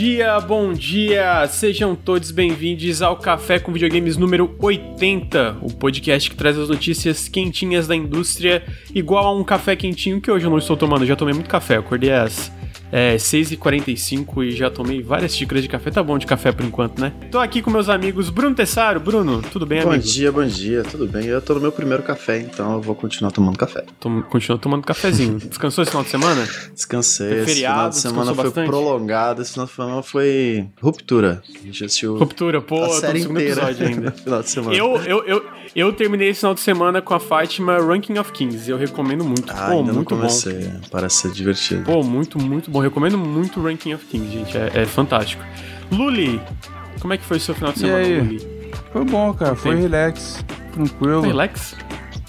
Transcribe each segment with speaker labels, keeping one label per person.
Speaker 1: dia, bom dia! Sejam todos bem-vindos ao Café com Videogames número 80, o podcast que traz as notícias quentinhas da indústria, igual a um café quentinho que hoje eu não estou tomando, já tomei muito café, acordei às é 6h45 e já tomei várias xícaras de café. Tá bom de café por enquanto, né? Tô aqui com meus amigos Bruno Tessaro. Bruno, tudo bem,
Speaker 2: bom
Speaker 1: amigo?
Speaker 2: Bom dia, bom dia, tudo bem? Eu tô no meu primeiro café, então eu vou continuar tomando café.
Speaker 1: Tom, continua tomando cafezinho. Descansou esse final de semana?
Speaker 2: Descansei. Esse feriado, final de semana foi bastante? prolongado, esse final de semana foi ruptura.
Speaker 1: A gente assistiu. Ruptura, pô,
Speaker 2: a série inteira.
Speaker 1: episódio ainda.
Speaker 2: final de semana.
Speaker 1: Eu, eu, eu, eu terminei esse final de semana com a Fátima Ranking of Kings. Eu recomendo muito.
Speaker 2: Ah,
Speaker 1: pô, muito
Speaker 2: bom. Parece ser divertido.
Speaker 1: Pô, muito, muito bom. Recomendo muito o Ranking of Kings, gente. É, é, fantástico. Luli, como é que foi o seu final de semana, Luli?
Speaker 3: Foi bom, cara. Foi Tem... relax. Tranquilo.
Speaker 1: Relax?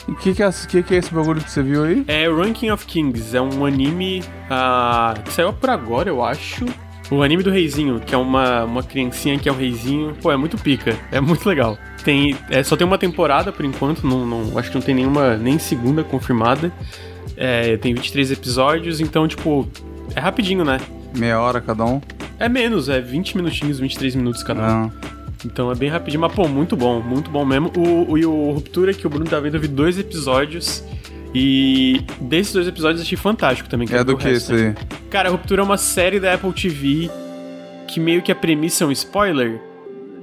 Speaker 3: O que que, é, que, que é esse bagulho que você viu aí?
Speaker 1: É Ranking of Kings. É um anime uh, que saiu por agora, eu acho. O anime do reizinho, que é uma, uma criancinha que é o reizinho. Pô, é muito pica. É muito legal. Tem, é, só tem uma temporada por enquanto, não, não, acho que não tem nenhuma, nem segunda confirmada. É, tem 23 episódios, então, tipo, é rapidinho, né?
Speaker 3: Meia hora cada um?
Speaker 1: É menos, é 20 minutinhos, 23 minutos cada um. Ah. Então é bem rapidinho, mas pô, muito bom, muito bom mesmo. O, o, e o Ruptura que o Bruno tá vendo, eu vi dois episódios. E desses dois episódios eu achei fantástico também.
Speaker 3: é do que esse aí?
Speaker 1: Cara, a Ruptura é uma série da Apple TV que meio que a premissa é um spoiler.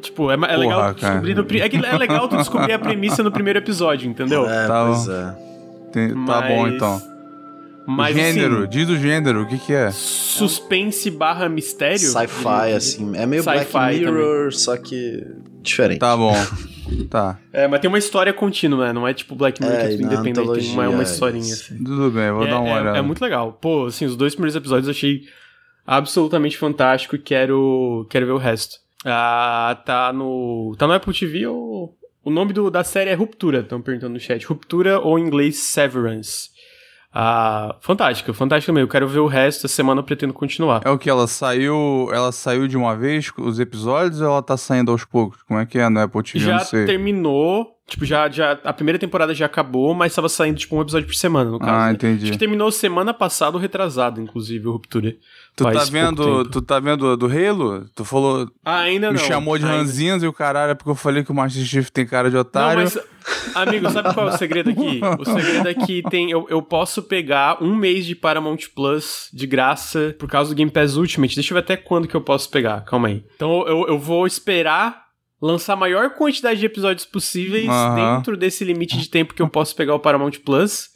Speaker 1: Tipo, é, é Porra, legal descobrir no, é, que é legal tu descobrir a premissa no primeiro episódio, entendeu?
Speaker 2: É, tá pois é.
Speaker 3: Tem, Mas... Tá bom então.
Speaker 1: Mas,
Speaker 3: gênero,
Speaker 1: assim,
Speaker 3: diz o gênero, o que que é?
Speaker 1: Suspense barra mistério?
Speaker 2: Sci-fi, assim. É meio Black Mirror, também. só que diferente.
Speaker 3: Tá bom. tá.
Speaker 1: É, mas tem uma história contínua, né? Não é tipo Black Mirror, é, que é tudo independente. Tem uma, uma historinha, assim.
Speaker 3: Tudo bem, vou
Speaker 1: é,
Speaker 3: dar uma
Speaker 1: é,
Speaker 3: olhada.
Speaker 1: É muito legal. Pô, assim, os dois primeiros episódios eu achei absolutamente fantástico e quero, quero ver o resto. Ah, tá no... Tá no Apple TV ou... O nome do, da série é Ruptura, estão perguntando no chat. Ruptura ou em inglês Severance. Ah, fantástica, fantástica mesmo. Eu quero ver o resto, essa semana eu pretendo continuar.
Speaker 3: É o que? Ela saiu. Ela saiu de uma vez os episódios ou ela tá saindo aos poucos? Como é que é no Apple TV?
Speaker 1: Já terminou. Tipo, já, já. A primeira temporada já acabou, mas tava saindo, tipo, um episódio por semana, no caso.
Speaker 3: Ah,
Speaker 1: né?
Speaker 3: entendi.
Speaker 1: Acho que terminou semana passada ou retrasado, inclusive, o Ruptura.
Speaker 3: Tu tá vendo. Tu tá vendo do Halo? Tu falou.
Speaker 1: Ah, ainda
Speaker 3: me
Speaker 1: não.
Speaker 3: Me chamou de
Speaker 1: ainda.
Speaker 3: ranzinhas e o caralho é porque eu falei que o Master Chief tem cara de otário.
Speaker 1: Não, mas. Amigo, sabe qual é o segredo aqui? O segredo é que tem, eu, eu posso pegar um mês de Paramount Plus de graça por causa do Game Pass Ultimate. Deixa eu ver até quando que eu posso pegar. Calma aí. Então eu, eu vou esperar lançar a maior quantidade de episódios possíveis uhum. dentro desse limite de tempo que eu posso pegar o Paramount Plus.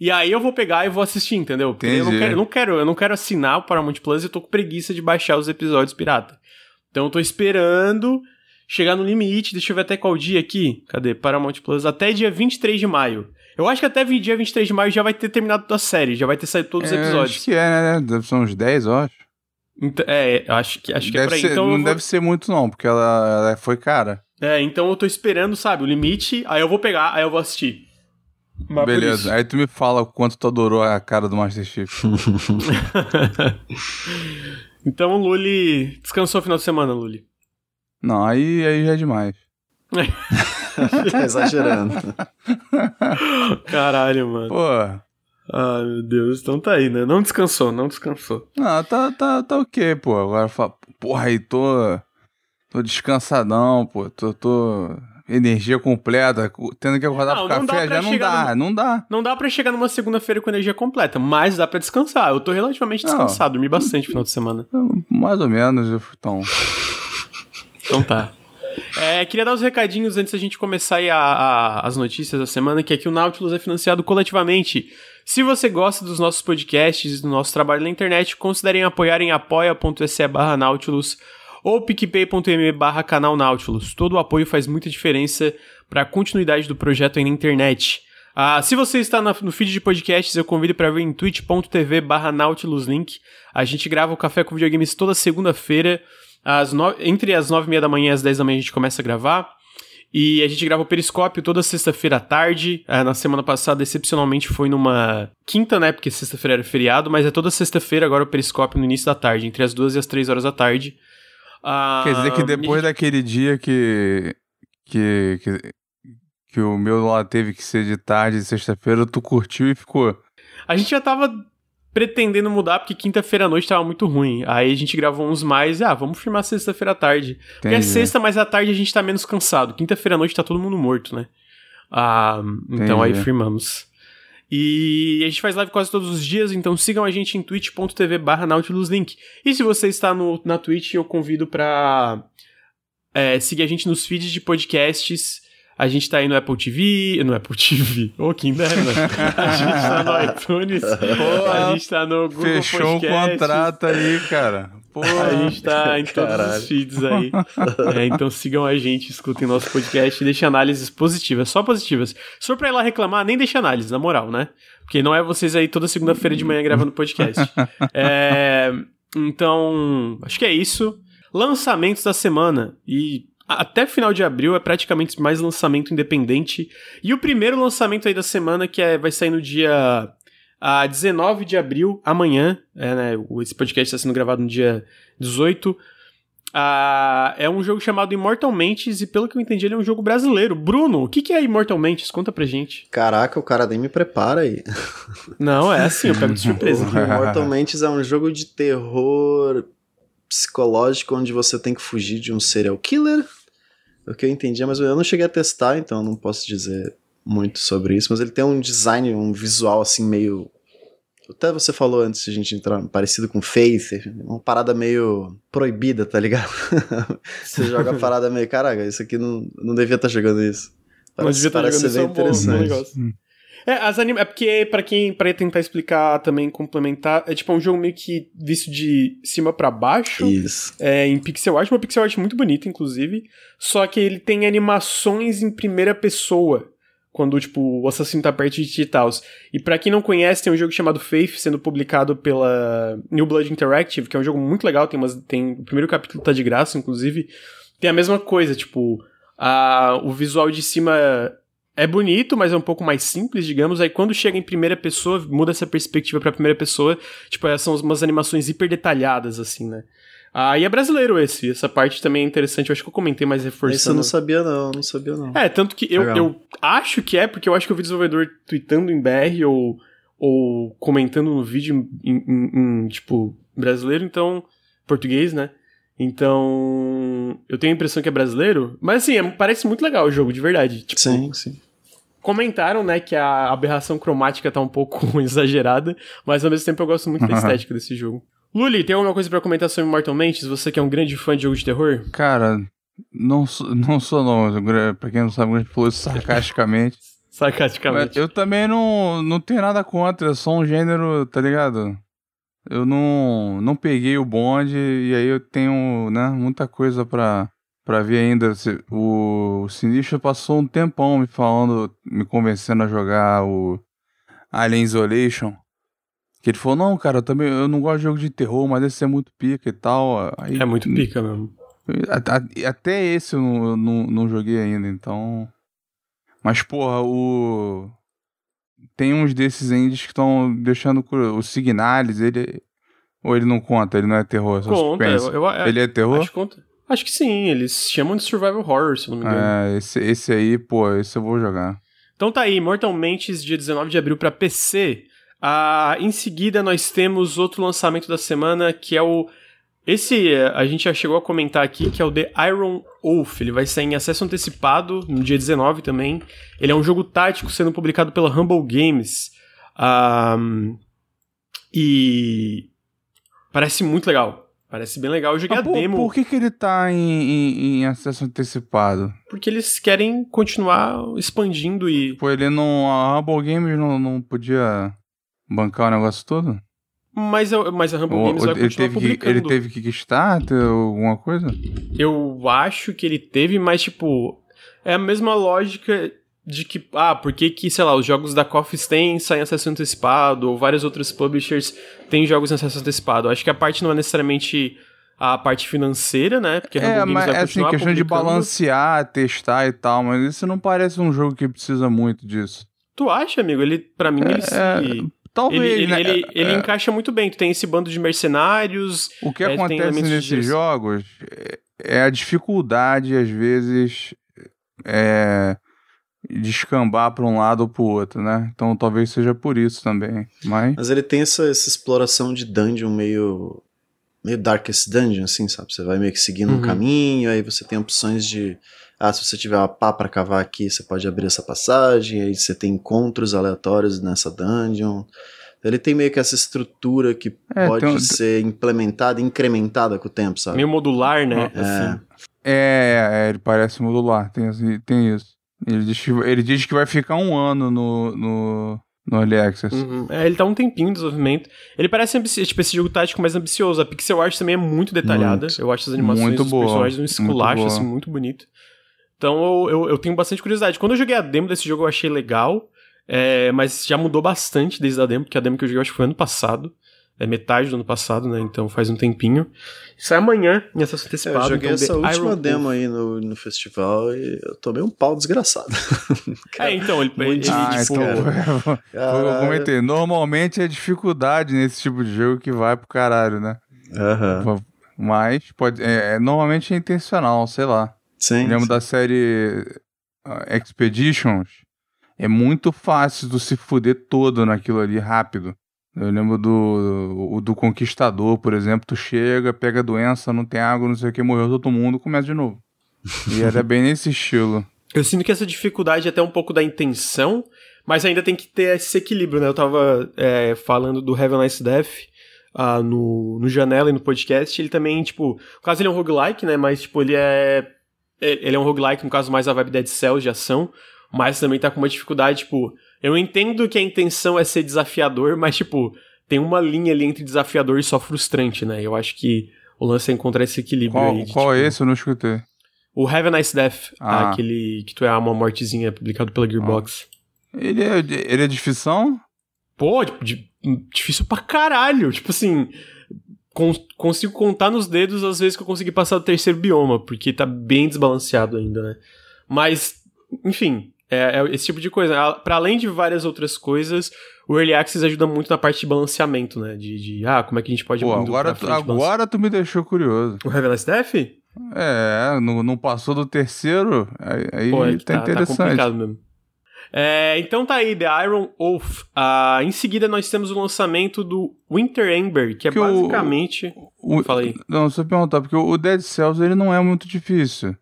Speaker 1: E aí eu vou pegar e vou assistir, entendeu? Porque eu não, quero, eu não quero, eu não quero assinar o Paramount Plus e eu tô com preguiça de baixar os episódios pirata. Então eu tô esperando chegar no limite. Deixa eu ver até qual dia aqui. Cadê? Paramount Plus. Até dia 23 de maio. Eu acho que até dia 23 de maio já vai ter terminado a série, já vai ter saído todos
Speaker 3: é,
Speaker 1: os episódios.
Speaker 3: Acho que é, né? Deve ser uns 10, eu acho.
Speaker 1: Então, é, acho que, acho que é por aí.
Speaker 3: Ser,
Speaker 1: então
Speaker 3: não
Speaker 1: vou...
Speaker 3: deve ser muito, não, porque ela, ela foi cara.
Speaker 1: É, então eu tô esperando, sabe, o limite, aí eu vou pegar, aí eu vou assistir.
Speaker 3: Mas Beleza, aí tu me fala o quanto tu adorou a cara do Master Chief.
Speaker 1: então o Luli descansou o final de semana, Luli.
Speaker 3: Não, aí, aí já é demais.
Speaker 2: tá exagerando.
Speaker 1: Caralho, mano.
Speaker 3: Pô.
Speaker 1: Ai, meu Deus. Então tá aí, né? Não descansou, não descansou.
Speaker 3: Não, tá, tá, tá ok, pô. Agora fala, porra, aí tô. Tô descansadão, pô. Tô. tô energia completa, tendo que acordar não, pro café, já não dá, numa, não dá.
Speaker 1: Não dá para chegar numa segunda-feira com energia completa, mas dá para descansar. Eu tô relativamente descansado, não, dormi bastante no final de semana.
Speaker 3: Mais ou menos, então.
Speaker 1: Então tá. É, queria dar os recadinhos antes da gente começar a, a, as notícias da semana, que aqui o Nautilus é financiado coletivamente. Se você gosta dos nossos podcasts e do nosso trabalho na internet, considerem apoiar em apoia.se barra Nautilus ou picpay.me barra canal Nautilus. Todo o apoio faz muita diferença para a continuidade do projeto aí na internet. Ah, se você está na, no feed de podcasts, eu convido para ver em twitch.tv barra nautiluslink. A gente grava o Café com Videogames toda segunda-feira, no... entre as nove e meia da manhã e as dez da manhã a gente começa a gravar. E a gente grava o Periscópio toda sexta-feira à tarde. Ah, na semana passada, excepcionalmente, foi numa quinta, né? Porque sexta-feira era feriado, mas é toda sexta-feira agora o Periscópio no início da tarde, entre as duas e as três horas da tarde.
Speaker 3: Ah, Quer dizer que depois daquele dia que, que, que, que o meu lá teve que ser de tarde, de sexta-feira, tu curtiu e ficou.
Speaker 1: A gente já tava pretendendo mudar porque quinta-feira à noite tava muito ruim. Aí a gente gravou uns mais, ah, vamos firmar sexta-feira à tarde. Entendi. Porque é sexta, mas à tarde a gente tá menos cansado. Quinta-feira à noite tá todo mundo morto, né? Ah, então aí firmamos. E a gente faz live quase todos os dias, então sigam a gente em twitch.tv barra nautiluslink. E se você está no, na Twitch, eu convido pra é, seguir a gente nos feeds de podcasts a gente tá aí no Apple TV, no Apple TV, ô, oh, que inverno. A gente tá no iTunes, Pô, a gente tá no Google
Speaker 3: Fechou
Speaker 1: Podcast.
Speaker 3: um contrato aí, cara.
Speaker 1: Pô, a gente tá em todos Caralho. os feeds aí. É, então sigam a gente, escutem nosso podcast e deixem análises positivas, só positivas. Se for pra ir lá reclamar, nem deixe análise, na moral, né? Porque não é vocês aí toda segunda-feira de manhã gravando podcast. É, então, acho que é isso. Lançamentos da semana. E até final de abril é praticamente mais lançamento independente. E o primeiro lançamento aí da semana, que é, vai sair no dia a 19 de abril, amanhã, é, né, esse podcast está sendo gravado no dia 18, ah, é um jogo chamado Immortal Mentes e pelo que eu entendi ele é um jogo brasileiro. Bruno, o que, que é Immortal Mentes? Conta pra gente.
Speaker 2: Caraca, o cara nem me prepara aí.
Speaker 1: Não, é assim, eu pego de surpresa.
Speaker 2: Immortal Mentes é um jogo de terror psicológico onde você tem que fugir de um serial killer. O que eu entendi, mas eu não cheguei a testar, então não posso dizer muito sobre isso. Mas ele tem um design, um visual assim meio. Até você falou antes de a gente entrar, parecido com Faith, uma parada meio proibida, tá ligado? você joga a parada meio, caraca, isso aqui não, não devia estar tá jogando isso.
Speaker 1: Parece, parece ser bem interessante. Bom, é, as anim... é porque, para quem, para tentar explicar também, complementar, é tipo um jogo meio que visto de cima para baixo.
Speaker 2: Isso.
Speaker 1: É, em pixel art, uma pixel art muito bonita, inclusive. Só que ele tem animações em primeira pessoa. Quando, tipo, o assassino tá perto de ti e E pra quem não conhece, tem um jogo chamado Faith, sendo publicado pela New Blood Interactive, que é um jogo muito legal, tem umas... Tem... O primeiro capítulo tá de graça, inclusive. Tem a mesma coisa, tipo... A... O visual de cima é bonito, mas é um pouco mais simples, digamos. Aí quando chega em primeira pessoa, muda essa perspectiva pra primeira pessoa. Tipo, são umas animações hiper detalhadas, assim, né? Ah, e é brasileiro esse. Essa parte também é interessante. Eu acho que eu comentei mais reforçando. Isso eu
Speaker 2: não sabia, não. Não sabia, não.
Speaker 1: É, tanto que eu, eu acho que é, porque eu acho que eu vi desenvolvedor tweetando em BR ou, ou comentando no vídeo em, em, em tipo, brasileiro, então. Português, né? Então, eu tenho a impressão que é brasileiro, mas assim, é, parece muito legal o jogo, de verdade. Tipo,
Speaker 2: sim, sim.
Speaker 1: Comentaram, né, que a aberração cromática tá um pouco exagerada, mas ao mesmo tempo eu gosto muito da estética desse jogo. Luli, tem alguma coisa para comentar sobre Mortal Mentes? Você que é um grande fã de jogo de terror?
Speaker 3: Cara, não sou, não sou não. Pra quem não sabe, a falou isso sarcasticamente.
Speaker 1: sarcasticamente.
Speaker 3: Eu também não, não tenho nada contra, é só um gênero, tá ligado? eu não, não peguei o bonde e aí eu tenho né, muita coisa pra, pra ver ainda. O Sinistro passou um tempão me falando, me convencendo a jogar o Alien Isolation. Que ele falou, não, cara, eu também eu não gosto de jogo de terror, mas esse é muito pica e tal. Aí,
Speaker 1: é muito pica mesmo.
Speaker 3: Até esse eu não, não, não joguei ainda, então. Mas, porra, o tem uns desses indies que estão deixando o Signalis, ele. Ou ele não conta, ele não é terror, é só conta, eu, eu, é, ele é terror?
Speaker 1: Acho que conta. Acho que sim, eles chamam de survival horror, se não me engano.
Speaker 3: É, esse, esse aí, pô, esse eu vou jogar.
Speaker 1: Então tá aí, Mortal Mentes, dia 19 de abril para PC. Ah, em seguida, nós temos outro lançamento da semana, que é o esse eh, a gente já chegou a comentar aqui que é o The Iron Wolf. Ele vai sair em acesso antecipado no dia 19 também. Ele é um jogo tático sendo publicado pela Humble Games. Um, e parece muito legal. Parece bem legal. Eu joguei ah, a
Speaker 3: por,
Speaker 1: demo.
Speaker 3: Por que, que ele tá em, em, em, acesso antecipado?
Speaker 1: Porque eles querem continuar expandindo e.
Speaker 3: Pô, ele não. A Humble Games não, não podia bancar o negócio todo?
Speaker 1: Mas, eu, mas a Humble Games vai
Speaker 3: ele teve. Que, ele teve Kickstarter alguma coisa?
Speaker 1: Eu acho que ele teve, mas tipo... É a mesma lógica de que... Ah, por que que, sei lá, os jogos da Coffee têm saem em acesso antecipado, ou vários outros publishers têm jogos em acesso antecipado. Acho que a parte não é necessariamente a parte financeira, né? Porque
Speaker 3: é, Games mas, vai assim, questão de balancear, testar e tal, mas isso não parece um jogo que precisa muito disso.
Speaker 1: Tu acha, amigo? Ele, para mim, ele é, se... É,
Speaker 3: Talvez.
Speaker 1: Ele,
Speaker 3: né?
Speaker 1: ele, ele é. encaixa muito bem. Tu tem esse bando de mercenários.
Speaker 3: O que é, acontece nesses jogos é a dificuldade, às vezes, é, descambar para um lado ou para o outro, né? Então talvez seja por isso também. Mas,
Speaker 2: Mas ele tem essa, essa exploração de dungeon meio. meio Darkest Dungeon, assim, sabe? Você vai meio que seguindo um
Speaker 1: Uhum.
Speaker 2: caminho, aí você tem opções de. Ah, se você tiver uma pá pra cavar aqui, você pode abrir essa passagem, aí você tem encontros aleatórios nessa dungeon. Ele tem meio que essa estrutura que
Speaker 3: É,
Speaker 2: pode
Speaker 3: um-
Speaker 2: ser implementada, incrementada com o tempo, sabe?
Speaker 1: Meio modular, né?
Speaker 2: É.
Speaker 1: Assim.
Speaker 3: é, é, ele parece modular, tem, tem isso. Ele diz, que, ele diz que vai ficar um ano no, no, no Early Access.
Speaker 1: Uhum. É, ele tá um tempinho em desenvolvimento. Ele parece tipo esse jogo tático mais ambicioso. A pixel art também é muito detalhada.
Speaker 2: Muito.
Speaker 1: Eu acho as animações
Speaker 3: Muito
Speaker 1: dos
Speaker 3: boa,
Speaker 1: personagens um
Speaker 3: muito
Speaker 1: esculacho,
Speaker 3: boa.
Speaker 1: assim, muito bonito. Então eu, eu, eu tenho bastante curiosidade. Quando eu joguei a demo desse jogo, eu achei legal. é, mas já mudou bastante desde a demo, porque a demo que eu joguei acho que foi ano passado. É metade do ano passado, né? Então faz um tempinho. Sai amanhã em acesso
Speaker 2: É,
Speaker 1: antecipado.
Speaker 2: eu joguei
Speaker 1: então,
Speaker 2: essa
Speaker 1: The
Speaker 2: última
Speaker 1: Iron
Speaker 2: demo
Speaker 1: Wolf.
Speaker 2: aí no, no festival e eu tomei um pau desgraçado.
Speaker 1: É, então, ele, ele,
Speaker 3: Ah,
Speaker 1: tipo,
Speaker 3: então, eu comentei. Normalmente é dificuldade nesse tipo de jogo que vai pro caralho, né?
Speaker 2: Aham.
Speaker 3: Mas pode, é, é- normalmente é intencional, sei lá.
Speaker 2: Sim.
Speaker 3: Eu lembro
Speaker 2: sim.
Speaker 3: da série ah, Expeditions. É muito fácil de se fuder todo naquilo ali rápido. Eu lembro do, do Conquistador, por exemplo. Tu chega, pega doença, não tem água, não sei o que, morreu todo mundo, começa de novo. E era bem nesse estilo.
Speaker 1: Eu sinto que essa dificuldade é até um pouco da intenção, mas ainda tem que ter esse equilíbrio, né? Eu tava é, falando do Have a Nice Death ah, no, no Janela e no podcast, ele também, tipo, caso ele é um roguelike, né? Mas, tipo, ele é. É- Ele é um roguelike, no caso, mais a vibe Dead Cells de ação, mas também tá com uma dificuldade, tipo. Eu entendo que a intenção é ser desafiador, mas, tipo, tem uma linha ali entre desafiador e só frustrante, né? Eu acho que o lance é encontrar esse equilíbrio
Speaker 3: Qual,
Speaker 1: aí. de,
Speaker 3: qual é
Speaker 1: tipo,
Speaker 3: esse? Eu não escutei.
Speaker 1: O Have a Nice Death,
Speaker 3: Ah.
Speaker 1: aquele que tu é uma mortezinha, publicado pela Gearbox.
Speaker 3: Ele é, ele é de ficção?
Speaker 1: Pô, tipo, di- difícil pra caralho. Tipo assim, consigo contar nos dedos as vezes que eu consegui passar do terceiro bioma, porque tá bem desbalanceado ainda, né? Mas, enfim, é, é esse tipo de coisa. A- Pra além de várias outras coisas, o Early Access ajuda muito na parte de balanceamento, né? De, de, ah, como é que a gente pode
Speaker 3: Pô, agora, tu, agora tu me deixou curioso.
Speaker 1: O Nice Death?
Speaker 3: É, não, não passou do terceiro, aí,
Speaker 1: Pô, é
Speaker 3: tá,
Speaker 1: tá, tá
Speaker 3: interessante.
Speaker 1: complicado mesmo. É, então tá aí, The Iron Oath. Ah, em seguida nós temos o lançamento do Winter Ember, que é
Speaker 3: Que o-
Speaker 1: basicamente...
Speaker 3: O-
Speaker 1: Fala aí.
Speaker 3: Não, só perguntar, porque o Dead Cells ele não é muito difícil.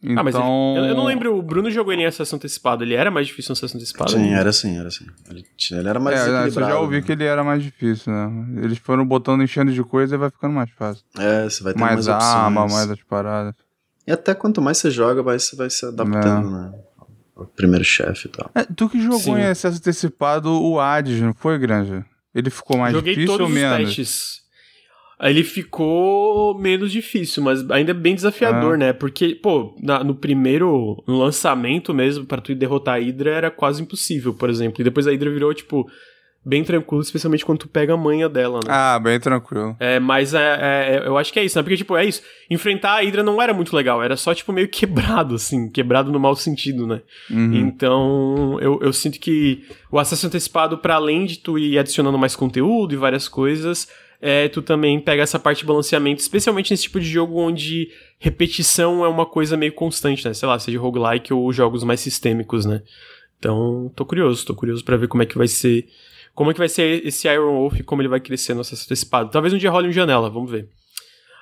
Speaker 3: Então,
Speaker 1: Ah, mas ele- eu, eu não lembro, o Bruno jogou ele em acesso antecipado, ele era mais difícil em acesso antecipado?
Speaker 2: Sim, era assim, era assim. Ele, ele era mais
Speaker 3: É, eu já ouvi
Speaker 2: né?
Speaker 3: que ele era mais difícil, né? Eles foram botando enchendo de coisa e vai ficando mais fácil.
Speaker 2: É, você vai ter
Speaker 3: Mais
Speaker 2: mais, opções.
Speaker 3: arma, mais as paradas.
Speaker 2: E até quanto mais você joga, mais você vai se adaptando, né? O primeiro chefe e tal.
Speaker 3: É, tu que jogou
Speaker 1: Sim.
Speaker 3: em acesso antecipado o Hades, não foi, Granja? Ele ficou mais
Speaker 1: Joguei
Speaker 3: difícil
Speaker 1: todos
Speaker 3: ou
Speaker 1: os
Speaker 3: menos?
Speaker 1: testes. Ele ficou menos difícil, mas ainda é bem desafiador,
Speaker 3: Ah.
Speaker 1: né? Porque, pô, na- no primeiro no lançamento mesmo, pra tu ir derrotar a Hydra, era quase impossível, por exemplo. E depois a Hydra virou, tipo, bem tranquilo, especialmente quando tu pega a manha dela, né?
Speaker 3: Ah, bem tranquilo.
Speaker 1: É, mas é, é- eu acho que é isso, né? Porque, tipo, é isso. Enfrentar a Hydra não era muito legal, era só, tipo, meio quebrado, assim. Quebrado no mau sentido, né?
Speaker 3: Uhum.
Speaker 1: Então, eu, eu sinto que o acesso antecipado, pra além de tu ir adicionando mais conteúdo e várias coisas, é, tu também pega essa parte de balanceamento, especialmente nesse tipo de jogo onde repetição é uma coisa meio constante, né? Sei lá, seja roguelike ou jogos mais sistêmicos, né? Então, tô curioso, tô curioso pra ver como é que vai ser. Como é que vai ser esse Iron Wolf e como ele vai crescer no acesso antecipado. Talvez um dia role um janela, vamos ver.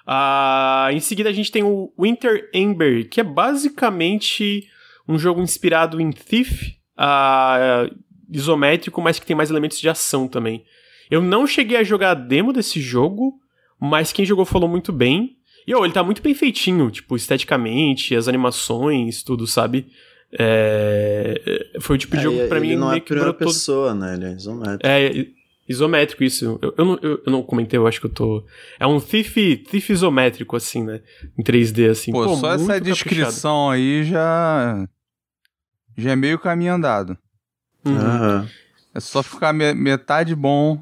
Speaker 1: Ah, em seguida a gente tem o Winter Ember, que é basicamente um jogo inspirado em Thief, ah, isométrico, mas que tem mais elementos de ação também. Eu não cheguei a jogar a demo desse jogo, mas quem jogou falou muito bem. E oh, ele tá muito bem feitinho, tipo, esteticamente, as animações, tudo, sabe? É, Foi o tipo de
Speaker 2: É,
Speaker 1: jogo que pra mim
Speaker 2: não é
Speaker 1: que
Speaker 2: primeira
Speaker 1: brotou.
Speaker 2: pessoa, né? Ele é isométrico.
Speaker 1: É, i- isométrico isso. Eu, eu, não, eu, eu não comentei, eu acho que eu tô. É um Thief, thief isométrico, assim, né? Em 3D, assim.
Speaker 3: Pô, só
Speaker 1: muito
Speaker 3: essa
Speaker 1: caprichado.
Speaker 3: descrição aí já. Já é meio caminho andado.
Speaker 1: Uhum.
Speaker 2: Aham.
Speaker 3: É só ficar me- metade bom,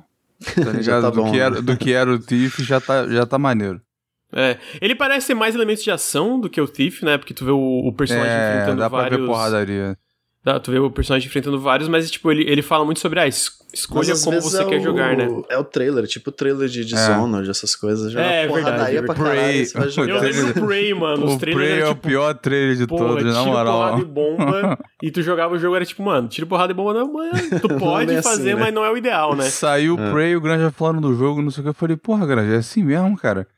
Speaker 3: tá ligado?
Speaker 2: Já tá
Speaker 3: do,
Speaker 2: bom,
Speaker 3: que
Speaker 2: né?
Speaker 3: era, do que era o Tiff já tá, já tá maneiro.
Speaker 1: É. Ele parece ter mais elementos de ação do que o Thief, né? Porque tu vê o, o personagem
Speaker 3: É,
Speaker 1: enfrentando
Speaker 3: dá pra
Speaker 1: vários.
Speaker 3: ver porradaria.
Speaker 1: Tu vê o personagem enfrentando vários, mas, tipo, ele, ele fala muito sobre a ah, escolha como você
Speaker 2: é
Speaker 1: quer
Speaker 2: o,
Speaker 1: jogar, né?
Speaker 2: É o trailer, tipo o trailer de Dishonored, é. essas coisas. Já
Speaker 1: é,
Speaker 2: porradaria
Speaker 1: verdade,
Speaker 2: pra caralho, você vai jogar.
Speaker 1: Eu lembro do Prey, mano. Os
Speaker 3: o Prey é, tipo, o pior trailer de
Speaker 1: porra,
Speaker 3: todos, na moral.
Speaker 1: porrada e bomba, e tu jogava o jogo, era tipo, mano, tiro porrada e bomba não, mano, tu pode
Speaker 2: é
Speaker 1: fazer,
Speaker 2: assim, né?
Speaker 1: mas não é o ideal, né?
Speaker 3: Saiu o
Speaker 2: É.
Speaker 3: Prey, o Granja falando do jogo, não sei o que. Eu falei, porra, Granja, é assim mesmo, cara.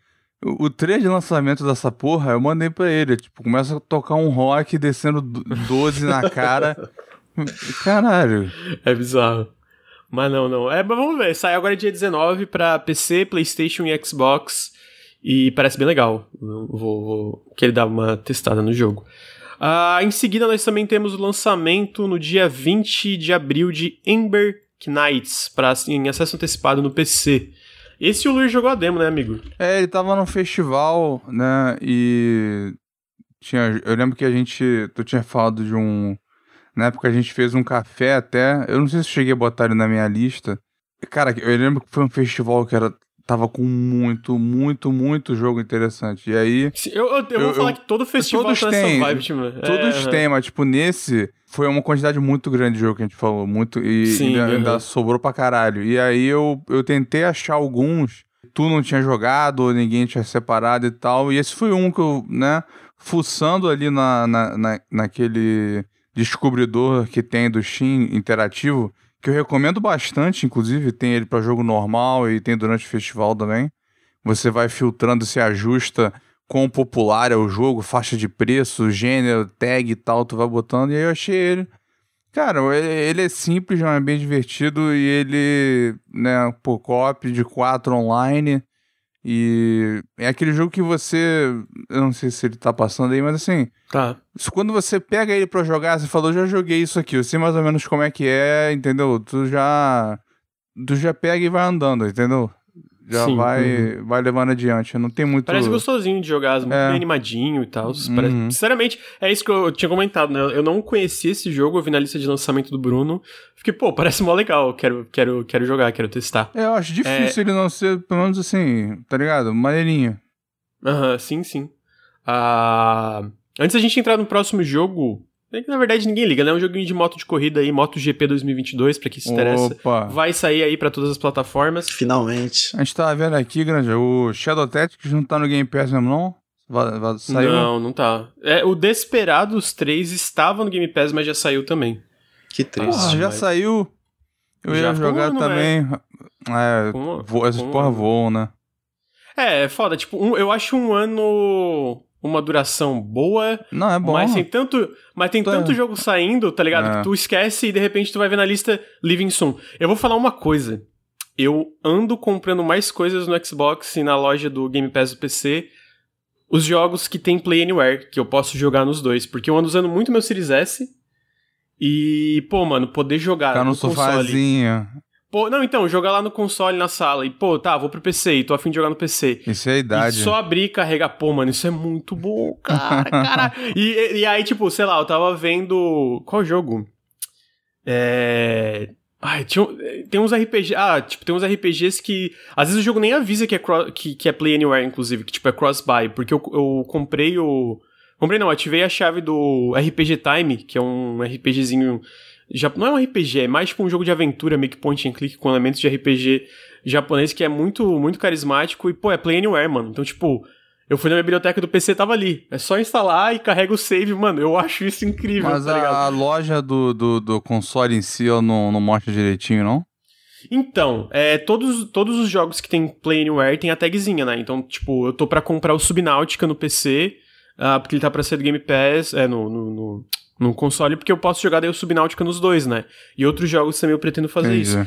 Speaker 3: O, o trailer de lançamento dessa porra, eu mandei pra ele. Tipo, começa a tocar um rock descendo do- 12 na cara. Caralho.
Speaker 1: É bizarro. Mas não, não. É, mas vamos ver. Sai agora dia 19 pra PC, PlayStation e Xbox. E parece bem legal. Vou, vou querer dar uma testada no jogo. Ah, em seguida, nós também temos o lançamento no dia 20 de abril de Ember Knights pra, em acesso antecipado no PC. Esse o Luiz jogou a demo, né, amigo?
Speaker 3: É, ele tava num festival, né? E. Tinha, eu lembro que a gente. Tu tinha falado de um. Na época a gente fez um café até. Eu não sei se eu cheguei a botar ele na minha lista. Cara, eu lembro que foi um festival que era. Tava com muito, muito, muito jogo interessante. E aí.
Speaker 1: Eu, eu, eu vou
Speaker 3: Eu-
Speaker 1: falar que todo festival
Speaker 3: todos
Speaker 1: tá nessa
Speaker 3: têm,
Speaker 1: vibe, tipo, é,
Speaker 3: Todos
Speaker 1: aham.
Speaker 3: têm, mas tipo, nesse foi uma quantidade muito grande de jogo que a gente falou. Muito. E
Speaker 1: Sim,
Speaker 3: ainda,
Speaker 1: aham.
Speaker 3: ainda sobrou pra caralho. E aí eu, eu tentei achar alguns. que Tu não tinha jogado, ou ninguém tinha separado e tal. E esse foi um que eu, né, fuçando ali na, na, na, naquele descobridor que tem do Steam interativo, que eu recomendo bastante, inclusive, tem ele pra jogo normal e tem durante o festival também. Você vai filtrando, se ajusta quão popular é o jogo, faixa de preço, gênero, tag e tal, tu vai botando, e aí eu achei ele. Cara, ele, é simples, mas é bem divertido, e ele, né, pô, co-op de 4 online, e é aquele jogo que você, eu não sei se ele tá passando aí, mas assim,
Speaker 1: Tá.
Speaker 3: quando você pega ele pra jogar, você falou, já joguei isso aqui, eu sei mais ou menos como é que é, entendeu? Tu já, tu já pega e vai andando, entendeu? Já
Speaker 1: Sim,
Speaker 3: vai, vai levando adiante, não tem muito...
Speaker 1: Parece gostosinho de jogar, muito
Speaker 3: É.
Speaker 1: bem animadinho e tal. Parece-
Speaker 3: Uhum.
Speaker 1: Sinceramente, é isso que eu tinha comentado, né? Eu não conhecia esse jogo, eu vi na lista de lançamento do Bruno. Fiquei, pô, parece mó legal, quero, quero, quero jogar, quero testar.
Speaker 3: É, eu acho difícil ele não ser, pelo menos assim, tá ligado? Maneirinho.
Speaker 1: Aham, sim, sim. Ah, antes da gente entrar no próximo jogo, é que na verdade ninguém liga, né? É um joguinho de moto de corrida aí, MotoGP 2022, pra quem se interessa.
Speaker 3: Opa.
Speaker 1: Vai sair aí pra todas as plataformas.
Speaker 2: Finalmente.
Speaker 3: A gente tava vendo aqui, grande, o Shadow Tactics não tá no Game Pass mesmo, não? Va- va- saiu?
Speaker 1: Não, não tá. É, o Desperados 3 estava no Game Pass, mas já saiu também.
Speaker 2: Que triste.
Speaker 3: Porra, já
Speaker 2: mas-
Speaker 3: saiu. Eu
Speaker 1: Já
Speaker 3: ia jogar
Speaker 1: ano,
Speaker 3: também. É,
Speaker 1: Como-
Speaker 3: vo- essas
Speaker 1: como-
Speaker 3: porra voam, né?
Speaker 1: É, é foda. Tipo, um- eu acho um ano uma duração boa,
Speaker 3: Não, é bom.
Speaker 1: mas tem tanto, mas tem
Speaker 3: Tá.
Speaker 1: tanto jogo saindo, tá ligado?
Speaker 3: É.
Speaker 1: Que tu esquece e de repente tu vai ver na lista Living Soon. Eu vou falar uma coisa. Eu ando comprando mais coisas no Xbox e na loja do Game Pass do PC. Os jogos que tem Play Anywhere, que eu posso jogar nos dois. Porque eu ando usando muito meu Series S. E, pô, mano, poder jogar
Speaker 3: Ficar no
Speaker 1: console.
Speaker 3: sofazinho.
Speaker 1: Pô, não, então, jogar lá no console, na sala. E, pô, tá, vou pro PC e tô afim de jogar no PC.
Speaker 3: Isso é a
Speaker 1: E
Speaker 3: idade.
Speaker 1: só abrir e carregar. Pô, mano, isso é muito bom, cara. cara. E, e aí, tipo, sei lá, eu tava vendo. Qual jogo? É. Ai, tinha, tem uns RPG. Ah, tipo, tem uns RPGs que. Às vezes o jogo nem avisa que é, cro- que, que é Play Anywhere, inclusive, que tipo é cross-buy. Porque eu, eu comprei o. Comprei não, ativei a chave do RPG Time, que é um RPGzinho. Já, não é um RPG, é mais tipo um jogo de aventura, meio que point and click com elementos de RPG japonês que é muito, muito carismático e, pô, é Play Anywhere, mano. Então, tipo, eu fui na minha biblioteca do PC tava ali. É só instalar e carrega o save, mano. Eu acho isso incrível,
Speaker 3: Mas
Speaker 1: tá
Speaker 3: a, a loja do, do, do console em si ela não, não mostra direitinho, não?
Speaker 1: Então, é, todos, todos os jogos que tem Play Anywhere tem a tagzinha, né? Então, tipo, eu tô pra comprar o Subnautica no PC, ah, porque ele tá pra ser do Game Pass, é, no, no, no, no console, porque eu posso jogar daí o Subnautica nos dois, né? E outros jogos também eu pretendo fazer
Speaker 3: Entendi.
Speaker 1: isso.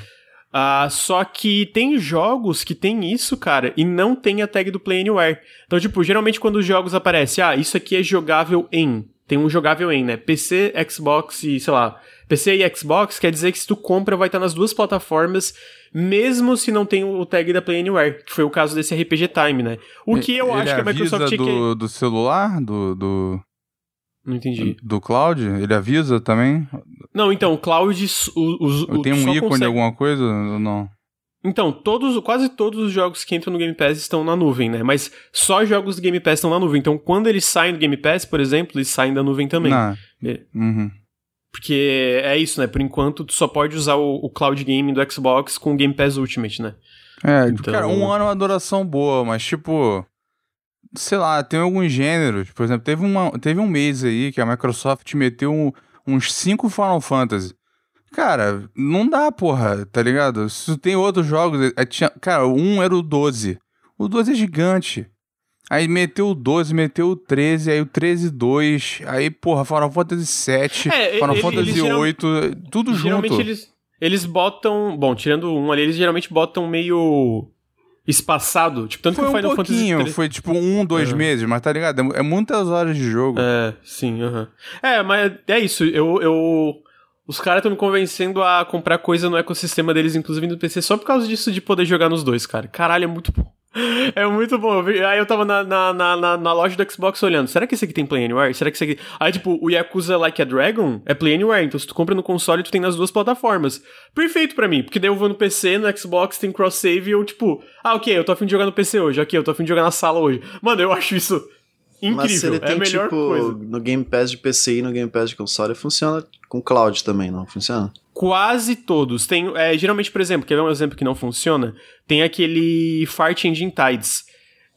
Speaker 1: Ah, só que tem jogos que tem isso, cara, e não tem a tag do Play Anywhere. Então, tipo, geralmente quando os jogos aparecem, ah, isso aqui é jogável em. Tem um jogável em, né? PC, Xbox e, sei lá, PC e Xbox quer dizer que se tu compra vai estar nas duas plataformas, mesmo se não tem o tag da Play Anywhere, que foi o caso desse RPG Time, né? O que eu
Speaker 3: Ele
Speaker 1: acho que a Microsoft
Speaker 3: avisa
Speaker 1: tinha que.
Speaker 3: do, do celular? Do, do,
Speaker 1: Não entendi.
Speaker 3: do cloud? Ele avisa também?
Speaker 1: Não, então, o Cloud. O, o,
Speaker 3: tenho um ícone
Speaker 1: consegue-
Speaker 3: de alguma coisa ou não?
Speaker 1: Então, todos, quase todos os jogos que entram no Game Pass estão na nuvem, né? Mas só jogos do Game Pass estão na nuvem. Então, quando eles saem do Game Pass, por exemplo, eles saem da nuvem também. É.
Speaker 3: Uhum.
Speaker 1: Porque é isso, né? Por enquanto, tu só pode usar o, o Cloud Gaming do Xbox com o Game Pass Ultimate, né?
Speaker 3: É, então... cara, um ano é uma duração boa, mas tipo. Sei lá, tem alguns gêneros. Por exemplo, teve, uma, teve um mês aí que a Microsoft meteu um, uns 5 Final Fantasy. Cara, não dá, porra, tá ligado? Se tem outros jogos. É, tinha, cara, um era o 12. O 12 é gigante. Aí meteu o 12, meteu o 13, aí o 13 2, aí, porra, Final Fantasy 7, é, Final ele, Fantasy 8, tudo
Speaker 1: geralmente
Speaker 3: junto.
Speaker 1: Eles, eles botam. Bom, tirando um ali, eles geralmente botam meio espaçado. Tipo, tanto
Speaker 3: foi
Speaker 1: que o Final
Speaker 3: um pouquinho,
Speaker 1: Fantasy.
Speaker 3: Foi tipo um, dois meses, mas tá ligado? É, é muitas horas de jogo.
Speaker 1: É, sim, aham. É, mas é isso. Eu. eu... Os caras estão me convencendo a comprar coisa no ecossistema deles, inclusive no PC, só por causa disso de poder jogar nos dois, cara. Caralho, é muito bom. É muito bom. Aí eu tava na, na, na, na, loja do Xbox olhando. Será que esse aqui tem Play Anywhere? Será que esse aqui. Aí, tipo, o Yakuza Like a Dragon é Play Anywhere. Então, se tu compra no console, tu tem nas duas plataformas. Perfeito para mim. Porque daí eu vou no PC, no Xbox tem cross-save e eu, tipo, ah, ok, eu tô afim de jogar no PC hoje. Ok, eu tô afim de jogar na sala hoje. Mano, eu acho isso incrível. Mas se ele tem, é a melhor tipo, coisa.
Speaker 2: no Game Pass de PC e no Game Pass de console, funciona com cloud também, não funciona?
Speaker 1: Quase todos. Tem, é, geralmente, por exemplo, quer ver um exemplo que não funciona? Tem aquele Fart Engine Tides.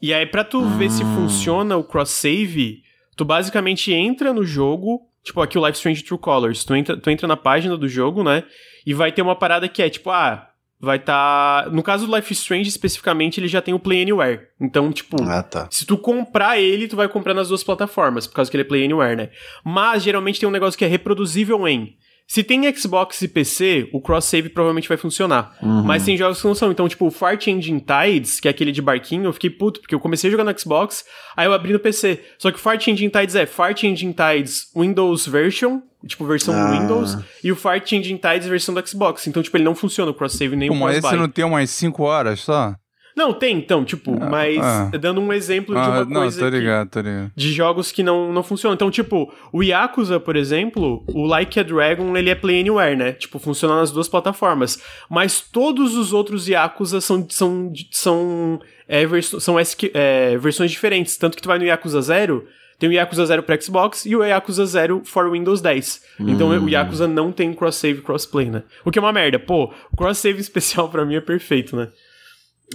Speaker 1: E aí, pra tu ah. ver se funciona o cross-save, tu basicamente entra no jogo, tipo aqui o Life Strange True Colors. Tu entra, tu entra na página do jogo, né? E vai ter uma parada que é tipo, ah, vai estar. Tá... No caso do Life Strange, especificamente, ele já tem o Play Anywhere. Então, tipo,
Speaker 2: ah, tá.
Speaker 1: se tu comprar ele, tu vai comprar nas duas plataformas, por causa que ele é Play Anywhere, né? Mas geralmente tem um negócio que é reproduzível em. Se tem Xbox e PC, o cross-save provavelmente vai funcionar. Uhum. Mas tem jogos que não são. Então, tipo, o Fart Engine Tides, que é aquele de barquinho, eu fiquei puto, porque eu comecei a jogar no Xbox, aí eu abri no PC. Só que o Fart Engine Tides é Fart Engine Tides Windows Version, tipo, versão ah. Windows, e o Fart Engine Tides versão do Xbox. Então, tipo, ele não funciona o cross-save nem Pô, o
Speaker 3: Mas esse não tem umas 5 horas só?
Speaker 1: Não, tem, então, tipo, ah, mas ah. dando um exemplo de ah, uma coisa.
Speaker 3: Não, tô ligado, tô ligado.
Speaker 1: De jogos que não, não funcionam. Então, tipo, o Yakuza, por exemplo, o Like a Dragon, ele é Play Anywhere, né? Tipo, funciona nas duas plataformas. Mas todos os outros Yakuza são. são, são, é, verso, são é, versões diferentes. Tanto que tu vai no Yakuza 0. Tem o Yakuza 0 para Xbox e o Yakuza 0 for Windows 10. Hum. Então o Yakuza não tem cross-save cross-play, né? O que é uma merda. Pô, o cross-save especial para mim é perfeito, né?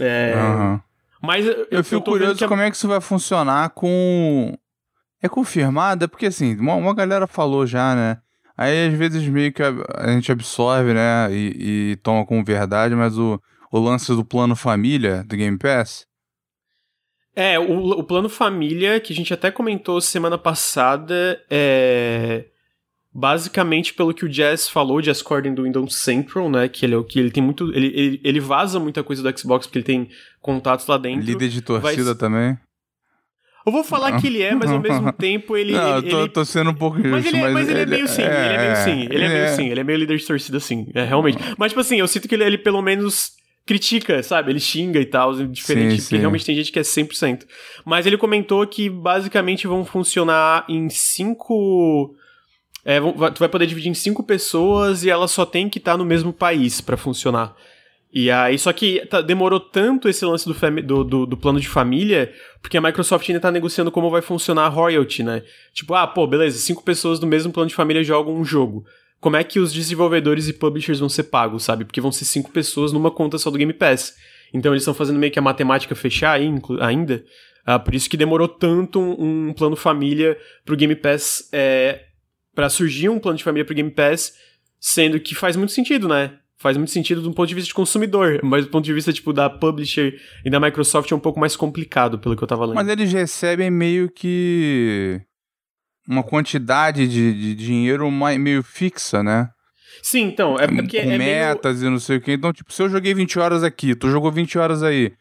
Speaker 1: É. Uhum. Mas eu,
Speaker 3: eu fico curioso como é que isso vai funcionar com. É confirmado? É porque assim, uma, uma galera falou já, né? Aí às vezes meio que a, a gente absorve, né? E, e, toma como verdade, mas o, o lance do plano família do Game Pass.
Speaker 1: É, o, o plano família, que a gente até comentou semana passada, é basicamente pelo que o Jazz falou, Jazz Corden do Windows Central, né, que ele é o que ele tem muito, ele, ele, ele vaza muita coisa do Xbox porque ele tem contatos lá dentro.
Speaker 3: Líder de torcida vai... também.
Speaker 1: Eu vou falar que ele é, mas ao mesmo tempo ele.
Speaker 3: Não,
Speaker 1: ele,
Speaker 3: eu tô, tô sendo um pouco
Speaker 1: mas
Speaker 3: injusto,
Speaker 1: ele, é, mas ele, é meio sim, é, ele é meio sim, ele, é, meio é. sim, ele é meio líder de torcida sim, é realmente. Mas tipo assim, eu sinto que ele, ele pelo menos critica, sabe? Ele xinga e tal, diferente, sim, porque sim. realmente tem gente que é 100%. Mas ele comentou que basicamente vão funcionar em cinco é, tu vai poder dividir em cinco pessoas e ela só tem que estar tá no mesmo país para funcionar. E aí, só que tá, demorou tanto esse lance do, do, do, do, plano de família, porque a Microsoft ainda tá negociando como vai funcionar a royalty, né? Tipo, ah, pô, beleza, cinco pessoas do mesmo plano de família jogam um jogo. Como é que os desenvolvedores e publishers vão ser pagos, sabe? Porque vão ser cinco pessoas numa conta só do Game Pass. Então eles estão fazendo meio que a matemática fechar ainda. Ah, por isso que demorou tanto um, um plano família pro Game Pass é, para surgir um plano de família pro Game Pass, sendo que faz muito sentido, né? Faz muito sentido do ponto de vista de consumidor, mas do ponto de vista, tipo, da publisher e da Microsoft é um pouco mais complicado, pelo que eu tava lendo.
Speaker 3: Mas eles recebem meio que uma quantidade de, de dinheiro meio fixa, né?
Speaker 1: Sim, então, é, porque
Speaker 3: Com
Speaker 1: é
Speaker 3: metas
Speaker 1: meio...
Speaker 3: e não sei o que. Então, tipo, se eu joguei 20 horas aqui, tu jogou 20 horas aí,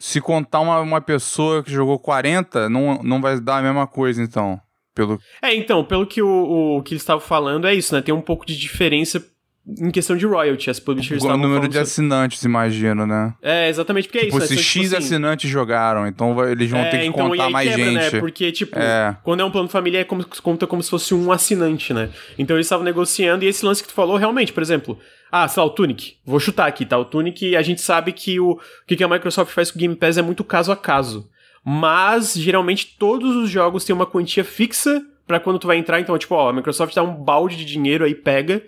Speaker 3: se contar uma, uma pessoa que jogou 40, não, não vai dar a mesma coisa, então. Pelo...
Speaker 1: É, então, pelo que o, o que eles estavam falando, é isso, né? Tem um pouco de diferença em questão de royalty, as publishers
Speaker 3: O número de
Speaker 1: sobre...
Speaker 3: assinantes, imagino, né?
Speaker 1: É, exatamente, porque é
Speaker 3: tipo,
Speaker 1: isso.
Speaker 3: Se
Speaker 1: né?
Speaker 3: X tipo assim... assinantes jogaram, então eles vão é, ter que então, contar mais quebra,
Speaker 1: né? gente. Né? Porque, tipo, é. quando é um plano família, é como, conta como se fosse um assinante, né? Então eles estavam negociando, e esse lance que tu falou, realmente, por exemplo, ah, sei lá, o Tunic. Vou chutar aqui, tá? O Tunic, a gente sabe que o, o que a Microsoft faz com o Game Pass é muito caso a caso. Mas, geralmente, todos os jogos têm uma quantia fixa pra quando tu vai entrar, então, tipo, ó, a Microsoft dá um balde de dinheiro aí, pega,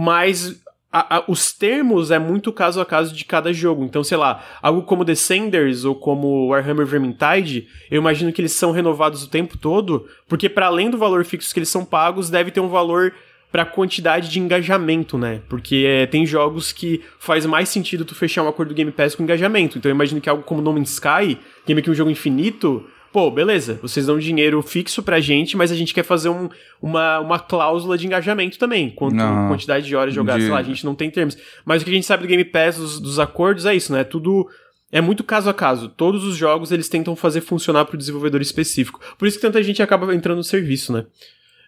Speaker 1: mas a, a, os termos é muito caso a caso de cada jogo. Então, sei lá, algo como Descenders ou como Warhammer Vermintide, eu imagino que eles são renovados o tempo todo, porque para além do valor fixo que eles são pagos, deve ter um valor para quantidade de engajamento, né? Porque é, tem jogos que faz mais sentido tu fechar um acordo do Game Pass com engajamento. Então eu imagino que algo como No Man's Sky, que é um jogo infinito, pô, beleza, vocês dão dinheiro fixo pra gente, mas a gente quer fazer um, uma, uma cláusula de engajamento também, quanto
Speaker 3: Não.
Speaker 1: quantidade de horas jogadas,
Speaker 3: De-
Speaker 1: sei lá, a gente não tem termos. Mas o que a gente sabe do Game Pass, dos, dos acordos, é isso, né? Tudo é muito caso a caso. Todos os jogos eles tentam fazer funcionar pro desenvolvedor específico. Por isso que tanta gente acaba entrando no serviço, né?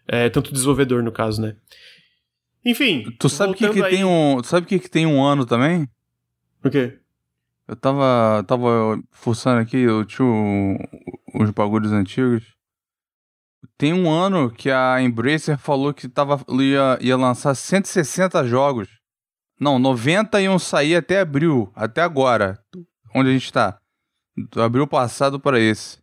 Speaker 1: É, tanto o desenvolvedor, no caso, né? Enfim.
Speaker 3: Tu sabe que, que
Speaker 1: aí-
Speaker 3: tem um. tu Sabe que, que tem um ano também?
Speaker 1: O quê?
Speaker 3: Eu tava, tava forçando aqui, eu tinha o- os bagulhos antigos. Tem um ano que a Embracer falou que tava, ia, ia lançar 160 jogos. Não, 90 iam sair até abril, até agora. Onde a gente tá? Abril passado para esse.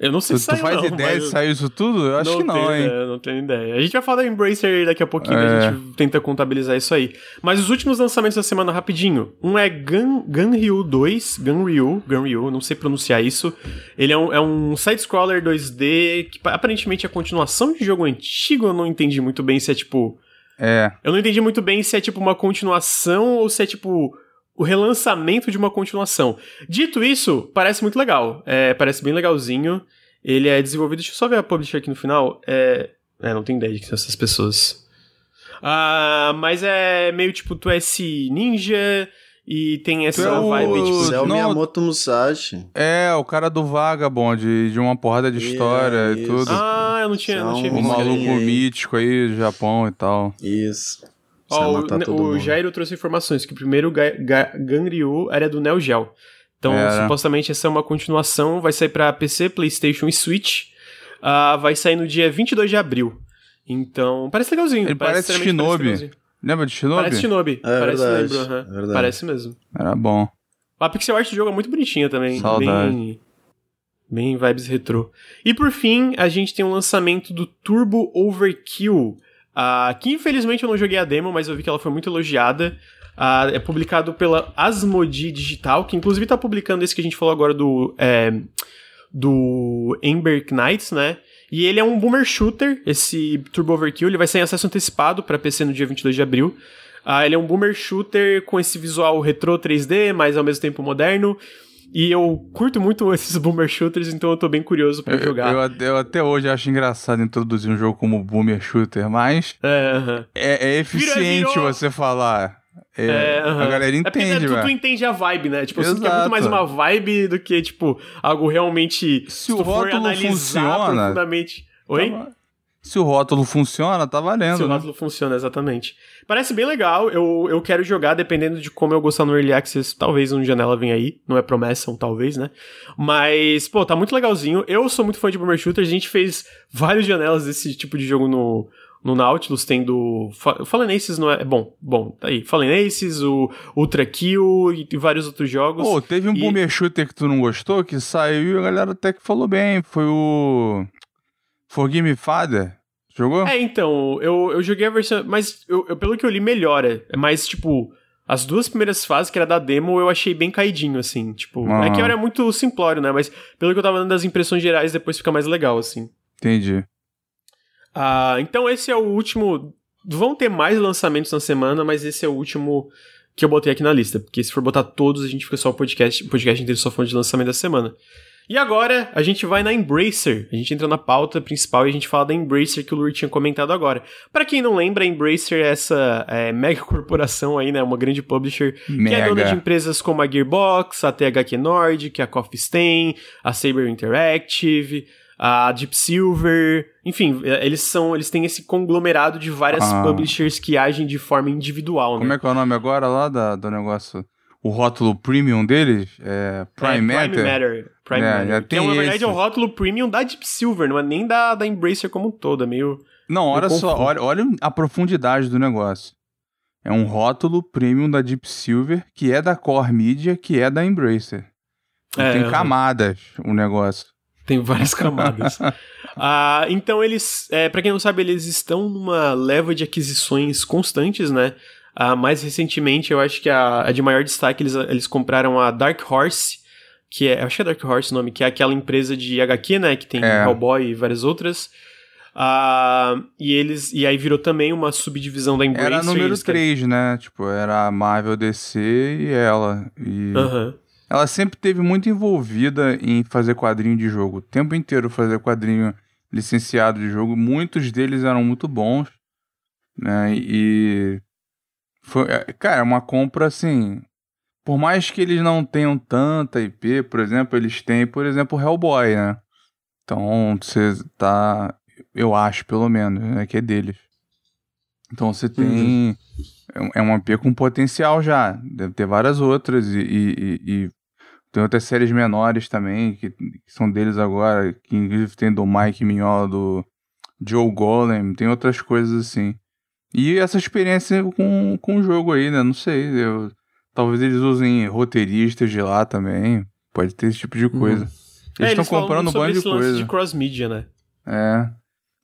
Speaker 1: Eu não sei
Speaker 3: Tu,
Speaker 1: se
Speaker 3: tu
Speaker 1: saiu,
Speaker 3: faz
Speaker 1: não,
Speaker 3: ideia de sair isso tudo? Eu acho que não,
Speaker 1: tenho
Speaker 3: hein?
Speaker 1: Ideia, não tenho ideia. A gente vai falar da Embracer daqui a pouquinho,
Speaker 3: É.
Speaker 1: a gente tenta contabilizar isso aí. Mas os últimos lançamentos da semana, rapidinho. Um é Gun, Gunryu 2, Gunryu, Gunryu, não sei pronunciar isso. Ele é um, é um side-scroller 2D que pa- aparentemente é a continuação de jogo antigo, eu não entendi muito bem se é tipo...
Speaker 3: É.
Speaker 1: Eu não entendi muito bem se é tipo uma continuação ou se é tipo o relançamento de uma continuação. Dito isso, parece muito legal. É, parece bem legalzinho. Ele é desenvolvido. Deixa eu só ver a publisher aqui no final. É, é não tenho ideia de que são essas pessoas. Ah, mas é meio tipo, tu é esse ninja e tem essa
Speaker 3: é o-
Speaker 1: vibe tipo.
Speaker 2: É o
Speaker 3: Não-
Speaker 2: Miyamoto Musashi.
Speaker 3: É, o cara do Vagabond, de uma porrada de
Speaker 2: É,
Speaker 3: história e
Speaker 2: isso.
Speaker 3: tudo.
Speaker 1: Ah, eu não tinha, não tinha
Speaker 2: São
Speaker 3: o
Speaker 1: visto.
Speaker 2: uma-
Speaker 3: maluco
Speaker 2: aí.
Speaker 3: mítico aí do Japão e tal.
Speaker 2: Isso.
Speaker 1: Ó,
Speaker 2: Precisa
Speaker 1: o, o. Jairo trouxe informações que o primeiro Ga Ga Ganryu era do Neo Geo. Então,
Speaker 3: Era.
Speaker 1: supostamente essa é uma continuação, vai sair pra PC, PlayStation e Switch. Ah, vai sair no dia 22 de abril. Então, parece legalzinho.
Speaker 3: Ele parece
Speaker 1: sinceramente,
Speaker 3: Shinobi.
Speaker 1: legalzinho.
Speaker 3: Lembra de Shinobi?
Speaker 1: Parece Shinobi.
Speaker 2: É
Speaker 1: parece
Speaker 2: verdade,
Speaker 1: lembro,
Speaker 2: é verdade.
Speaker 1: Parece mesmo.
Speaker 3: Era bom.
Speaker 1: A pixel art do jogo é muito bonitinha também.
Speaker 3: Saudade.
Speaker 1: Bem, bem vibes retrô. E por fim, a gente tem o lançamento do Turbo Overkill. Ah, que infelizmente eu não joguei a demo, mas eu vi que ela foi muito elogiada. Ah, é publicado pela Asmodee Digital, que inclusive tá publicando esse que a gente falou agora do. é, do Ember Knights, né? E ele é um boomer shooter, esse Turbo Overkill, ele vai sair em acesso antecipado para PC no dia 22 de abril. Ah, ele é um boomer shooter com esse visual retrô 3D, mas ao mesmo tempo moderno. E eu curto muito esses boomer shooters, então eu tô bem curioso pra
Speaker 3: Eu,
Speaker 1: jogar.
Speaker 3: eu até- eu até hoje acho engraçado introduzir um jogo como Boomer Shooter, mas
Speaker 1: É, aham.
Speaker 3: é, é eficiente
Speaker 1: virou-
Speaker 3: você falar. É,
Speaker 1: É.
Speaker 3: A galera
Speaker 1: É porque
Speaker 3: entende,
Speaker 1: tu, tu entende a vibe, né? Tipo, eu sinto que é
Speaker 3: Exato.
Speaker 1: muito mais uma vibe do que, tipo, algo realmente.
Speaker 3: Se o
Speaker 1: tu for
Speaker 3: rótulo funciona,
Speaker 1: profundamente. Oi?
Speaker 3: Tá- Se o rótulo funciona, tá valendo.
Speaker 1: Se o
Speaker 3: né?
Speaker 1: rótulo funciona, exatamente. Parece bem legal, eu, eu quero jogar, dependendo de como eu gostar no Early Access, talvez um janela venha aí, não é promessa, um talvez, né? Mas, pô, tá muito legalzinho. Eu sou muito fã de Boomer Shooter, a gente fez várias janelas desse tipo de jogo no, no Nautilus, tendo... Fa- Fallen Aces não é... Bom, bom, tá aí. Fallen Aces, o Ultra Kill e vários outros jogos.
Speaker 3: Pô, teve um
Speaker 1: E-
Speaker 3: Boomer Shooter que tu não gostou, que saiu e a galera até que falou bem. Foi o. Forgive Me Father. Jogou?
Speaker 1: É, então, eu, eu joguei a versão. Mas eu, eu- pelo que eu li, melhora. É mais, tipo. As duas primeiras fases, que era da demo, eu achei bem caidinho, assim. Tipo, é
Speaker 3: Aham.
Speaker 1: que era muito simplório, né? Mas pelo que eu tava dando das impressões gerais, depois fica mais legal, assim.
Speaker 3: Entendi.
Speaker 1: Ah, então esse é o último. Vão ter mais lançamentos na semana, mas esse é o último que eu botei aqui na lista. Porque se for botar todos, a gente fica só o podcast, o podcast inteiro só falando de lançamento da semana. E agora, a gente vai na Embracer. A gente entra na pauta principal e a gente fala da Embracer que o Lur tinha comentado agora. Pra quem não lembra, a Embracer é essa é, mega corporação aí, né? Uma grande publisher que é dona de
Speaker 3: Mega.
Speaker 1: empresas como a Gearbox, a THQ Nordic, a Coffee Stain, a Saber Interactive, a Deep Silver, enfim, eh, eles são, eles têm esse conglomerado de várias
Speaker 3: Ah.
Speaker 1: publishers que agem de forma individual, né?
Speaker 3: Como é que é o nome agora lá da, do negócio? O rótulo premium deles? É Prime
Speaker 1: É,
Speaker 3: Matter?
Speaker 1: Prime Matter. Prime
Speaker 3: É,
Speaker 1: Matter. é,
Speaker 3: tem
Speaker 1: na verdade
Speaker 3: esse.
Speaker 1: é o rótulo premium da Deep Silver, não é nem da, da Embracer como um todo, é meio...
Speaker 3: Não, olha só, olha, olha a profundidade do negócio. É um rótulo premium da Deep Silver, que é da Core Media, que é da Embracer. Então
Speaker 1: É,
Speaker 3: tem
Speaker 1: aham.
Speaker 3: camadas o negócio.
Speaker 1: Tem várias camadas. ah, então eles, é, para quem não sabe, eles estão numa leva de aquisições constantes, né? Ah, mais recentemente, eu acho que a, a de maior destaque, eles, eles compraram a Dark Horse, que é, acho que é Dark Horse o nome, que é aquela empresa de HQ, né, que tem é. Hellboy e várias outras. Uh, e eles e aí virou também uma subdivisão da Embracer.
Speaker 3: Era número 3, né? Tipo, era a Marvel DC e ela. E
Speaker 1: uhum.
Speaker 3: ela sempre teve muito envolvida em fazer quadrinho de jogo. O tempo inteiro fazer quadrinho licenciado de jogo. Muitos deles eram muito bons. Né? E foi, é, cara, uma compra assim. Por mais que eles não tenham tanta IP, por exemplo, eles têm, por exemplo, Hellboy, né? Então, você tá eu acho, pelo menos, né, que é deles. Então você tem. Uhum. É, é uma IP com potencial já. Deve ter várias outras e, e, e tem outras séries menores também que, que, são deles agora. Que inclusive tem do Mike Mignola, do Joe Golem, tem outras coisas assim. E essa experiência com, com o jogo aí, né? Não sei. Eu, talvez eles usem roteiristas de lá também. Pode ter esse tipo de coisa. Uhum. Eles estão é, comprando um monte de coisa.
Speaker 1: de cross-media, né?
Speaker 3: É.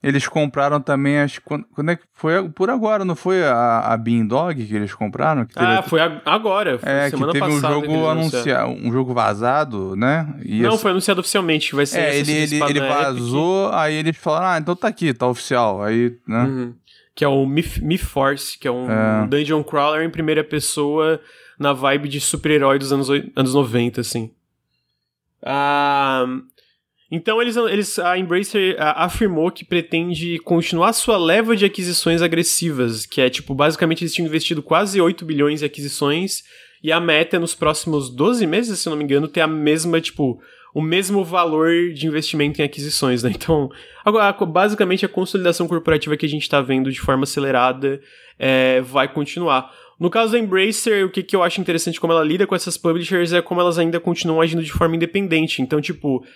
Speaker 3: Eles compraram também, acho quando, quando é que foi por agora, não foi a, a Bean Dog que eles compraram? Que
Speaker 1: ah, foi agora, foi
Speaker 3: é,
Speaker 1: semana
Speaker 3: que teve
Speaker 1: passada
Speaker 3: um jogo anunciado, um jogo vazado, né?
Speaker 1: E não, esse... foi anunciado oficialmente que vai ser
Speaker 3: É, ele, ele, ele vazou, Epic. aí eles falaram, ah, então tá aqui, tá oficial, aí, né?
Speaker 1: Uhum. Que é o Myth Force, que é um é. dungeon crawler em primeira pessoa na vibe de super-herói dos anos, anos 90, assim. Ah, então eles, eles a Embracer afirmou que pretende continuar sua leva de aquisições agressivas, que é tipo, basicamente eles tinham investido quase 8 bilhões em aquisições e a meta é nos próximos 12 meses, se não me engano, ter a mesma, tipo, o mesmo valor de investimento em aquisições, né? Então, agora, basicamente a consolidação corporativa que a gente está vendo de forma acelerada é, vai continuar. No caso da Embracer, o que, que eu acho interessante como ela lida com essas publishers é como elas ainda continuam agindo de forma independente. Então, tipo,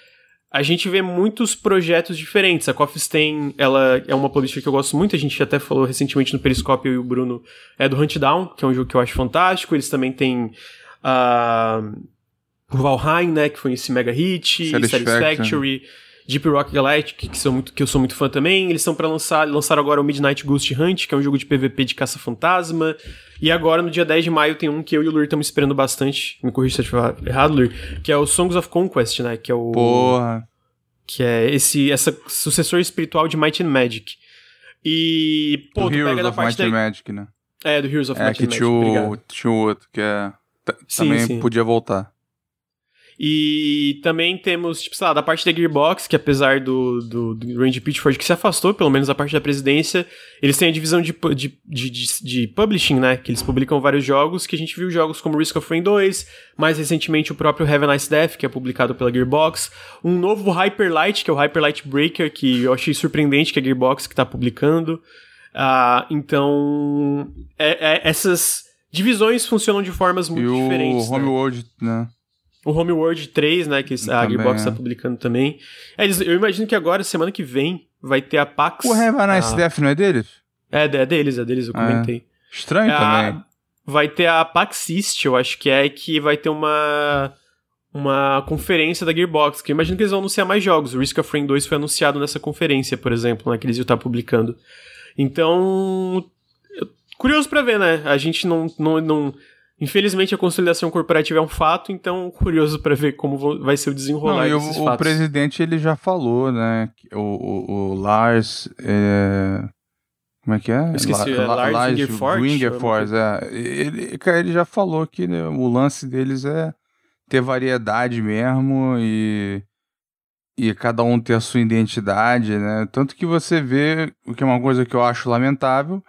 Speaker 1: a gente vê muitos projetos diferentes. A Coffee Stain, ela é uma publisher que eu gosto muito, a gente até falou recentemente no Periscope, eu e o Bruno, é do Hunt Down, que é um jogo que eu acho fantástico. Eles também têm uh, Valheim, né, que foi esse mega hit, Satisfactory. Deep Rock Galactic, que, são muito, que eu sou muito fã também. Eles estão para lançar, lançaram agora o Midnight Ghost Hunt, que é um jogo de PVP de caça-fantasma. E agora, no dia 10 de maio, tem um que eu e o Lur estamos esperando bastante. Me corrija se eu estiver errado, Lur. Que é o Songs of Conquest, né? Que é o.
Speaker 3: Porra.
Speaker 1: Que é esse essa sucessor espiritual de Might and Magic. E.
Speaker 3: Pô, do Heroes pega da parte Might and Magic, né?
Speaker 1: É, do Heroes of
Speaker 3: é,
Speaker 1: Might
Speaker 3: and
Speaker 1: Magic.
Speaker 3: É, que tinha o outro, que é. Sim, também sim. podia voltar.
Speaker 1: E também temos, tipo, sei lá, da parte da Gearbox, que apesar do, do, do Randy Pitchford, que se afastou, pelo menos da parte da presidência, eles têm a divisão de, de, de, de, de publishing, né? Que eles publicam vários jogos, que a gente viu jogos como Risk of Rain 2, mais recentemente o próprio Have a Nice Death, que é publicado pela Gearbox, um novo Hyperlight, que é o Hyperlight Breaker, que eu achei surpreendente que a Gearbox que tá publicando. Uh, então, é, é, essas divisões funcionam de formas muito
Speaker 3: e
Speaker 1: diferentes.
Speaker 3: O Homeworld, né? né?
Speaker 1: O Homeworld 3, né, que a Gearbox tá publicando também. É, eu imagino que agora, semana que vem, vai ter a PAX.
Speaker 3: O Have a Nice a... Death não é deles?
Speaker 1: É, é deles, é deles, eu é. comentei.
Speaker 3: Estranho
Speaker 1: é
Speaker 3: também.
Speaker 1: A... Vai ter a PAX East, eu acho que é, que vai ter uma uma conferência da Gearbox, que eu imagino que eles vão anunciar mais jogos. O Risk of Rain 2 foi anunciado nessa conferência, por exemplo, né, que eles iam estar publicando. Então, curioso para ver, né? A gente não, não, não Infelizmente a consolidação corporativa é um fato, então curioso para ver como vai ser o desenrolar
Speaker 3: Não,
Speaker 1: desses
Speaker 3: o,
Speaker 1: fatos.
Speaker 3: O presidente ele já falou, né? O, o, o Lars, é... como é que é?
Speaker 1: Eu esqueci, La, é Lars, Lars Wingerford.
Speaker 3: Wingerford, é. Ele, ele já falou que né, o lance deles é ter variedade mesmo e e cada um ter a sua identidade, né? Tanto que você vê, o que é uma coisa que eu acho lamentável,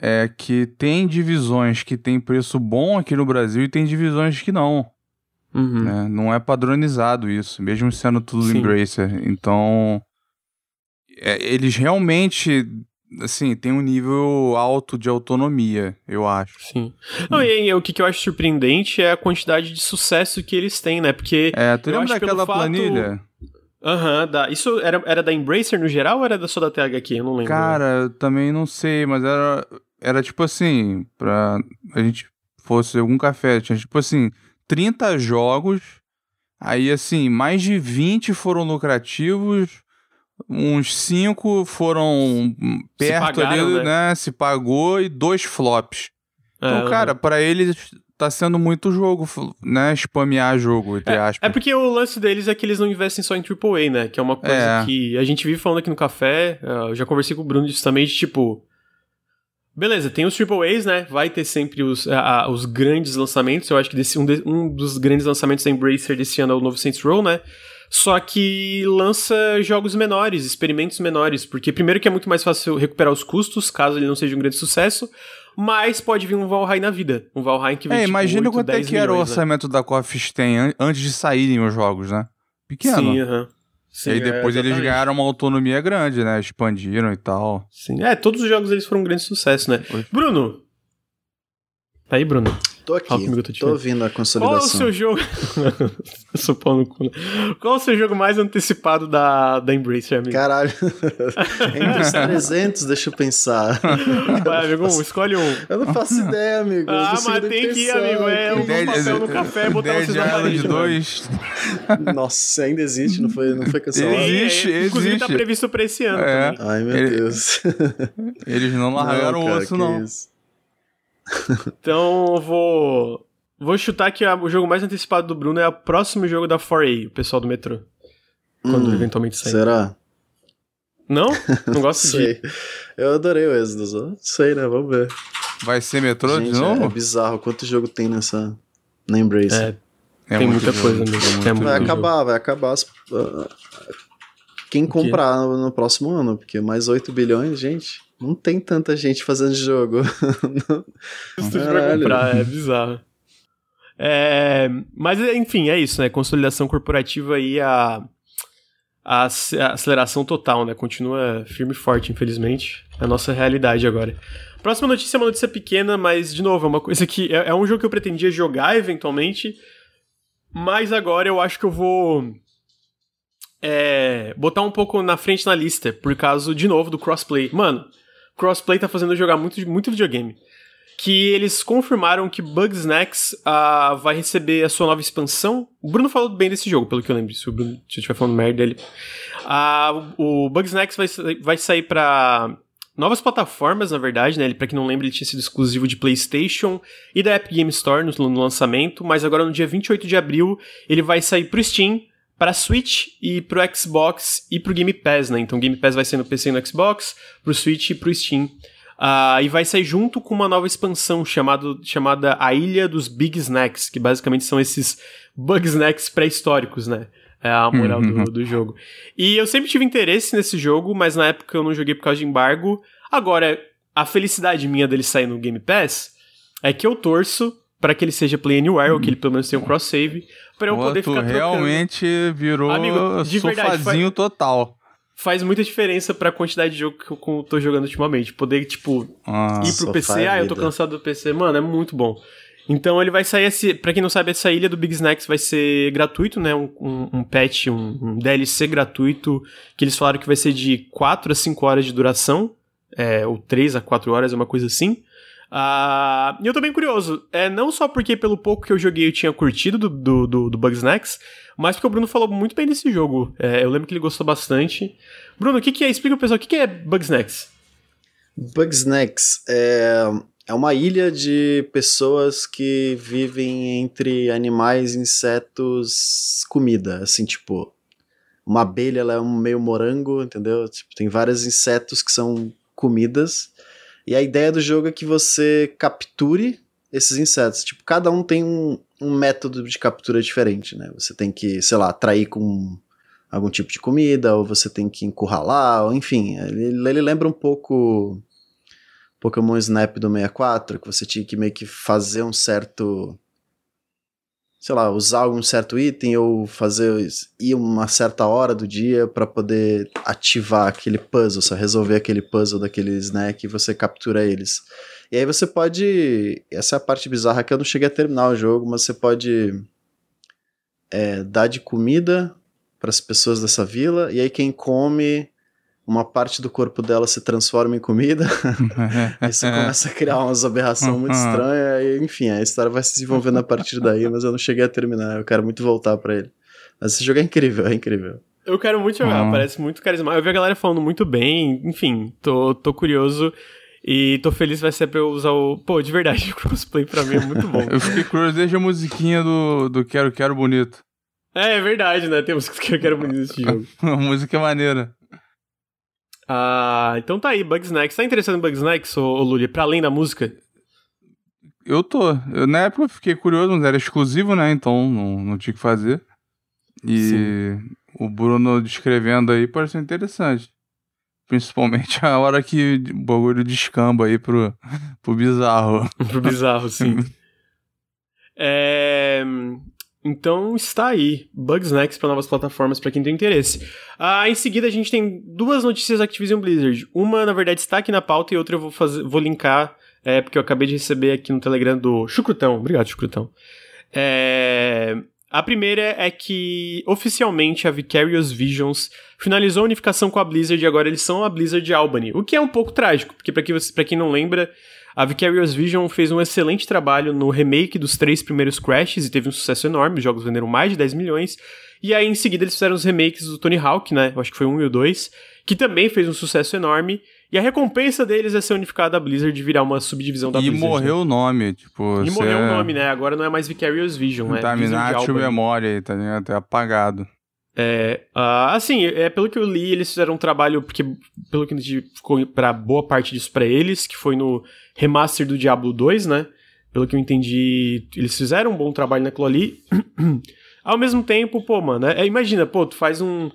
Speaker 3: é que tem divisões que tem preço bom aqui no Brasil e tem divisões que não.
Speaker 1: Uhum.
Speaker 3: Né? Não é padronizado isso, mesmo sendo tudo Sim. Embracer. Então, é, eles realmente, assim, têm um nível alto de autonomia, eu acho.
Speaker 1: Sim. Não, e, e, o que, que eu acho surpreendente é a quantidade de sucesso que eles têm, né? Porque.
Speaker 3: É, tu lembra daquela fato... planilha?
Speaker 1: Aham, uhum, da... isso era, era da Embracer no geral ou era só da THQ? Eu não lembro.
Speaker 3: Cara, eu também não sei, mas era era tipo assim, pra a gente fosse algum café, tinha tipo assim, 30 jogos Aí, assim, mais de 20 foram lucrativos, uns 5 foram perto
Speaker 1: pagaram,
Speaker 3: ali,
Speaker 1: né?
Speaker 3: né? Se pagou e dois flops. Então,
Speaker 1: É,
Speaker 3: cara, pra eles tá sendo muito jogo, né? Spamear jogo, entre aspas.
Speaker 1: É porque o lance deles é que eles não investem só em AAA, né? Que é uma coisa
Speaker 3: É.
Speaker 1: que a gente vive falando aqui no café. Eu já conversei com o Bruno justamente, tipo. Beleza, tem os AAAs, né? Vai ter sempre os, a- os grandes lançamentos. Eu acho que desse, um, de- um dos grandes lançamentos da Embracer desse ano é o novo Saints Row, né? Só que lança jogos menores, experimentos menores, porque primeiro que é muito mais fácil recuperar os custos, caso ele não seja um grande sucesso, mas pode vir um Valheim na vida. Um Valheim que vem
Speaker 3: É,
Speaker 1: tipo,
Speaker 3: imagina
Speaker 1: 8,
Speaker 3: quanto é
Speaker 1: 10
Speaker 3: que era o
Speaker 1: milhões, né?
Speaker 3: orçamento da Coffee tem an- antes de saírem os jogos, né? Pequeno.
Speaker 1: Sim, aham. Sim,
Speaker 3: e aí
Speaker 1: é,
Speaker 3: depois eles
Speaker 1: exatamente.
Speaker 3: ganharam uma autonomia grande, né? Expandiram e tal.
Speaker 1: Sim. É, todos os jogos eles foram um grande sucesso, né? Bruno. Tá aí, Bruno?
Speaker 2: Tô aqui,
Speaker 1: Fala comigo, tô te
Speaker 2: tô
Speaker 1: vendo.
Speaker 2: ouvindo a
Speaker 1: Qual é o
Speaker 2: consolidação.
Speaker 1: seu jogo. Eu sou pau no cu, né? Qual é o seu jogo mais antecipado da, da Embracer, amigo?
Speaker 2: Caralho. Entre os 300, deixa eu pensar.
Speaker 1: Vai, amigo, um, escolhe um.
Speaker 2: Eu não faço ideia, amigo.
Speaker 1: Ah, mas tem que ir, amigo. É um papel no café e botar vocês na parede. mano.
Speaker 3: 2.
Speaker 2: Nossa, ainda existe, não foi, não foi cancelado.
Speaker 3: Existe,
Speaker 1: é, Inclusive tá previsto pra esse ano
Speaker 3: É.
Speaker 1: também.
Speaker 2: Ai, meu
Speaker 3: Ele-
Speaker 2: Deus.
Speaker 3: Eles não largaram o
Speaker 2: cara,
Speaker 3: osso, não.
Speaker 2: isso.
Speaker 1: Então eu vou. Vou chutar que a- o jogo mais antecipado do Bruno é o próximo jogo da 4A, o pessoal do metrô. Quando
Speaker 2: Hum,
Speaker 1: eventualmente sair.
Speaker 2: Será?
Speaker 1: Não? Não gosto de.
Speaker 2: Eu adorei o Exodus. ó. Sei, né? Vamos ver.
Speaker 3: Vai ser metrô
Speaker 2: Gente,
Speaker 3: de novo?
Speaker 2: é bizarro. Quanto jogo tem nessa... Na Embrace?
Speaker 1: É,
Speaker 3: É
Speaker 1: tem muita
Speaker 3: jogo,
Speaker 1: coisa mesmo.
Speaker 3: muito
Speaker 1: Tem muito
Speaker 2: vai
Speaker 1: jogo.
Speaker 2: acabar, vai acabar. as- ah, Quem comprar no, no próximo ano, porque mais 8 bilhões, gente, não tem tanta gente fazendo jogo. Caralho.
Speaker 1: comprar, é bizarro. É, mas, enfim, é isso, né? Consolidação corporativa e a, a aceleração total, né? Continua firme e forte, infelizmente. É a nossa realidade agora. Próxima notícia é uma notícia pequena, mas, de novo, é uma coisa que. É, é um jogo que eu pretendia jogar eventualmente. Mas agora eu acho que eu vou. é, botar um pouco na frente na lista, por causa, de novo, do crossplay. Mano, crossplay tá fazendo eu jogar muito, muito videogame que eles confirmaram que Bugsnax ah, vai receber a sua nova expansão. O Bruno falou bem desse jogo, pelo que eu lembro. Se, o Bruno, eu estiver falando merda dele. Ah, o Bugsnax vai, vai sair para novas plataformas, na verdade, né? Ele, pra quem não lembra, ele tinha sido exclusivo de PlayStation e da Epic Game Store no, no lançamento, mas agora no dia 28 de abril ele vai sair pro Steam, para Switch e pro Xbox e pro Game Pass, né? Então Game Pass vai ser no PC e no Xbox, pro Switch e pro Steam. Ah, e vai sair junto com uma nova expansão chamado, chamada A Ilha dos Big Snacks, que basicamente são esses Bug Snacks pré-históricos, né? É a moral
Speaker 3: Uhum.
Speaker 1: do, do jogo. E eu sempre tive interesse nesse jogo, mas na época eu não joguei por causa de embargo. Agora, a felicidade minha dele sair no Game Pass é que eu torço para que ele seja Play Anywhere, ou que ele pelo menos tenha um cross-save, para eu
Speaker 3: Pô,
Speaker 1: poder
Speaker 3: tu
Speaker 1: ficar trocando.
Speaker 3: realmente virou
Speaker 1: Amigo, de verdade,
Speaker 3: sofazinho total.
Speaker 1: Faz muita diferença pra quantidade de jogo que eu tô jogando ultimamente. Poder, tipo,
Speaker 3: Ah,
Speaker 1: ir pro PC, ah, eu tô cansado do PC. Mano, é muito bom. Então ele vai sair esse. Pra quem não sabe, essa ilha do Big Snacks vai ser gratuito, né? Um, um, um patch, um, um DLC gratuito, que eles falaram que vai ser de 4 a 5 horas de duração. É, ou 3 a 4 horas, é uma coisa assim. Ah, e eu tô bem curioso. É, não só porque pelo pouco que eu joguei eu tinha curtido do, do, do, do mas porque o Bruno falou muito bem desse jogo. É, eu lembro que ele gostou bastante. Bruno, o que, que é? Explica pro pessoal o que, que é Bugsnax.
Speaker 2: Bugsnax é, é uma ilha de pessoas que vivem entre animais, insetos, comida. Assim, tipo, uma abelha ela é um meio morango, entendeu? Tipo, tem vários insetos que são comidas. E a ideia do jogo é que você capture esses insetos. Tipo, cada um tem um, um método de captura diferente, né? Você tem que, sei lá, atrair com algum tipo de comida, ou você tem que encurralar, ou enfim, ele, ele lembra um pouco Pokémon Snap do 64, que você tinha que meio que fazer um certo. Sei lá, usar algum certo item ou fazer ir uma certa hora do dia para poder ativar aquele puzzle, só resolver aquele puzzle daquele snack e você captura eles. E aí você pode. Essa é a parte bizarra que eu não cheguei a terminar o jogo, mas você pode é, dar de comida para as pessoas dessa vila, e aí quem come, uma parte do corpo dela se transforma em comida. Aí você começa a criar umas aberrações muito estranhas, e enfim, a história vai se desenvolvendo a partir daí, mas eu não cheguei a terminar, eu quero muito voltar pra ele. Mas esse jogo é incrível, é incrível.
Speaker 1: Eu quero muito jogar,
Speaker 3: Uhum.
Speaker 1: parece muito carismático. Eu vi a galera falando muito bem, enfim, tô, tô curioso. E tô feliz vai ser pra eu usar o. Pô, de verdade, o crossplay pra mim é muito bom.
Speaker 3: Eu fiquei curioso desde a musiquinha do, do Quero Quero Bonito.
Speaker 1: é, é verdade, né? Tem músicas que eu quero bonito nesse jogo.
Speaker 3: A música é maneira.
Speaker 1: Ah, então tá aí, Bugsnax. Tá interessado em Bugsnax, ô, ô Luli? Pra além da música?
Speaker 3: Eu tô. Eu, na época eu fiquei curioso, mas era exclusivo, né? Então não, não tinha o que fazer. E o Bruno descrevendo aí pareceu interessante. Principalmente a hora que o bagulho descamba aí pro, pro bizarro.
Speaker 1: Pro bizarro, sim. é... Então está aí, Bugsnax para novas plataformas para quem tem interesse. Ah, em seguida a gente tem duas notícias da Activision Blizzard. Uma, na verdade, está aqui na pauta e outra eu vou, fazer, vou linkar, é, porque eu acabei de receber aqui no Telegram do Chucrutão. Obrigado, Chucrutão. É... A primeira é que, oficialmente, a Vicarious Visions finalizou a unificação com a Blizzard e agora eles são a Blizzard Albany. O que é um pouco trágico, porque para quem, quem não lembra, a Vicarious Vision fez um excelente trabalho no remake dos três primeiros Crashes e teve um sucesso enorme, os jogos venderam mais de 10 milhões. E aí, em seguida, eles fizeram os remakes do Tony Hawk, né? Eu acho que foi um e o dois, que também fez um sucesso enorme. E a recompensa deles é ser unificada a Blizzard e virar uma subdivisão da
Speaker 3: e
Speaker 1: Blizzard.
Speaker 3: morreu
Speaker 1: né?
Speaker 3: o nome, tipo.
Speaker 1: E morreu o nome, né? Agora não é mais Vicarious Vision, né? Blizzard
Speaker 3: Contaminatio
Speaker 1: Albany.
Speaker 3: memória aí, tá ligado? É apagado.
Speaker 1: É, ah, assim, é, pelo que eu li, eles fizeram um trabalho, porque pelo que eu entendi, ficou pra boa parte disso pra eles, que foi no remaster do Diablo 2, né? Pelo que eu entendi, eles fizeram um bom trabalho naquilo ali. Ao mesmo tempo, pô, mano, é- imagina, pô, tu faz um.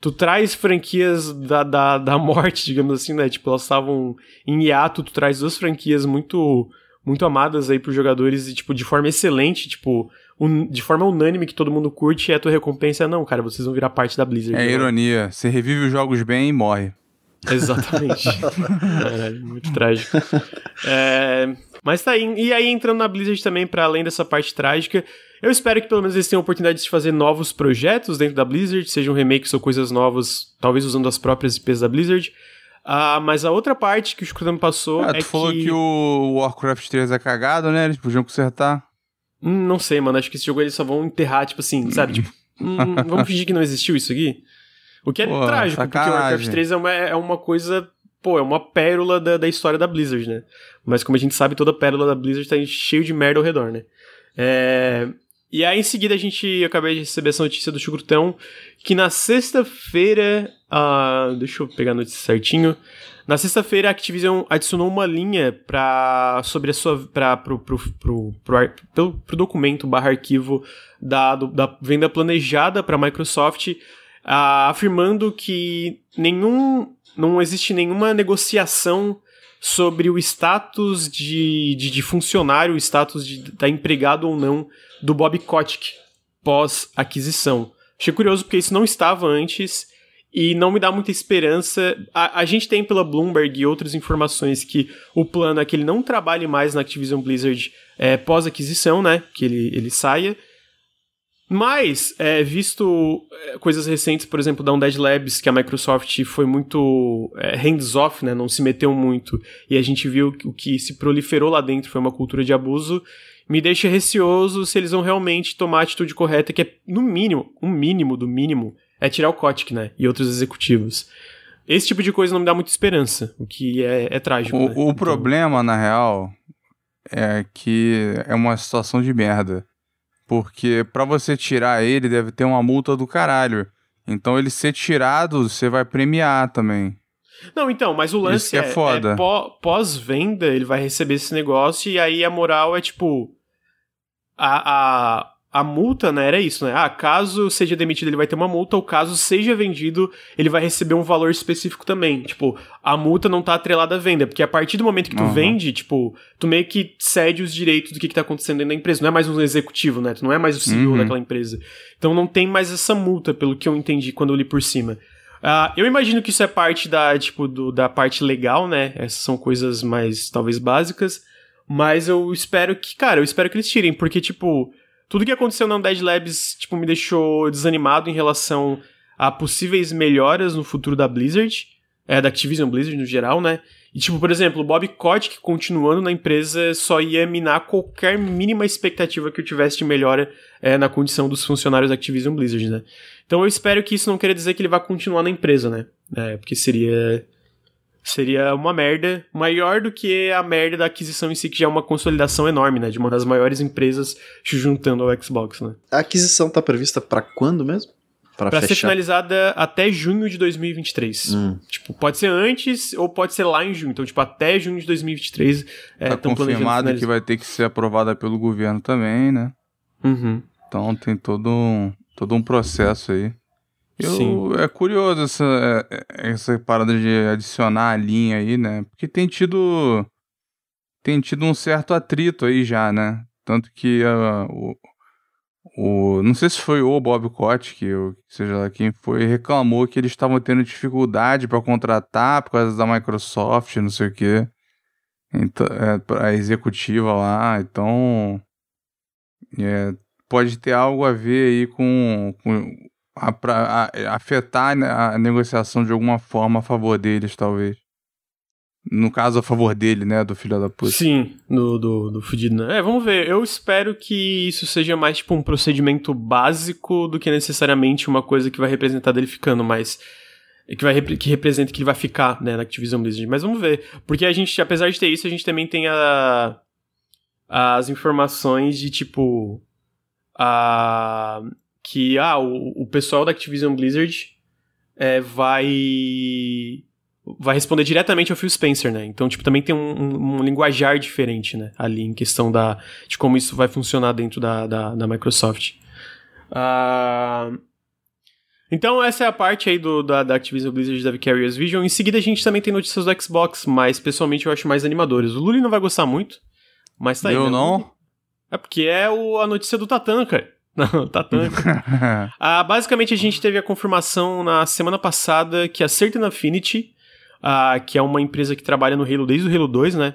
Speaker 1: Tu traz franquias da, da, da morte, digamos assim, né? Tipo, elas estavam em hiato, tu traz duas franquias muito muito amadas aí pros jogadores e, tipo, de forma excelente, tipo, un- de forma unânime que todo mundo curte e a tua recompensa é, não, cara, vocês vão virar parte da Blizzard.
Speaker 3: É
Speaker 1: agora."
Speaker 3: ironia. Você revive os jogos bem e morre.
Speaker 1: Exatamente. Caralho, muito trágico. É, mas tá aí. E aí, entrando na Blizzard também, para além dessa parte trágica, eu espero que pelo menos eles tenham a oportunidade de fazer novos projetos dentro da Blizzard, sejam remakes ou coisas novas, talvez usando as próprias IPs da Blizzard. Ah, mas a outra parte que o me passou
Speaker 3: Ah,
Speaker 1: é
Speaker 3: tu falou
Speaker 1: que...
Speaker 3: que o Warcraft 3 é cagado, né? Eles podiam consertar.
Speaker 1: Hum, Não sei, mano. Acho que esse jogo eles só vão enterrar, tipo assim, sabe? Tipo, hum, vamos fingir que não existiu isso aqui? O que é
Speaker 3: Pô,
Speaker 1: trágico, porque o
Speaker 3: sacanagem.
Speaker 1: Warcraft 3 é uma, é uma coisa. Pô, é uma pérola da, da história da Blizzard, né? Mas como a gente sabe, toda pérola da Blizzard tá cheio de merda ao redor, né? É... E aí, em seguida, a gente eu acabei de receber essa notícia do Chucrutão que na sexta-feira. ah, deixa eu pegar a notícia certinho. Na sexta-feira, a Activision adicionou uma linha pra, sobre a sua. Pra, pro, pro, pro, pro, pro documento barra arquivo da, do- da venda planejada para a Microsoft, afirmando que nenhum. não existe nenhuma negociação sobre o status de, de, de funcionário, o status de estar empregado ou não do Bob Kotick pós-aquisição. Achei curioso porque isso não estava antes e não me dá muita esperança. A, a gente tem pela Bloomberg e outras informações que o plano é que ele não trabalhe mais na Activision Blizzard é, pós-aquisição, né? Que ele, ele saia. Mas, é, visto é, coisas recentes, por exemplo, da Undead Labs, que a Microsoft foi muito é, hands-off, né, não se meteu muito, e a gente viu que o que se proliferou lá dentro foi uma cultura de abuso, me deixa receoso se eles vão realmente tomar a atitude correta, que é, no mínimo, um mínimo do mínimo, é tirar o Kotick, né, e outros executivos. Esse tipo de coisa não me dá muita esperança, o que é, é trágico.
Speaker 3: O,
Speaker 1: né?
Speaker 3: o
Speaker 1: Então-
Speaker 3: problema, na real, é que é uma situação de merda. Porque pra você tirar ele, deve ter uma multa do caralho. Então ele ser tirado, você vai premiar também.
Speaker 1: Não, então, mas o lance
Speaker 3: Isso que é foda.
Speaker 1: pó- pós-venda, ele vai receber esse negócio e aí a moral é tipo. A, a, a multa, né? Era isso, né? Ah, caso seja demitido, ele vai ter uma multa, ou caso seja vendido, ele vai receber um valor específico também. Tipo, a multa não tá atrelada à venda, porque a partir do momento que tu
Speaker 3: Uhum.
Speaker 1: vende, tipo, tu meio que cede os direitos do que, que tá acontecendo dentro da empresa. Não é mais um executivo, né? Tu não é mais o CEO
Speaker 3: Uhum.
Speaker 1: daquela empresa. Então não tem mais essa multa, pelo que eu entendi quando eu li por cima. Ah, eu imagino que isso é parte da, tipo, do- da parte legal, né? Essas são coisas mais, talvez, básicas. Mas eu espero que, cara, eu espero que eles tirem, porque, tipo, tudo que aconteceu na Undead Labs, tipo, me deixou desanimado em relação a possíveis melhoras no futuro da Blizzard, é, da Activision Blizzard no geral, né? E, tipo, por exemplo, o Bob Kotick, continuando na empresa, só ia minar qualquer mínima expectativa que eu tivesse de melhora é, na condição dos funcionários da Activision Blizzard, né? Então eu espero que isso não queira dizer que ele vai continuar na empresa, né? É, porque seria seria uma merda maior do que a merda da aquisição em si, que já é uma consolidação enorme, né? De uma das maiores empresas se juntando ao Xbox, né?
Speaker 2: A aquisição tá prevista para quando mesmo?
Speaker 1: Pra, pra ser finalizada até junho de 2023. Hum. Tipo, pode ser antes ou pode ser lá em junho. Então, tipo, até junho de 2023.
Speaker 3: É, tá confirmado que vai ter que ser aprovada pelo governo também, né?
Speaker 1: Uhum.
Speaker 3: Então tem todo um, todo um processo aí. Eu, Sim. É curioso essa, é, essa parada de adicionar a linha aí, né? Porque tem tido. Tem tido um certo atrito aí já, né? Tanto que uh, o, o. Não sei se foi o Bob Cott, que seja lá quem foi, reclamou que eles estavam tendo dificuldade para contratar por causa da Microsoft, não sei o quê. Então, é, a executiva lá, então. É, pode ter algo a ver aí com, com a, pra, a, afetar né, a negociação de alguma forma a favor deles, talvez. No caso, a favor dele, né? Do filho da puta.
Speaker 1: Sim, do, do, do fudido, né? É, vamos ver. Eu espero que isso seja mais, tipo, um procedimento básico do que necessariamente uma coisa que vai representar dele ficando mais. Que, vai, que representa que ele vai ficar, né, na Activision Blizzard. Mas vamos ver. Porque a gente, apesar de ter isso, a gente também tem a, as informações de, tipo. A, que ah, o, o pessoal da Activision Blizzard é, vai vai responder diretamente ao Phil Spencer, né? Então, tipo, também tem um, um, um, linguajar diferente, né? Ali em questão da, de como isso vai funcionar dentro da, da, da Microsoft. Uh... Então, essa é a parte aí do, da, da Activision Blizzard da Vicarious Vision. Em seguida, a gente também tem notícias do Xbox, mas pessoalmente eu acho mais animadores. O Luli não vai gostar muito, mas tá aí.
Speaker 3: Eu né? não?
Speaker 1: É porque é o, a notícia do Tatan, cara. Não, tá tanto. ah, basicamente, a gente teve a confirmação na semana passada que a Certain Affinity, ah, que é uma empresa que trabalha no Halo desde o Halo 2, né?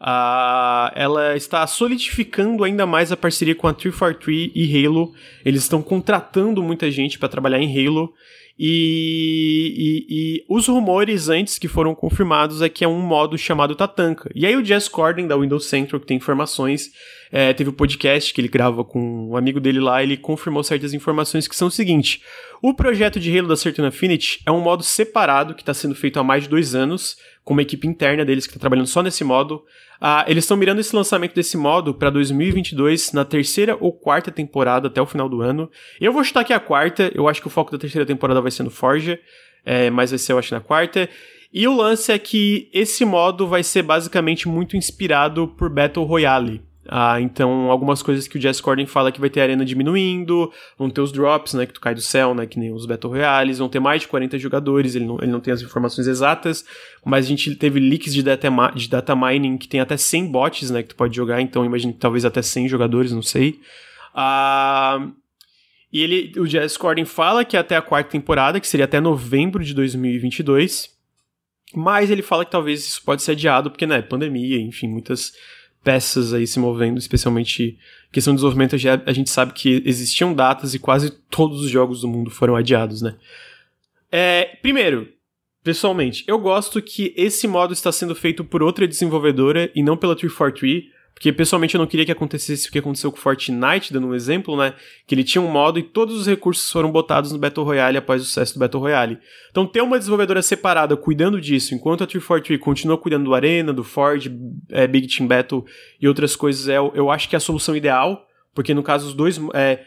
Speaker 1: Ah, ela está solidificando ainda mais a parceria com a 343 e Halo. Eles estão contratando muita gente para trabalhar em Halo. E, e, e, os rumores antes que foram confirmados é que é um modo chamado Tatanka. E aí o Jess Corden, da Windows Central, que tem informações, é, teve o um podcast que ele grava com um amigo dele lá, ele confirmou certas informações que são o seguinte. O projeto de Halo da Certain Affinity é um modo separado que está sendo feito há mais de dois anos, com uma equipe interna deles que está trabalhando só nesse modo. Ah, eles estão mirando esse lançamento desse modo para 2022, na terceira ou quarta temporada, até o final do ano. Eu vou chutar aqui a quarta, eu acho que o foco da terceira temporada vai ser no Forja, é, mas vai ser, eu acho, na quarta. E o lance é que esse modo vai ser basicamente muito inspirado por Battle Royale. Ah, então, algumas coisas que o Jess Corden fala que vai ter a arena diminuindo, vão ter os drops, né, que tu cai do céu, né, que nem os Battle Royales, vão ter mais de 40 jogadores, ele não, ele não tem as informações exatas, mas a gente teve leaks de data, de data mining que tem até 100 bots, né, que tu pode jogar, então imagino que talvez até 100 jogadores, não sei. Ah, e ele, o Jess Corden fala que até a quarta temporada, que seria até novembro de 2022, mas ele fala que talvez isso pode ser adiado, porque, né, pandemia, enfim, muitas peças aí se movendo, especialmente questão de desenvolvimento, a gente sabe que existiam datas e quase todos os jogos do mundo foram adiados, né? É, primeiro, pessoalmente, eu gosto que esse modo está sendo feito por outra desenvolvedora e não pela 343, porque pessoalmente eu não queria que acontecesse o que aconteceu com Fortnite, dando um exemplo, né? Que ele tinha um modo e todos os recursos foram botados no Battle Royale após o sucesso do Battle Royale. Então ter uma desenvolvedora separada cuidando disso, enquanto a 343 continua cuidando do Arena, do Ford, é, Big Team Battle e outras coisas, é, eu acho que é a solução ideal, porque no caso os dois. É,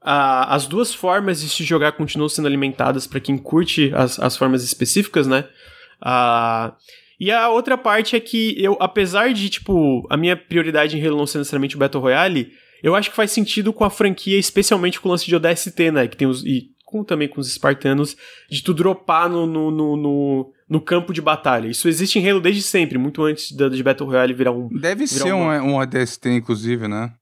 Speaker 1: a, as duas formas de se jogar continuam sendo alimentadas para quem curte as, as formas específicas, né? Uh, e a outra parte é que eu, apesar de, tipo, a minha prioridade em Halo não ser necessariamente o Battle Royale, eu acho que faz sentido com a franquia, especialmente com o lance de ODST, né? Que tem os. E com, também com os espartanos, de tu dropar no, no, no, no, no campo de batalha. Isso existe em Halo desde sempre, muito antes de, de Battle Royale virar um.
Speaker 3: Deve
Speaker 1: virar
Speaker 3: ser um, um ODST, inclusive, né?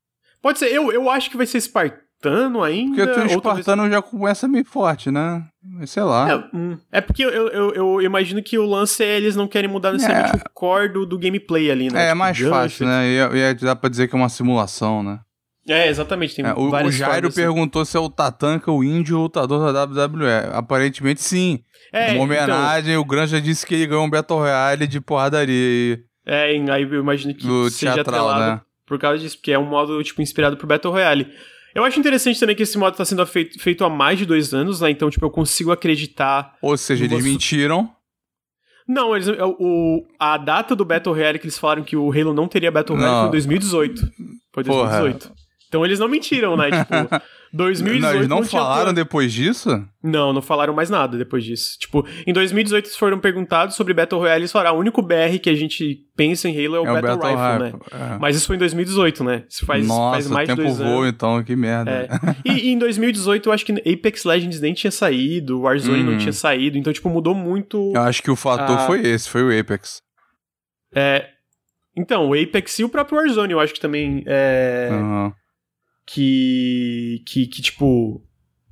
Speaker 1: Pode ser, eu, eu acho que vai ser espartano espartano ainda.
Speaker 3: Porque o espartano talvez... já começa meio forte, né? Sei lá.
Speaker 1: É, hum. é porque eu, eu, eu, imagino que o lance é eles não querem mudar necessariamente é. o core do, do gameplay ali, né?
Speaker 3: É, é tipo, mais fácil, né? E, e dá pra dizer que é uma simulação, né?
Speaker 1: É, exatamente. Tem
Speaker 3: É, o, o Jairo
Speaker 1: assim.
Speaker 3: perguntou se é o Tatanka o índio lutador da WWE. Aparentemente sim.
Speaker 1: É,
Speaker 3: Uma
Speaker 1: então,
Speaker 3: homenagem, o Granja disse que ele ganhou um Battle Royale de porradaria
Speaker 1: é, aí eu imagino que
Speaker 3: do
Speaker 1: seja
Speaker 3: teatral,
Speaker 1: atrelado
Speaker 3: né?
Speaker 1: por causa disso, porque é um modo, tipo, inspirado por Battle Royale. Eu acho interessante também que esse modo tá sendo feito, feito há mais de dois anos, né? Então, tipo, eu consigo acreditar.
Speaker 3: Ou seja, eles
Speaker 1: Você-
Speaker 3: mentiram.
Speaker 1: Não, eles, é o, a data do Battle Royale que eles falaram que o Halo não teria Battle Royale
Speaker 3: Não.
Speaker 1: foi em 2018. Foi
Speaker 3: Porra.
Speaker 1: 2018. Então eles não mentiram, né? Tipo, 2018
Speaker 3: não, eles não,
Speaker 1: tinha
Speaker 3: falaram
Speaker 1: plano.
Speaker 3: depois disso?
Speaker 1: Não, não falaram mais nada depois disso. Tipo, em 2018 eles foram perguntados sobre Battle Royale e falaram, ah, o único BR que a gente pensa em Halo é o,
Speaker 3: é o
Speaker 1: Battle,
Speaker 3: Battle
Speaker 1: Rifle,
Speaker 3: Royale.
Speaker 1: né?
Speaker 3: É.
Speaker 1: Mas isso foi em 2018, né? Isso faz,
Speaker 3: Nossa,
Speaker 1: faz mais
Speaker 3: o
Speaker 1: de
Speaker 3: tempo
Speaker 1: dois
Speaker 3: voa
Speaker 1: anos.
Speaker 3: então, que merda.
Speaker 1: É. E, e em 2018 eu acho que Apex Legends nem tinha saído, Warzone não
Speaker 3: Hum.
Speaker 1: tinha saído, então, tipo, mudou muito.
Speaker 3: Eu acho que o fator
Speaker 1: Ah.
Speaker 3: foi esse, foi o Apex.
Speaker 1: É, então, o Apex e o próprio Warzone eu acho que também é,
Speaker 3: Aham.
Speaker 1: Que, que, que, tipo,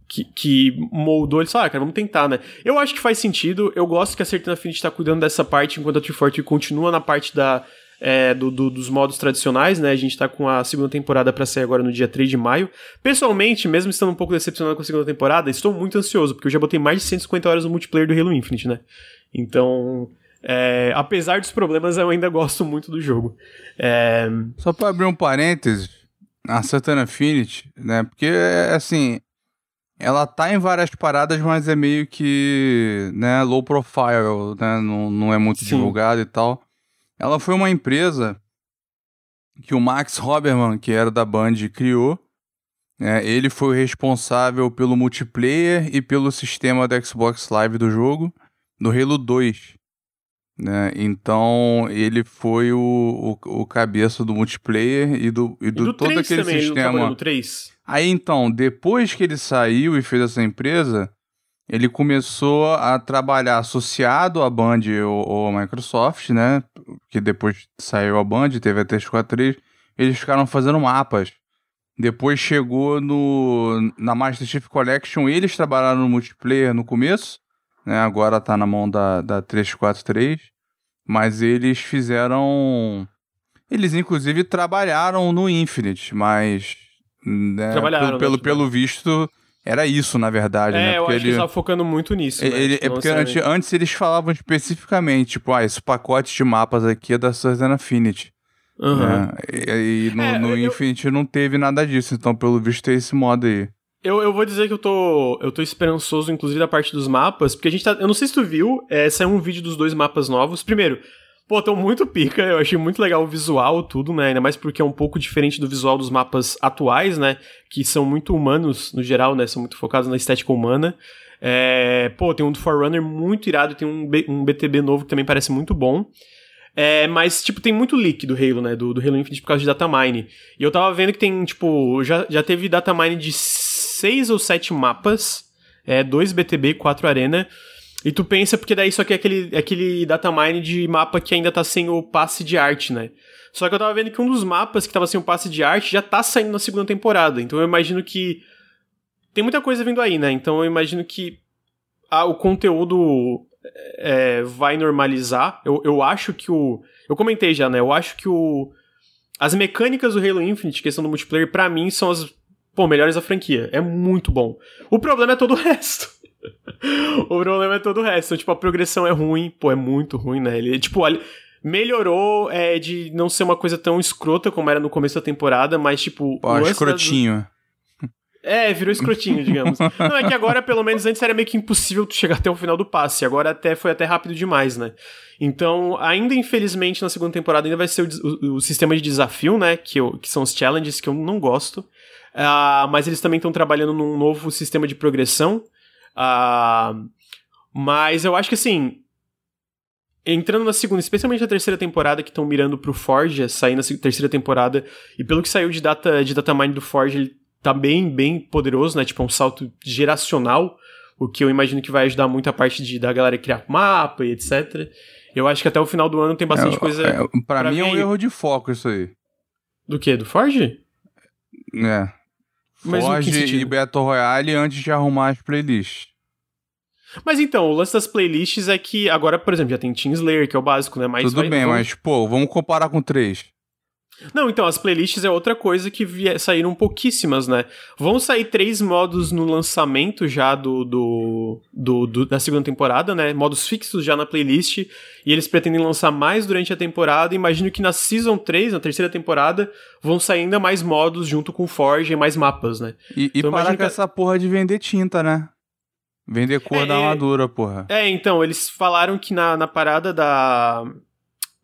Speaker 1: que, que moldou, eles falaram, ah, cara, vamos tentar, né? Eu acho que faz sentido, eu gosto que a Certain Affinity tá cuidando dessa parte, enquanto a 340 continua na parte da, é, do, do- dos modos tradicionais, né? A gente tá com a segunda temporada pra sair agora no dia 3 de maio. Pessoalmente, mesmo estando um pouco decepcionado com a segunda temporada, estou muito ansioso, porque eu já botei mais de 150 horas no multiplayer do Halo Infinite, né? Então, é, apesar dos problemas, eu ainda gosto muito do jogo. É,
Speaker 3: Só pra abrir um parênteses, a Satan Affinity, né? Porque, assim, ela tá em várias paradas, mas é meio que, né, low profile, né? Não, não é muito
Speaker 1: Sim.
Speaker 3: divulgado e tal. Ela foi uma empresa que o Max Hoberman, que era da Band, criou. né, ele foi o responsável pelo multiplayer e pelo sistema do Xbox Live do jogo, do Halo 2 né? Então ele foi o, o, o cabeça do multiplayer e do, e
Speaker 1: e
Speaker 3: do,
Speaker 1: do
Speaker 3: todo
Speaker 1: 3
Speaker 3: aquele
Speaker 1: também,
Speaker 3: sistema.
Speaker 1: no 3?
Speaker 3: Aí então, depois que ele saiu e fez essa empresa, ele começou a trabalhar associado à Band ou, ou à Microsoft, né? Que depois saiu a Band, teve a 343, eles ficaram fazendo mapas. Depois chegou no na Master Chief Collection, eles trabalharam no multiplayer no começo, né? Agora tá na mão da, da 343, mas eles fizeram eles inclusive trabalharam no Infinite, mas né,
Speaker 1: Trabalharam,
Speaker 3: pelo, pelo,
Speaker 1: né?
Speaker 3: visto era isso na verdade, né?
Speaker 1: É, eu
Speaker 3: Porque
Speaker 1: acho que
Speaker 3: ele-
Speaker 1: eles estavam focando muito nisso. né?
Speaker 3: ele-
Speaker 1: Tipo,
Speaker 3: é porque antes, antes eles falavam especificamente, tipo, ah, esse pacote de mapas aqui é da Southern Affinity.
Speaker 1: Aham.
Speaker 3: né? E, e no,
Speaker 1: É,
Speaker 3: no
Speaker 1: eu-
Speaker 3: Infinity não teve nada disso, então pelo visto é esse modo aí.
Speaker 1: Eu, eu vou dizer que eu tô, eu tô esperançoso, inclusive, da parte dos mapas, porque a gente tá. Eu não sei se tu viu, é, saiu um vídeo dos dois mapas novos. Primeiro, pô, tão muito pica, eu achei muito legal o visual, tudo, né? Ainda mais porque é um pouco diferente do visual dos mapas atuais, né? Que são muito humanos, no geral, né? São muito focados na estética humana. É, pô, tem um do Forerunner muito irado, tem um, B- um BTB novo que também parece muito bom. É, mas, tipo, tem muito leak do Halo, né? Do, do Halo Infinite por causa de datamine. E eu tava vendo que tem, tipo, já, já teve datamine de seis ou sete mapas, é, dois BTB e quatro Arena. E tu pensa, porque daí só que é aquele, aquele datamine de mapa que ainda tá sem o passe de arte, né? Só que eu tava vendo que um dos mapas que tava sem o passe de arte já tá saindo na segunda temporada. Então eu imagino que. Tem muita coisa vindo aí, né? Então eu imagino que ah, o conteúdo é, vai normalizar. Eu, eu acho que o. Eu comentei já, né? Eu acho que o. As mecânicas do Halo Infinite, questão do multiplayer, pra mim são as pô, melhores da franquia. É muito bom. O problema é todo o resto. o problema é todo o resto. Então, tipo, a progressão é ruim. Pô, é muito ruim, né? Ele, tipo, ali- melhorou é, de não ser uma coisa tão escrota como era no começo da temporada, mas, tipo.
Speaker 3: Pô, escrotinho.
Speaker 1: é, virou escrotinho, digamos. Não, é que agora, pelo menos, antes era meio que impossível tu chegar até o final do passe. Agora até foi até rápido demais, né? Então, ainda infelizmente, na segunda temporada ainda vai ser o, o- o sistema de desafio, né? Que, eu- que são os challenges, que eu não gosto. Ah, mas eles também estão trabalhando num novo sistema de progressão. Ah, mas eu acho que assim. Entrando na segunda, especialmente na terceira temporada, que estão mirando pro Forge, sair na terceira temporada, e pelo que saiu de data de datamine do Forge, ele tá bem, bem poderoso, né? Tipo, é um salto geracional, o que eu imagino que vai ajudar muito a parte de, da galera criar mapa e etc. Eu acho que até o final do ano tem bastante
Speaker 3: É,
Speaker 1: coisa.
Speaker 3: é, pra,
Speaker 1: pra
Speaker 3: mim é um erro de foco isso aí.
Speaker 1: Do que? Do Forge?
Speaker 3: É.
Speaker 1: Mas
Speaker 3: Forge e Battle Royale antes de arrumar as playlists.
Speaker 1: Mas então, o lance das playlists é que agora, por exemplo, já tem Team Slayer, que é o básico, né? Mas
Speaker 3: Tudo
Speaker 1: vai-
Speaker 3: bem,
Speaker 1: vamos-
Speaker 3: mas, pô, vamos comparar com três.
Speaker 1: Não, então, as playlists é outra coisa que via, saíram pouquíssimas, né? Vão sair três modos no lançamento já do, do, do, do, da segunda temporada, né? Modos fixos já na playlist. E eles pretendem lançar mais durante a temporada. Imagino que na Season 3, na terceira temporada, vão sair ainda mais modos junto com Forge e mais mapas, né?
Speaker 3: E, e
Speaker 1: Então,
Speaker 3: parar com
Speaker 1: que-
Speaker 3: essa porra de vender tinta, né? Vender cor
Speaker 1: É,
Speaker 3: da
Speaker 1: é.
Speaker 3: armadura, porra.
Speaker 1: É, então, eles falaram que na, na parada da.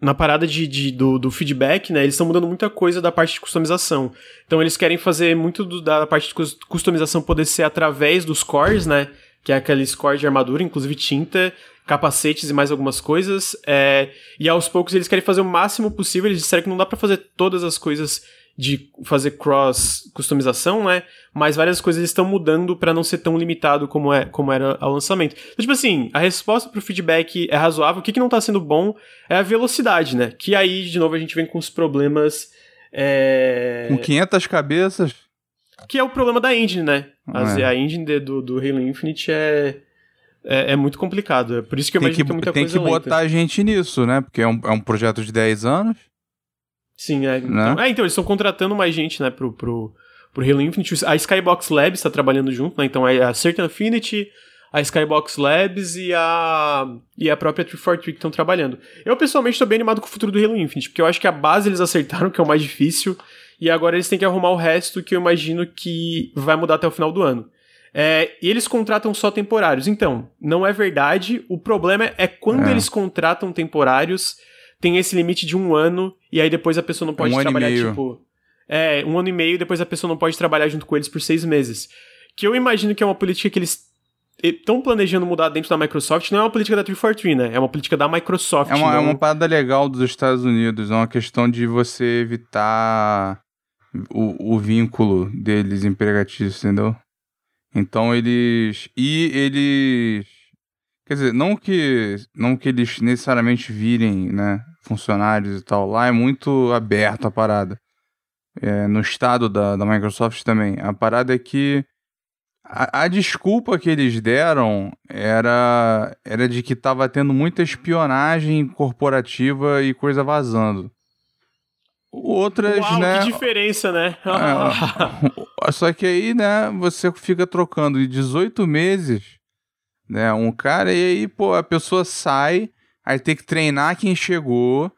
Speaker 1: Na parada de, de- do, do feedback, né? Eles estão mudando muita coisa da parte de customização. Então, eles querem fazer muito do- da parte de cus- customização poder ser através dos cores, né? Que é aquele score de armadura, inclusive tinta, capacetes e mais algumas coisas. É, e aos poucos eles querem fazer o máximo possível. Eles disseram que não dá pra fazer todas as coisas de fazer cross customização, né? Mas várias coisas estão mudando pra não ser tão limitado como, é, como era ao lançamento. Então, tipo assim, a resposta pro feedback é razoável. O que, que não tá sendo bom é a velocidade, né? Que aí, de novo, a gente vem com os problemas. é,
Speaker 3: Com 500 cabeças.
Speaker 1: Que é o problema da engine, né? As-
Speaker 3: É.
Speaker 1: A engine de- do, do Halo Infinite é, é, é muito complicado. É por isso que eu
Speaker 3: Tem
Speaker 1: imagino
Speaker 3: que,
Speaker 1: que, muita
Speaker 3: tem
Speaker 1: coisa
Speaker 3: que
Speaker 1: lenta.
Speaker 3: botar a gente nisso, né? Porque é um, é um projeto de 10 anos.
Speaker 1: Sim, é. Então,
Speaker 3: Né?
Speaker 1: é, então eles estão contratando mais gente, né, pro, pro, pro Halo Infinite. A Skybox Labs tá trabalhando junto, né? Então é a Certain Affinity, a Skybox Labs e a, e a própria 343 que estão trabalhando. Eu, pessoalmente, tô bem animado com o futuro do Halo Infinite, porque eu acho que a base eles acertaram, que é o mais difícil, e agora eles têm que arrumar o resto, que eu imagino que vai mudar até o final do ano. É, e eles contratam só temporários. Então, não é verdade. O problema é quando
Speaker 3: É.
Speaker 1: eles contratam temporários, tem esse limite de um ano, e aí depois a pessoa não pode
Speaker 3: Um ano e
Speaker 1: trabalhar,
Speaker 3: meio.
Speaker 1: tipo. É, um ano e meio, depois a pessoa não pode trabalhar junto com eles por seis meses. Que eu imagino que é uma política que eles estão planejando mudar dentro da Microsoft. Não é uma política da 343, né? É uma política da Microsoft.
Speaker 3: É uma, é
Speaker 1: não-
Speaker 3: uma parada legal dos Estados Unidos. É uma questão de você evitar o, o vínculo deles empregatício, entendeu? Então eles. E eles. Quer dizer, não que, não que eles necessariamente virem, né, funcionários e tal. Lá é muito aberto a parada. É, no estado da, da Microsoft também. A parada é que a, a desculpa que eles deram era, era de que tava tendo muita espionagem corporativa e coisa vazando. Outras,
Speaker 1: Uau,
Speaker 3: né?
Speaker 1: que diferença, né?
Speaker 3: É, só que aí, né, você fica trocando de 18 meses, né, um cara, e aí, pô, a pessoa sai, aí tem que treinar quem chegou,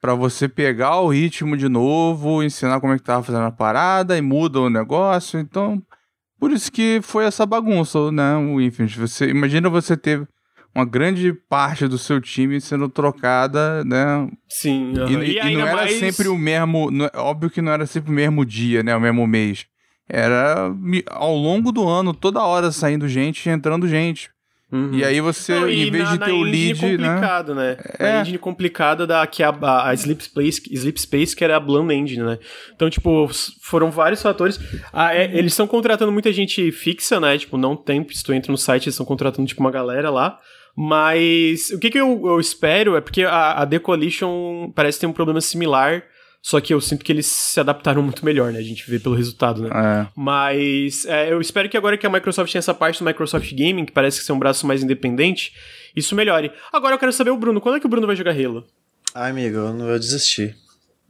Speaker 3: pra você pegar o ritmo de novo, ensinar como é que tava fazendo a parada, e muda o negócio, então, por isso que foi essa bagunça, né, o Infinite. Você, imagina você ter uma grande parte do seu time sendo trocada, né,
Speaker 1: Sim,
Speaker 3: e,
Speaker 1: aham.
Speaker 3: e- e
Speaker 1: ainda
Speaker 3: não era
Speaker 1: mais-
Speaker 3: sempre o mesmo. não- óbvio que não era sempre o mesmo dia, né? O mesmo mês. Era ao longo do ano, toda hora saindo gente e entrando gente.
Speaker 1: Uhum.
Speaker 3: E aí você,
Speaker 1: Não, e
Speaker 3: em vez
Speaker 1: na-
Speaker 3: de ter o lead, né?
Speaker 1: complicado, né?
Speaker 3: É.
Speaker 1: A engine complicada da que é a, a Sleep Space, Sleep Space que era a Bland Engine, né? Então, tipo, foram vários fatores. Ah, é, eles estão contratando muita gente fixa, né? Tipo, não tem, se tu entra no site, eles estão contratando tipo uma galera lá. Mas o que, que eu, eu espero é porque a, a The Coalition parece ter um problema similar, só que eu sinto que eles se adaptaram muito melhor, né? A gente vê pelo resultado, né?
Speaker 3: É.
Speaker 1: Mas é, eu espero que agora que a Microsoft tem essa parte do Microsoft Gaming, que parece que ser um braço mais independente, isso melhore. Agora eu quero saber o Bruno, quando é que o Bruno vai jogar Halo?
Speaker 2: Ai, amigo, eu, não- eu desisti.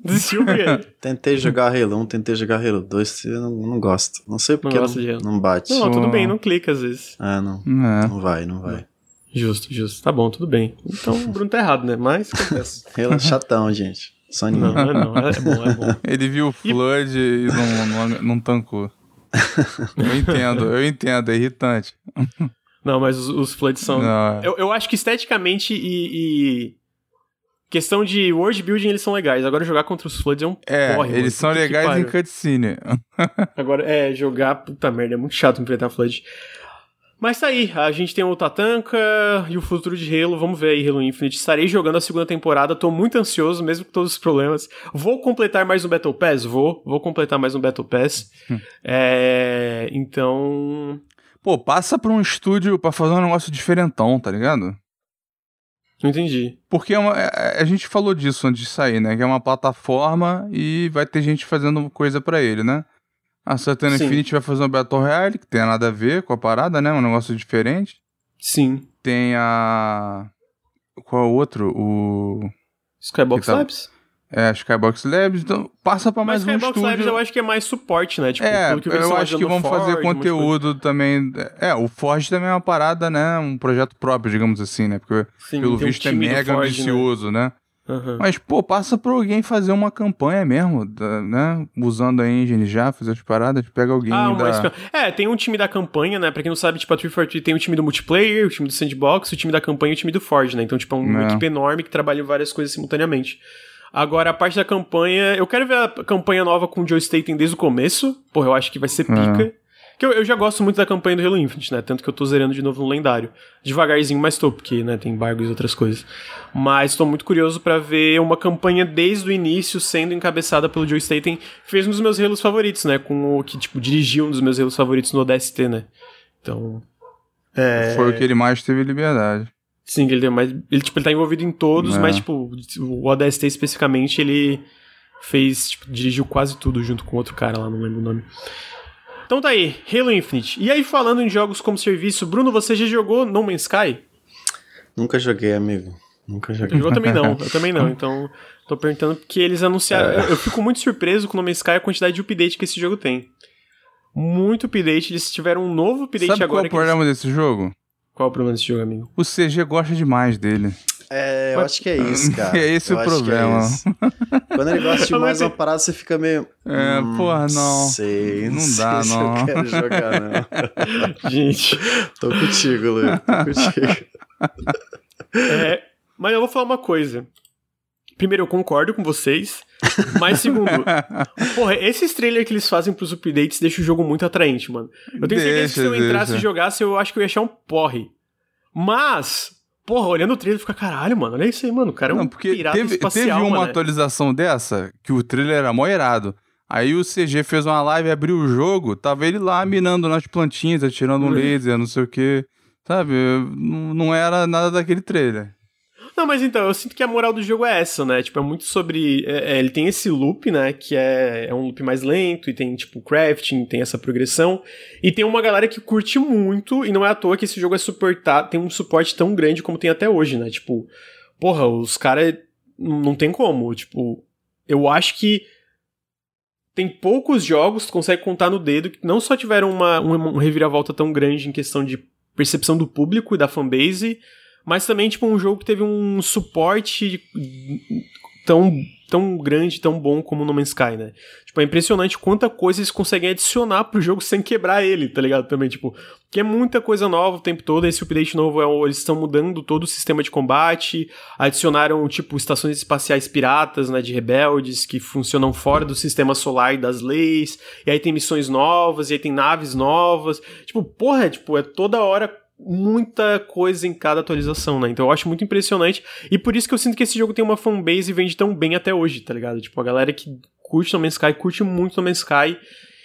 Speaker 1: Desistiu, Pedro?
Speaker 2: Tentei jogar Halo 1, tentei jogar Halo 2, eu não, não gosto. Não sei porque não,
Speaker 1: Halo.
Speaker 2: não bate.
Speaker 1: Não, tudo bem, não clica às vezes.
Speaker 2: Ah, não.
Speaker 3: É.
Speaker 2: Não vai, não vai.
Speaker 1: Justo, justo. Tá bom, tudo bem. Então o Bruno tá errado, né? Mas acontece.
Speaker 2: Halo é chatão, gente. Soninho.
Speaker 1: Não, não, é não. É bom, é bom.
Speaker 3: Ele viu o Flood e não, não, não tancou. Eu entendo, eu entendo, é irritante.
Speaker 1: Não, mas os, os Floods são.
Speaker 3: Não,
Speaker 1: Eu, eu acho que esteticamente e, e Questão de world building, eles são legais. Agora jogar contra os Floods é um
Speaker 3: é,
Speaker 1: porre, mano.
Speaker 3: eles são
Speaker 1: Puta que
Speaker 3: legais em
Speaker 1: pariu.
Speaker 3: cutscene.
Speaker 1: Agora, é, jogar, puta merda, é muito chato enfrentar Flood. Mas tá aí, a gente tem o Tatanka e o futuro de Halo, vamos ver aí Halo Infinite. Estarei jogando a segunda temporada, tô muito ansioso, mesmo com todos os problemas. Vou completar mais um Battle Pass? Vou, vou completar mais um Battle Pass.
Speaker 3: Hum.
Speaker 1: é, então...
Speaker 3: Pô, passa pra um estúdio pra fazer um negócio diferentão, tá ligado?
Speaker 1: Não entendi.
Speaker 3: Porque é uma- é- a gente falou disso antes de sair, né? Que é uma plataforma e vai ter gente fazendo coisa pra ele, né? A Satan
Speaker 1: Sim.
Speaker 3: Infinity vai fazer um Battle Royale, que tem nada a ver com a parada, né? Um negócio diferente.
Speaker 1: Sim.
Speaker 3: Tem a. Qual é o outro? O.
Speaker 1: Skybox
Speaker 3: tá-
Speaker 1: Labs?
Speaker 3: É, Skybox Labs, então passa pra mais
Speaker 1: Mas
Speaker 3: um
Speaker 1: Skybox
Speaker 3: estúdio.
Speaker 1: Labs eu acho que é mais suporte, né? Tipo,
Speaker 3: é,
Speaker 1: que
Speaker 3: eu acho que vão
Speaker 1: o
Speaker 3: fazer conteúdo também. É, o Forge também é uma parada, né? Um projeto próprio, digamos assim, né? Porque
Speaker 1: Sim,
Speaker 3: pelo
Speaker 1: tem um
Speaker 3: visto é mega
Speaker 1: Forge, né?
Speaker 3: ambicioso, né?
Speaker 1: Aham.
Speaker 3: Mas, pô, passa pra alguém fazer uma campanha mesmo, da- né? Usando a engine já, fazer as paradas, pega alguém
Speaker 1: Ah,
Speaker 3: da...
Speaker 1: mas, é, tem um time da campanha, né? Pra quem não sabe, tipo, a 343 tem o time do multiplayer, o time do sandbox, o time da campanha e o time do Forge, né? Então, tipo, é uma
Speaker 3: É.
Speaker 1: equipe enorme que trabalha em várias coisas simultaneamente. Agora, a parte da campanha, eu quero ver a campanha nova com o Joe Staten desde o começo. Porra, eu acho que vai ser pica. Que eu, eu já gosto muito da campanha do Halo Infinite, né? Tanto que eu tô zerando de novo no lendário. Devagarzinho, mas tô, porque, né, tem embargos e outras coisas. Mas tô muito curioso pra ver uma campanha desde o início sendo encabeçada pelo Joe Staten, que fez um dos meus Halos favoritos, né? Com o que, tipo, dirigiu um dos meus Halos favoritos no ODST, né? Então. É...
Speaker 3: Foi o que ele mais teve liberdade.
Speaker 1: Sim, ele, tem mais, ele, tipo, ele tá envolvido em todos,
Speaker 3: É.
Speaker 1: mas, tipo, o ODST especificamente, ele fez, tipo, dirigiu quase tudo junto com outro cara lá, não lembro o nome. Então tá aí, Halo Infinite. E aí, falando em jogos como serviço, Bruno, você já jogou No Man's Sky?
Speaker 2: Nunca joguei, amigo. Nunca
Speaker 1: Eu
Speaker 2: joguei.
Speaker 1: jogou também não, eu também não. Então, tô perguntando porque eles anunciaram. Eu, eu fico muito surpreso com o No Man's Sky a quantidade de update que esse jogo tem. Muito update, eles tiveram um novo update
Speaker 3: Sabe qual
Speaker 1: agora.
Speaker 3: é o
Speaker 1: que eles-
Speaker 3: problema desse jogo?
Speaker 1: Qual é o problema desse jogo, amigo?
Speaker 3: O CG gosta demais dele.
Speaker 2: É, eu acho que é isso, cara.
Speaker 3: É esse
Speaker 2: Eu
Speaker 3: o problema.
Speaker 2: isso. Quando ele gosta
Speaker 1: não
Speaker 2: de uma
Speaker 1: sei.
Speaker 2: parada, você fica meio.
Speaker 3: É,
Speaker 2: hum,
Speaker 3: porra, não.
Speaker 2: Sei,
Speaker 3: Não
Speaker 2: sei
Speaker 3: dá,
Speaker 2: se
Speaker 3: não.
Speaker 2: Eu quero jogar, não.
Speaker 1: Gente.
Speaker 2: Tô contigo, Lu. Tô contigo.
Speaker 1: É, mas eu vou falar uma coisa. Primeiro, eu concordo com vocês. Mas segundo, porra, esses trailers que eles fazem pros updates deixam o jogo muito atraente, mano. Eu tenho certeza que se eu entrasse
Speaker 3: deixa.
Speaker 1: e jogasse, eu acho que eu ia achar um porre. Mas, porra, olhando o trailer, fica caralho, mano. Olha isso aí, mano. O cara é um
Speaker 3: Não, porque
Speaker 1: pirata
Speaker 3: teve,
Speaker 1: espacial,
Speaker 3: teve uma
Speaker 1: mano.
Speaker 3: atualização dessa que o trailer era mó irado. Aí o CG fez uma live, abriu o jogo, tava ele lá mirando nas plantinhas, atirando um
Speaker 1: Uhum.
Speaker 3: laser, não sei o que. Sabe? Não era nada daquele trailer.
Speaker 1: Não, mas então, eu sinto que a moral do jogo é essa, né? Tipo, é muito sobre. é, é, ele tem esse loop, né? Que é, é um loop mais lento, e tem, tipo, crafting, tem essa progressão. E tem uma galera que curte muito, e não é à toa que esse jogo é suportado, tem um suporte tão grande como tem até hoje, né? Tipo, porra, os caras. Não tem como. Tipo, eu acho que. Tem poucos jogos tu consegue contar no dedo que não só tiveram uma, um, um reviravolta tão grande em questão de percepção do público e da fanbase, mas também, tipo, um jogo que teve um suporte tão, tão grande, tão bom como No Man's Sky, né? Tipo, é impressionante quanta coisa eles conseguem adicionar pro jogo sem quebrar ele, tá ligado? Também, tipo, que é muita coisa nova o tempo todo. Esse update novo, é, eles estão mudando todo o sistema de combate, adicionaram, tipo, estações espaciais piratas, né, de rebeldes, que funcionam fora do sistema solar e das leis, e aí tem missões novas, e aí tem naves novas. Tipo, porra, tipo, é toda hora muita coisa em cada atualização, né? Então eu acho muito impressionante. E por isso que eu sinto que esse jogo tem uma fanbase e vende tão bem até hoje, tá ligado? Tipo, a galera que curte No Man's Sky, curte muito No Man's Sky.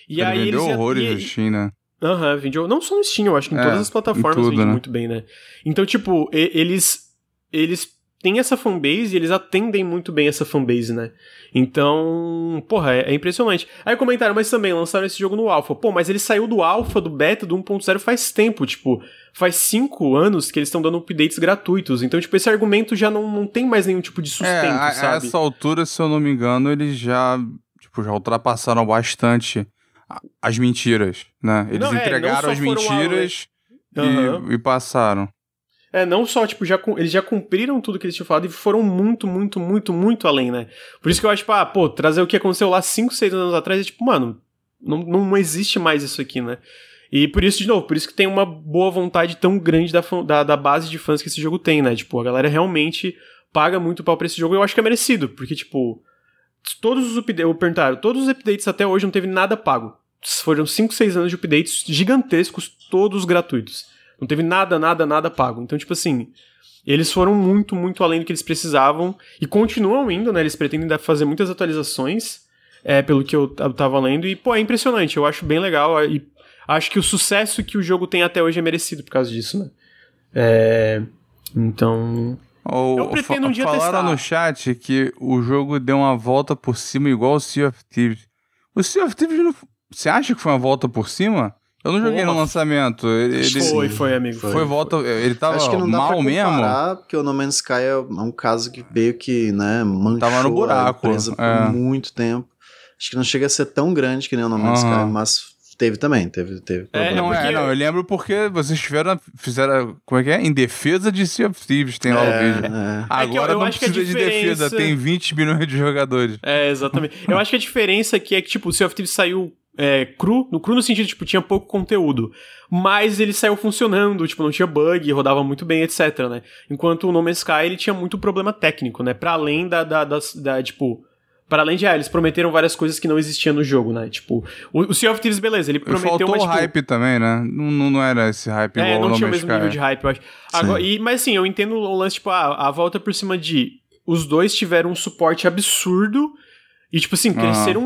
Speaker 1: E
Speaker 3: Ele
Speaker 1: aí
Speaker 3: vendeu
Speaker 1: eles...
Speaker 3: horrores
Speaker 1: e-
Speaker 3: no Steam, né?
Speaker 1: Aham, vendeu. Não só no Steam, eu acho que em
Speaker 3: É,
Speaker 1: todas as plataformas
Speaker 3: tudo,
Speaker 1: vende
Speaker 3: né?
Speaker 1: muito bem, né? Então, tipo, eles. Eles têm essa fanbase e eles atendem muito bem essa fanbase, né? Então, porra, é, é impressionante. Aí comentaram, mas também lançaram esse jogo no Alpha. Pô, mas ele saiu do Alpha, do Beta, do 1.0 faz tempo, tipo, faz cinco anos que eles estão dando updates gratuitos. Então, tipo, esse argumento já não, não tem mais nenhum tipo de
Speaker 3: É,
Speaker 1: sustento,
Speaker 3: a, a
Speaker 1: sabe?
Speaker 3: essa altura, se eu não me engano, eles já, tipo, já ultrapassaram bastante a- as mentiras, né? Eles
Speaker 1: Não, é,
Speaker 3: entregaram
Speaker 1: só
Speaker 3: as mentiras e-
Speaker 1: Aham.
Speaker 3: e, passaram.
Speaker 1: É, não só, tipo, já, eles já cumpriram tudo que eles tinham falado e foram muito, muito, muito, muito além, né? Por isso que eu acho, tipo, ah, pô, trazer o que aconteceu lá 5, 6 anos atrás é tipo, mano, não, não existe mais isso aqui, né? E por isso, de novo, por isso que tem uma boa vontade tão grande da, da, da base de fãs que esse jogo tem, né? Tipo, a galera realmente paga muito pau pra esse jogo e eu acho que é merecido, porque, tipo, todos os updates, perguntaram, todos os updates até hoje não teve nada pago. Foram 5, 6 anos de updates gigantescos, todos gratuitos. Não teve nada, nada, nada pago. Então, tipo assim, eles foram muito, muito além do que eles precisavam e continuam indo, né? Eles pretendem fazer muitas atualizações, é, pelo que eu tava lendo. E, pô, é impressionante. Eu acho bem legal e acho que o sucesso que o jogo tem até hoje é merecido por causa disso, né? É. Então.
Speaker 3: Ou,
Speaker 1: Eu pretendo um dia
Speaker 3: falaram
Speaker 1: testar.
Speaker 3: no chat que o jogo deu uma volta por cima igual o Sea of Thieves. O Sea of Thieves não... Você acha que foi uma volta por cima? Eu não joguei no
Speaker 1: Porra.
Speaker 3: lançamento. Ele, ele-
Speaker 1: Foi, foi, amigo.
Speaker 3: foi,
Speaker 2: Foi,
Speaker 3: volta. Ele tava
Speaker 2: Acho que não dá
Speaker 3: mal
Speaker 2: pra
Speaker 3: mesmo.
Speaker 2: comparar, porque o No Man's Sky é um caso que veio que, né, manchou
Speaker 3: Tava no buraco,
Speaker 2: a empresa por
Speaker 3: é.
Speaker 2: muito tempo. Acho que não chega a ser tão grande que nem o No Man's
Speaker 3: Aham.
Speaker 2: Sky, mas teve também, teve, teve
Speaker 1: É,
Speaker 2: problema.
Speaker 3: Não, é,
Speaker 1: porque-
Speaker 3: não, eu lembro porque vocês tiveram, fizeram, como é que é? Em defesa de Sea of Thieves, tem lá o
Speaker 2: É,
Speaker 3: vídeo.
Speaker 2: é.
Speaker 1: É que eu-
Speaker 3: Agora
Speaker 1: eu
Speaker 3: não
Speaker 1: acho que a
Speaker 3: precisa de defesa,
Speaker 1: diferença-
Speaker 3: tem 20 milhões de jogadores.
Speaker 1: É, exatamente. Eu acho que a diferença aqui é que, tipo, o Sea of Thieves saiu é, cru, no cru no sentido, tipo, tinha pouco conteúdo, mas ele saiu funcionando, tipo, não tinha bug, rodava muito bem, etc, né? Enquanto o No Man's Sky, ele tinha muito problema técnico, né? Pra além da, da, das- da, tipo... Para além de, ah, eles prometeram várias coisas que não existiam no jogo, né? Tipo, o, o Sea of Thieves, beleza, ele prometeu,
Speaker 3: Faltou
Speaker 1: mas, tipo,
Speaker 3: hype também, né? Não, não, era esse hype
Speaker 1: é,
Speaker 3: igual
Speaker 1: não tinha o mesmo nível de hype, eu acho. Agora, e, mas assim, eu entendo o lance, tipo, a, a volta por cima de. Os dois tiveram um suporte absurdo e, tipo assim,
Speaker 3: Ah.
Speaker 1: cresceram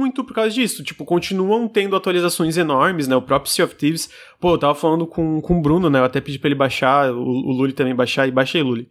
Speaker 1: muito por causa disso. Tipo, continuam tendo atualizações enormes, né? O próprio Sea of Thieves. Pô, eu tava falando com, com o Bruno, né? Eu até pedi pra ele baixar, o, o Luli também baixar, e baixei, Luli.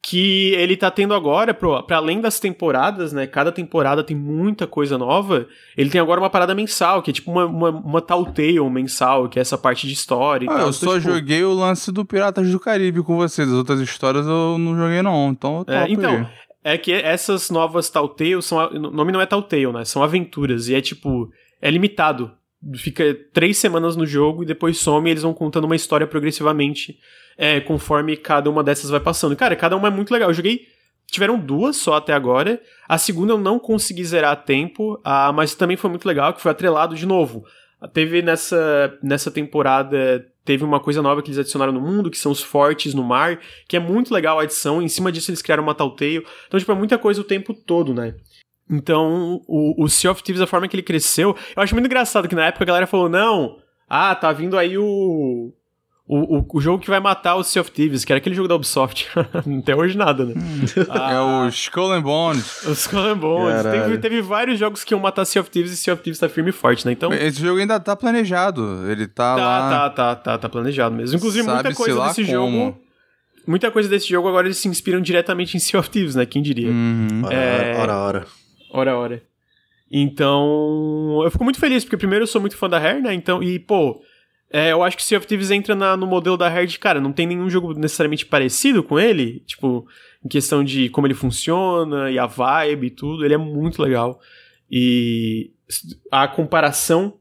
Speaker 1: Que ele tá tendo agora, pro, pra além das temporadas, né? Cada temporada tem muita coisa nova. Ele tem agora uma parada mensal, que é tipo uma, uma, uma Telltale mensal, que é essa parte de história e
Speaker 3: Ah,
Speaker 1: tal.
Speaker 3: eu
Speaker 1: Então,
Speaker 3: só
Speaker 1: tipo,
Speaker 3: joguei o lance do Piratas do Caribe com vocês. As outras histórias eu não joguei, não. Então eu
Speaker 1: É, então,
Speaker 3: aí.
Speaker 1: É que essas novas Telltale são. O nome não é Telltale, né? São aventuras. E é tipo. É limitado. Fica três semanas no jogo e depois some e eles vão contando uma história progressivamente é, conforme cada uma dessas vai passando. Cara, cada uma é muito legal. Eu joguei. Tiveram duas só até agora. A segunda eu não consegui zerar a tempo, ah, mas também foi muito legal, que foi atrelado de novo. Teve nessa, nessa temporada. Teve uma coisa nova que eles adicionaram no mundo, que são os fortes no mar, que é muito legal a adição. Em cima disso, eles criaram uma Telltale. Então, tipo, é muita coisa o tempo todo, né? Então, o, o Sea of Thieves, a forma que ele cresceu. Eu acho muito engraçado que na época a galera falou: não, ah, tá vindo aí o. O, o, o jogo que vai matar o Sea of Thieves, que era aquele jogo da Ubisoft. Até hoje nada, né?
Speaker 3: É o Skull and Bones.
Speaker 1: Os Skull and Bones. Teve, teve vários jogos que iam matar Sea of Thieves e Sea of Thieves tá firme e forte, né? Então.
Speaker 3: Esse jogo ainda tá planejado. Ele tá,
Speaker 1: Tá,
Speaker 3: lá.
Speaker 1: tá, tá, tá, tá planejado mesmo. Inclusive, muita coisa
Speaker 3: lá
Speaker 1: desse
Speaker 3: como.
Speaker 1: jogo. Muita coisa desse jogo agora eles se inspiram diretamente em Sea of Thieves, né? Quem diria?
Speaker 3: Uhum.
Speaker 2: Ora,
Speaker 1: É.
Speaker 2: ora, ora.
Speaker 1: Hora, hora. Então, eu fico muito feliz, porque primeiro eu sou muito fã da Rare, né? Então, e, pô, é, eu acho que Sea of Thieves entra na- no modelo da Rare de, cara, não tem nenhum jogo necessariamente parecido com ele, tipo, em questão de como ele funciona e a vibe e tudo, ele é muito legal. E a comparação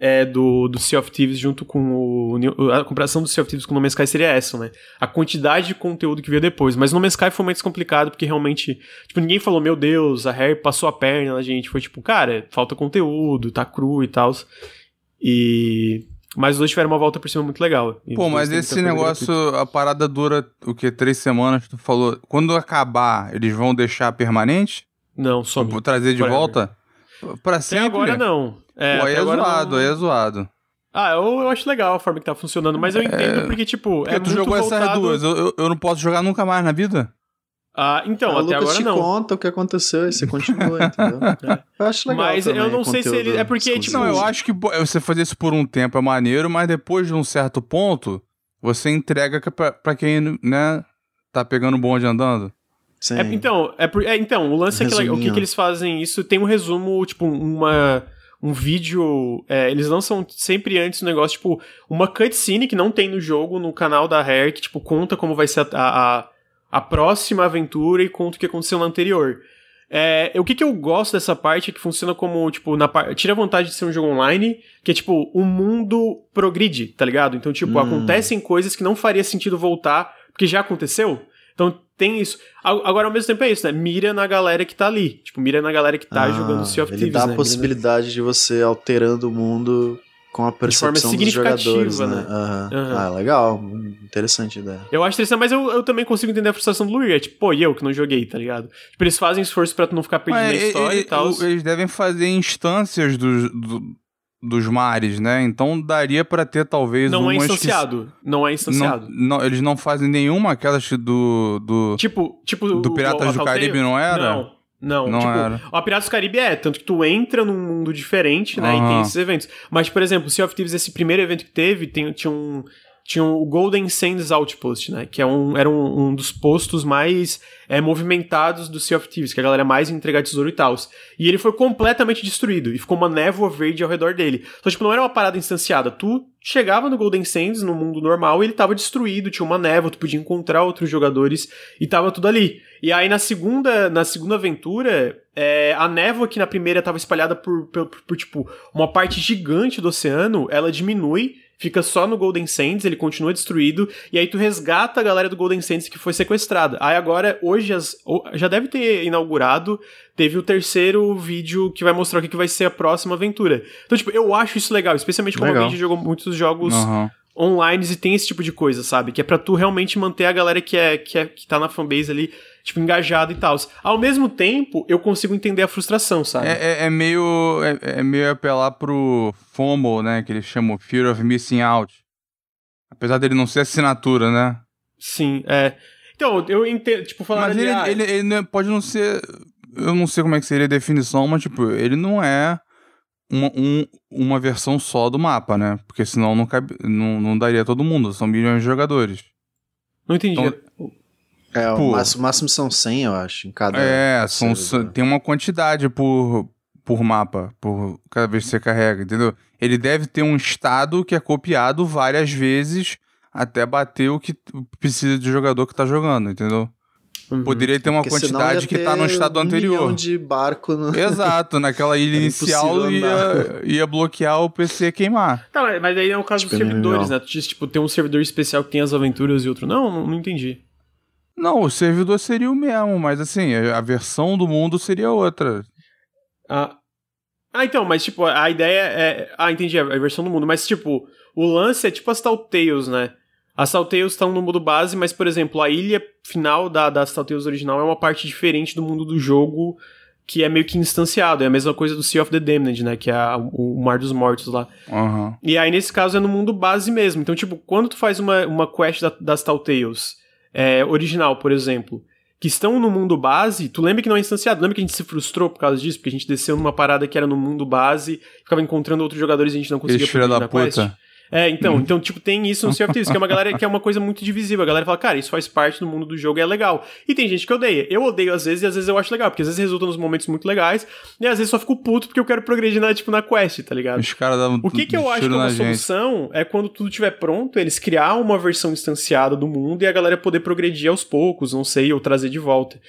Speaker 1: é, do, do Sea of Thieves junto com o. A comparação do Sea of Thieves com o No Man's Sky seria essa, né? A quantidade de conteúdo que veio depois. Mas no Man's Sky foi mais complicado, porque realmente. Tipo, ninguém falou, meu Deus, a Harry passou a perna na gente. Foi tipo, cara, falta conteúdo, tá cru e tal. E. Mas os dois tiveram uma volta por cima muito legal.
Speaker 3: Pô, mas esse negócio, a parada dura o que? Três semanas, tu falou. Quando acabar, eles vão deixar permanente?
Speaker 1: Não, só.
Speaker 3: Vou trazer de
Speaker 1: Forever.
Speaker 3: volta? Pra
Speaker 1: Até
Speaker 3: sempre?
Speaker 1: agora não. É,
Speaker 3: Pô, aí
Speaker 1: até
Speaker 3: é zoado,
Speaker 1: não.
Speaker 3: aí é zoado.
Speaker 1: Ah, eu, eu acho legal a forma que tá funcionando, mas eu entendo porque, tipo,
Speaker 3: Porque
Speaker 1: é
Speaker 3: tu jogou essas
Speaker 1: voltado...
Speaker 3: duas, eu, eu, eu não posso jogar nunca mais na vida?
Speaker 1: Ah, então,
Speaker 2: o
Speaker 1: até
Speaker 2: Lucas
Speaker 1: agora
Speaker 2: te
Speaker 1: não.
Speaker 2: conta o que aconteceu e você continua, entendeu? Eu acho legal
Speaker 1: Mas eu
Speaker 2: também,
Speaker 1: não sei se ele- é porque, tipo,
Speaker 2: exclusivo.
Speaker 3: Não, eu acho que você fazer isso por um tempo é maneiro, mas depois de um certo ponto, você entrega que- pra, pra quem, né, tá pegando o bonde andando.
Speaker 2: Sim.
Speaker 1: É, então, é, por- é, então, o lance é que o que,
Speaker 2: Resuminho.
Speaker 1: que eles fazem isso tem um resumo, tipo, uma um vídeo, é, eles lançam sempre antes um negócio, tipo, uma cutscene que não tem no jogo, no canal da Rare, que, tipo, conta como vai ser a, a, a próxima aventura e conta o que aconteceu na anterior. É, o que, que eu gosto dessa parte é que funciona como, tipo, na tira a vantagem de ser um jogo online, que é tipo, o mundo progride, tá ligado? Então, tipo,
Speaker 2: Hum.
Speaker 1: acontecem coisas que não faria sentido voltar, porque já aconteceu. Então tem isso. Agora, ao mesmo tempo, é isso, né? Mira na galera que tá ali. Tipo, mira na galera que tá
Speaker 2: Ah,
Speaker 1: jogando Sea of
Speaker 2: ele
Speaker 1: Thieves,
Speaker 2: dá
Speaker 1: né?
Speaker 2: a possibilidade de você alterando o mundo com a percepção dos
Speaker 1: significativa,
Speaker 2: jogadores, né?
Speaker 1: né?
Speaker 2: Aham.
Speaker 1: Aham.
Speaker 2: Ah, legal. Interessante a ideia.
Speaker 1: Eu acho interessante, mas eu, eu também consigo entender a frustração do Lurie. É tipo, pô, e eu que não joguei, tá ligado? Tipo, eles fazem esforço pra tu não ficar perdido
Speaker 3: Mas
Speaker 1: na história
Speaker 3: ele-
Speaker 1: e tal.
Speaker 3: eles devem fazer instâncias dos, do- dos mares, né? Então daria pra ter talvez
Speaker 1: Não é
Speaker 3: umas que-
Speaker 1: instanciado. Não é instanciado.
Speaker 3: Não, não, eles não fazem nenhuma aquelas do do,
Speaker 1: Tipo, tipo.
Speaker 3: do Piratas
Speaker 1: o
Speaker 3: do? Caribe, não era?
Speaker 1: Não. Não,
Speaker 3: Não
Speaker 1: tipo,
Speaker 3: era.
Speaker 1: o Piratas do Caribe é, tanto que tu entra num mundo diferente, né, e tem esses eventos. Mas, por exemplo, Sea of Thieves, esse primeiro evento que teve, tem, tinha um... tinha o Golden Sands Outpost, né? Que é um, era um, um dos postos mais é, movimentados do Sea of Thieves, que a galera mais entregar tesouro e tal. E ele foi completamente destruído, e ficou uma névoa verde ao redor dele. Então, tipo, não era uma parada instanciada. Tu chegava no Golden Sands, no mundo normal, e ele tava destruído, tinha uma névoa, tu podia encontrar outros jogadores, e tava tudo ali. E aí, na segunda, na segunda aventura, é, a névoa que na primeira tava espalhada por, por, por, tipo, uma parte gigante do oceano, ela diminui fica só no Golden Sands, ele continua destruído, e aí tu resgata a galera do Golden Sands que foi sequestrada. Aí agora, hoje, as, já deve ter inaugurado, teve o terceiro vídeo que vai mostrar o que, vai ser a próxima aventura. Então, tipo, eu acho isso legal, especialmente como legal. a gente jogou muitos jogos uhum. Online e tem esse tipo de coisa, sabe? Que é pra tu realmente manter a galera que, é, que, é, que tá na fanbase ali tipo, engajado e tal. Ao mesmo tempo, eu consigo entender a frustração, sabe?
Speaker 3: É, é, é meio. É, é, meio apelar pro FOMO, né? Que eles chamam Fear of Missing Out. Apesar dele não ser assinatura, né?
Speaker 1: Sim, é. então, eu entendo, tipo, falando
Speaker 3: Mas ele, ah, ele, ele, ele pode não ser. Eu não sei como é que seria a definição, mas, tipo, ele não é uma, um, uma versão só do mapa, né? Porque senão não, cabe, não, não daria todo mundo, são milhões de jogadores.
Speaker 1: Não entendi. Então,
Speaker 2: é, o máximo, máximo, são 100, eu acho, em cada.
Speaker 3: É, são, tem uma quantidade por, por mapa, por cada vez que você carrega, entendeu? Ele deve ter um estado que é copiado várias vezes até bater o que precisa de jogador que tá jogando, entendeu? Uhum. Poderia ter uma Porque quantidade que tá no estado
Speaker 2: um
Speaker 3: anterior.
Speaker 2: de barco no...
Speaker 3: Exato, naquela ilha inicial ia, ia bloquear o PC queimar.
Speaker 1: Tá, mas aí é o caso tipo, dos servidores, né? Tu diz, tipo, tem um servidor especial que tem as aventuras e outro. Não, não, não entendi.
Speaker 3: Não, o servidor seria o mesmo, mas assim, a versão do mundo seria outra.
Speaker 1: Ah, ah então, mas tipo, a ideia é. Ah, entendi, a versão do mundo. Mas tipo, o lance é tipo as Telltales, né? As Telltales estão no mundo base, mas, por exemplo, a ilha final da, das Telltales original é uma parte diferente do mundo do jogo que é meio que instanciado. É a mesma coisa do Sea of the Damned, né? Que é a, o, Mar dos Mortos lá.
Speaker 3: Uhum.
Speaker 1: E aí, nesse caso, é no mundo base mesmo. Então, tipo, quando tu faz uma, uma quest da, das Telltales é, original, por exemplo, que estão no mundo base, tu lembra que não é instanciado? Lembra que a gente se frustrou por causa disso? Porque a gente desceu numa parada que era no mundo base, ficava encontrando outros jogadores e a gente não conseguia
Speaker 3: progredir na puta. quest?
Speaker 1: É, então, uhum. então, tipo, tem isso no Sea of Thieves, que é uma galera que é uma coisa muito divisível. A galera fala, cara, isso faz parte do mundo do jogo e é legal. E tem gente que odeia. Eu odeio às vezes e às vezes eu acho legal, porque às vezes resulta nos momentos muito legais, e às vezes só fico puto porque eu quero progredir na, tipo, na quest, tá ligado?
Speaker 3: Os caras davam
Speaker 1: O que, que eu acho que é uma solução gente. é quando tudo estiver pronto, eles criar uma versão instanciada do mundo e a galera poder progredir aos poucos, não sei, ou trazer de volta.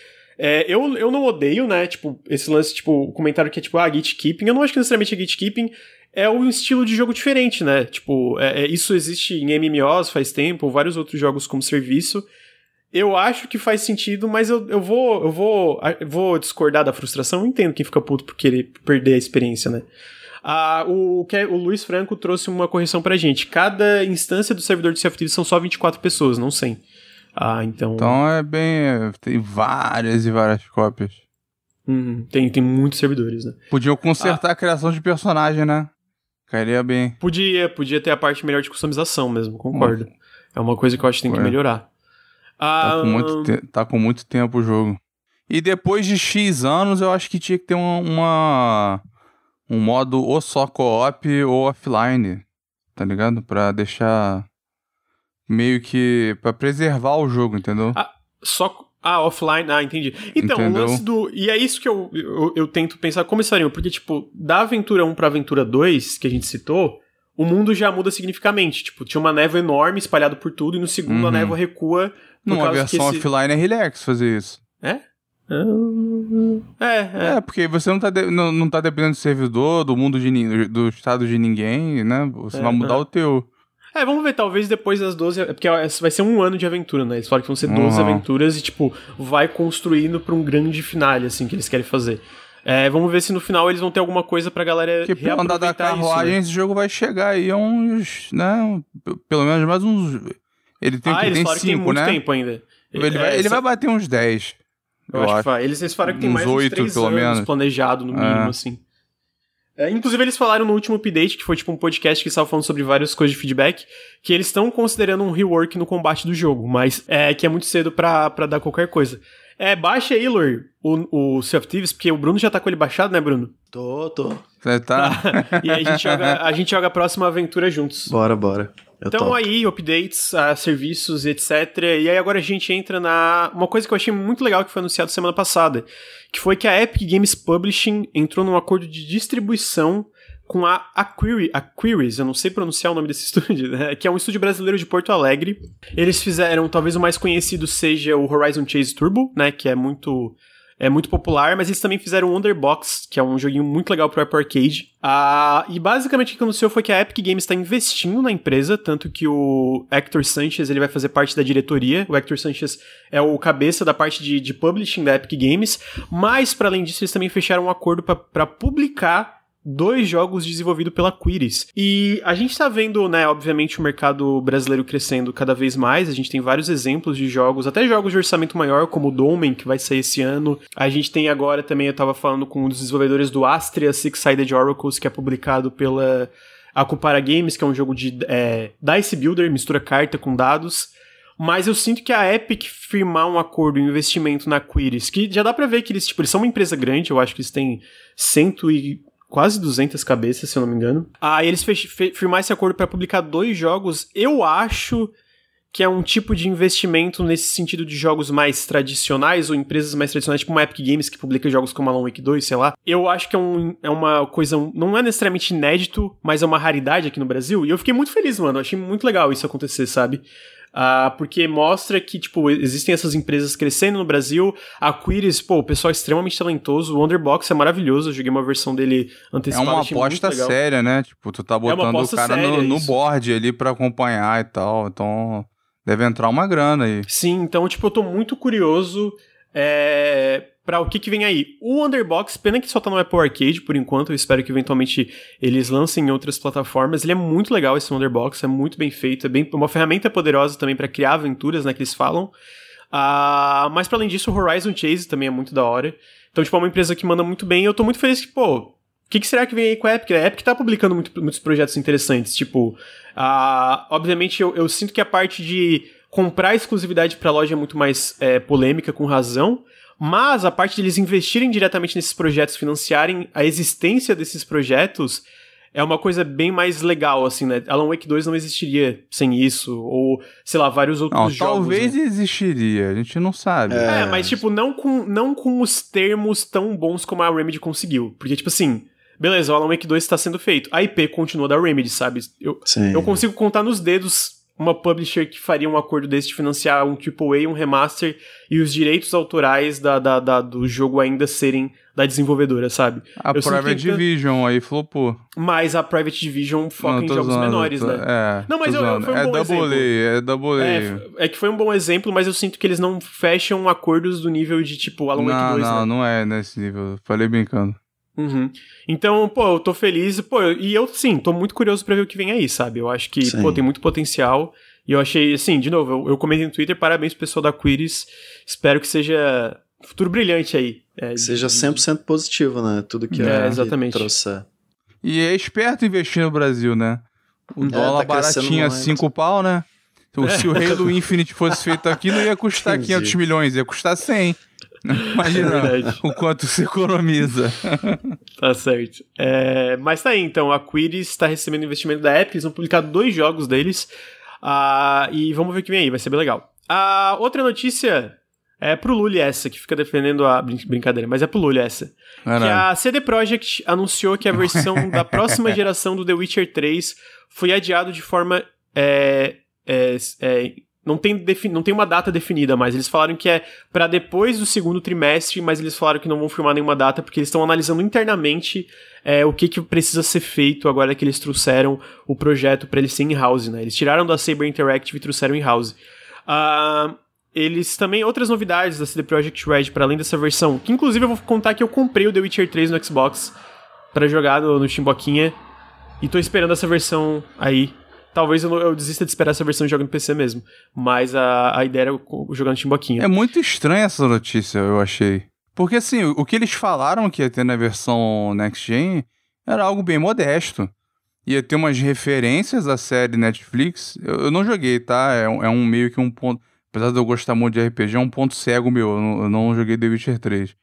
Speaker 1: É, eu, eu não odeio, né? Tipo, esse lance, tipo, o comentário que é tipo, ah, gatekeeping. Eu não acho que necessariamente é gatekeeping é um estilo de jogo diferente, né? Tipo, é, é, isso existe em MMOs faz tempo, vários outros jogos como serviço. Eu acho que faz sentido, mas eu, eu vou eu vou eu vou discordar da frustração. Eu entendo quem fica puto por querer perder a experiência, né? Ah, o, que é, o Luiz Franco trouxe uma correção pra gente. Cada instância do servidor de CFTV são só 24 pessoas, não 100. Ah, então.
Speaker 3: Então é bem. Tem várias e várias cópias.
Speaker 1: Uhum, tem, tem muitos servidores, né?
Speaker 3: Podiam consertar ah. a criação de personagem, né? Cairia bem.
Speaker 1: Podia, podia ter a parte melhor de customização mesmo, concordo. Hum. É uma coisa que eu acho que tem que melhorar.
Speaker 3: Ah, tá, com muito te... tá com muito tempo o jogo. E depois de X anos, eu acho que tinha que ter uma, uma um modo ou só co-op ou offline, tá ligado? Pra deixar meio que para preservar o jogo, entendeu?
Speaker 1: Ah, só ah, offline, ah, entendi. Então, Entendeu? o lance do. E é isso que eu, eu, eu tento pensar como estariam, porque, tipo, da Aventura 1 pra Aventura 2, que a gente citou, o mundo já muda significativamente. Tipo, tinha uma névoa enorme espalhada por tudo, e no segundo uhum. a névoa recua.
Speaker 3: Numa versão esse... offline é relax fazer isso.
Speaker 1: É?
Speaker 3: É, é. É, porque você não tá, de, não, não tá dependendo do servidor, do mundo de do estado de ninguém, né? Você é, vai mudar é. o teu.
Speaker 1: É, vamos ver, talvez depois das 12. Porque vai ser um ano de aventura, né? Eles falam que vão ser 12 uhum. aventuras e, tipo, vai construindo pra um grande finale, assim, que eles querem fazer. É, vamos ver se no final eles vão ter alguma coisa pra galera
Speaker 3: Que pelo andar da carruagem, né? esse jogo vai chegar aí a uns, né? Pelo menos mais uns. Ele tem
Speaker 1: ah,
Speaker 3: que
Speaker 1: eles
Speaker 3: tem
Speaker 1: cinco, que tem muito
Speaker 3: né?
Speaker 1: tempo ainda.
Speaker 3: Ele, é, vai, ele vai bater uns 10.
Speaker 1: Eu, eu acho, acho. que vai. Eles, eles falaram que tem mais 8, uns 3 pelo anos menos. planejado, no mínimo, é. assim. É, inclusive, eles falaram no último update, que foi tipo um podcast que estava falando sobre várias coisas de feedback, que eles estão considerando um rework no combate do jogo, mas é que é muito cedo para dar qualquer coisa. É, baixa aí, Lur, o, o Sea of Thieves, porque o Bruno já tá com ele baixado, né, Bruno?
Speaker 2: Tô, tô.
Speaker 3: Você tá?
Speaker 1: e aí a gente, joga, a gente joga a próxima aventura juntos.
Speaker 2: Bora, bora.
Speaker 1: Então aí, updates, uh, serviços, etc. E aí agora a gente entra na. Uma coisa que eu achei muito legal que foi anunciado semana passada, que foi que a Epic Games Publishing entrou num acordo de distribuição com a Aquiri, Aquiris, eu não sei pronunciar o nome desse estúdio, né? que é um estúdio brasileiro de Porto Alegre. Eles fizeram, talvez o mais conhecido seja o Horizon Chase Turbo, né, que é muito é muito popular, mas eles também fizeram o Wonderbox, que é um joguinho muito legal pro Apple Arcade. Ah, e basicamente o que aconteceu foi que a Epic Games está investindo na empresa, tanto que o Hector Sanchez ele vai fazer parte da diretoria. O Hector Sanchez é o cabeça da parte de, de publishing da Epic Games, mas para além disso eles também fecharam um acordo para publicar dois jogos desenvolvidos pela Quiris. E a gente tá vendo, né, obviamente, o mercado brasileiro crescendo cada vez mais. A gente tem vários exemplos de jogos, até jogos de orçamento maior, como o Domen, que vai sair esse ano. A gente tem agora também, eu tava falando com um dos desenvolvedores do Astria Six-Sided Oracles, que é publicado pela Acupara Games, que é um jogo de é, Dice Builder, mistura carta com dados. Mas eu sinto que a Epic firmar um acordo, um investimento na Quiris, que já dá pra ver que eles, tipo, eles são uma empresa grande, eu acho que eles têm cento e quase 200 cabeças, se eu não me engano. Aí eles firmaram esse acordo para publicar dois jogos. Eu acho que é um tipo de investimento nesse sentido de jogos mais tradicionais ou empresas mais tradicionais, tipo uma Epic Games que publica jogos como Alan Wake 2, sei lá. Eu acho que é, um, é uma coisa, não é necessariamente inédito, mas é uma raridade aqui no Brasil. E eu fiquei muito feliz, mano. Eu achei muito legal isso acontecer, sabe? Uh, porque mostra que, tipo, existem essas empresas crescendo no Brasil. A Quiris, pô, o pessoal é extremamente talentoso. O Wonderbox é maravilhoso. Eu joguei uma versão dele antecipada.
Speaker 3: É uma aposta séria, né? Tipo, tu tá é botando é o cara séria, no, no board ali para acompanhar e tal. Então, deve entrar uma grana aí.
Speaker 1: Sim, então, tipo, eu tô muito curioso. É, para o que, que vem aí. O Underbox, pena que só tá no Apple Arcade por enquanto, eu espero que eventualmente eles lancem em outras plataformas. Ele é muito legal esse Underbox, é muito bem feito, é bem uma ferramenta poderosa também para criar aventuras, né, que eles falam. Uh, mas para além disso, o Horizon Chase também é muito da hora. Então, tipo, é uma empresa que manda muito bem eu tô muito feliz que, pô, o que, que, será que vem aí com a Epic? A Epic tá publicando muito, muitos projetos interessantes, tipo, uh, obviamente eu, eu, sinto que a parte de comprar exclusividade pra loja é muito mais é, polêmica, com razão, mas a parte de eles investirem diretamente nesses projetos, financiarem a existência desses projetos, é uma coisa bem mais legal, assim, né? Alan Wake 2 não existiria sem isso, ou, sei lá, vários outros
Speaker 3: não,
Speaker 1: jogos.
Speaker 3: Talvez
Speaker 1: né?
Speaker 3: existiria, a gente não sabe.
Speaker 1: É, é, mas, tipo, não com, não com os termos tão bons como a Remedy conseguiu. Porque, tipo assim, beleza, o Alan Wake 2 está sendo feito. A IP continua da Remedy, sabe? Eu, eu consigo contar nos dedos uma publisher que faria um acordo desse de financiar um AAA, um remaster e os direitos autorais da, da, da do jogo ainda serem da desenvolvedora, sabe?
Speaker 3: A Eu Private Division aí flopou.
Speaker 1: Mas a Private Division foca não, em jogos zoando, menores, tô... né?
Speaker 3: É,
Speaker 1: não, mas eu, eu, foi um
Speaker 3: é
Speaker 1: bom
Speaker 3: double
Speaker 1: exemplo.
Speaker 3: A, é double A.
Speaker 1: É, é, que foi um bom exemplo, mas eu sinto que eles não fecham acordos do nível de tipo Alan Wake 2,
Speaker 3: Não,
Speaker 1: né?
Speaker 3: não é nesse nível. Falei brincando.
Speaker 1: Uhum. Então, pô, eu tô feliz, pô, e eu, sim, tô muito curioso pra ver o que vem aí, sabe? Eu acho que, sim. pô, tem muito potencial. E eu achei, assim, de novo, eu, eu comentei no Twitter, parabéns pro pessoal da Quiris. Espero que seja futuro brilhante aí.
Speaker 2: É, seja 100% positivo, né? Tudo que é, exatamente. trouxer.
Speaker 3: E é esperto investir no Brasil, né? O é, dólar tá baratinho a 5 pau, né? Então, é. se o Halo Infinite fosse feito aqui, não ia custar Entendi. 500 milhões, ia custar 100. Imagina é o quanto se economiza.
Speaker 1: tá certo. É, mas tá aí, então. A Quiris está recebendo investimento da Epic. Eles vão publicar dois jogos deles. Uh, e vamos ver o que vem aí, vai ser bem legal. A uh, outra notícia é pro Lully essa, que fica defendendo a brin brincadeira, mas é pro Lully essa. Que a CD Projekt anunciou que a versão da próxima geração do The Witcher 3 foi adiado de forma é, é, é, não tem, não tem uma data definida, mas eles falaram que é para depois do segundo trimestre, mas eles falaram que não vão firmar nenhuma data porque eles estão analisando internamente é, o que, que precisa ser feito agora que eles trouxeram o projeto para ele ser in-house, né? Eles tiraram da Saber Interactive e trouxeram in-house. Uh, eles também, outras novidades da CD Projekt Red para além dessa versão, que inclusive eu vou contar que eu comprei o The Witcher 3 no Xbox para jogar no, no Chimboquinha e tô esperando essa versão aí Talvez eu, eu, desista de esperar essa versão de jogo no PC mesmo. Mas a, a ideia era jogar no Timboquinha.
Speaker 3: É muito estranha essa notícia, eu achei. Porque assim, o que eles falaram que ia ter na versão Next Gen era algo bem modesto. Ia ter umas referências à série Netflix. Eu, eu não joguei, tá? É, é, um meio que um ponto. Apesar de eu gostar muito de RPG, é um ponto cego meu. Eu não, eu não joguei The Witcher 3.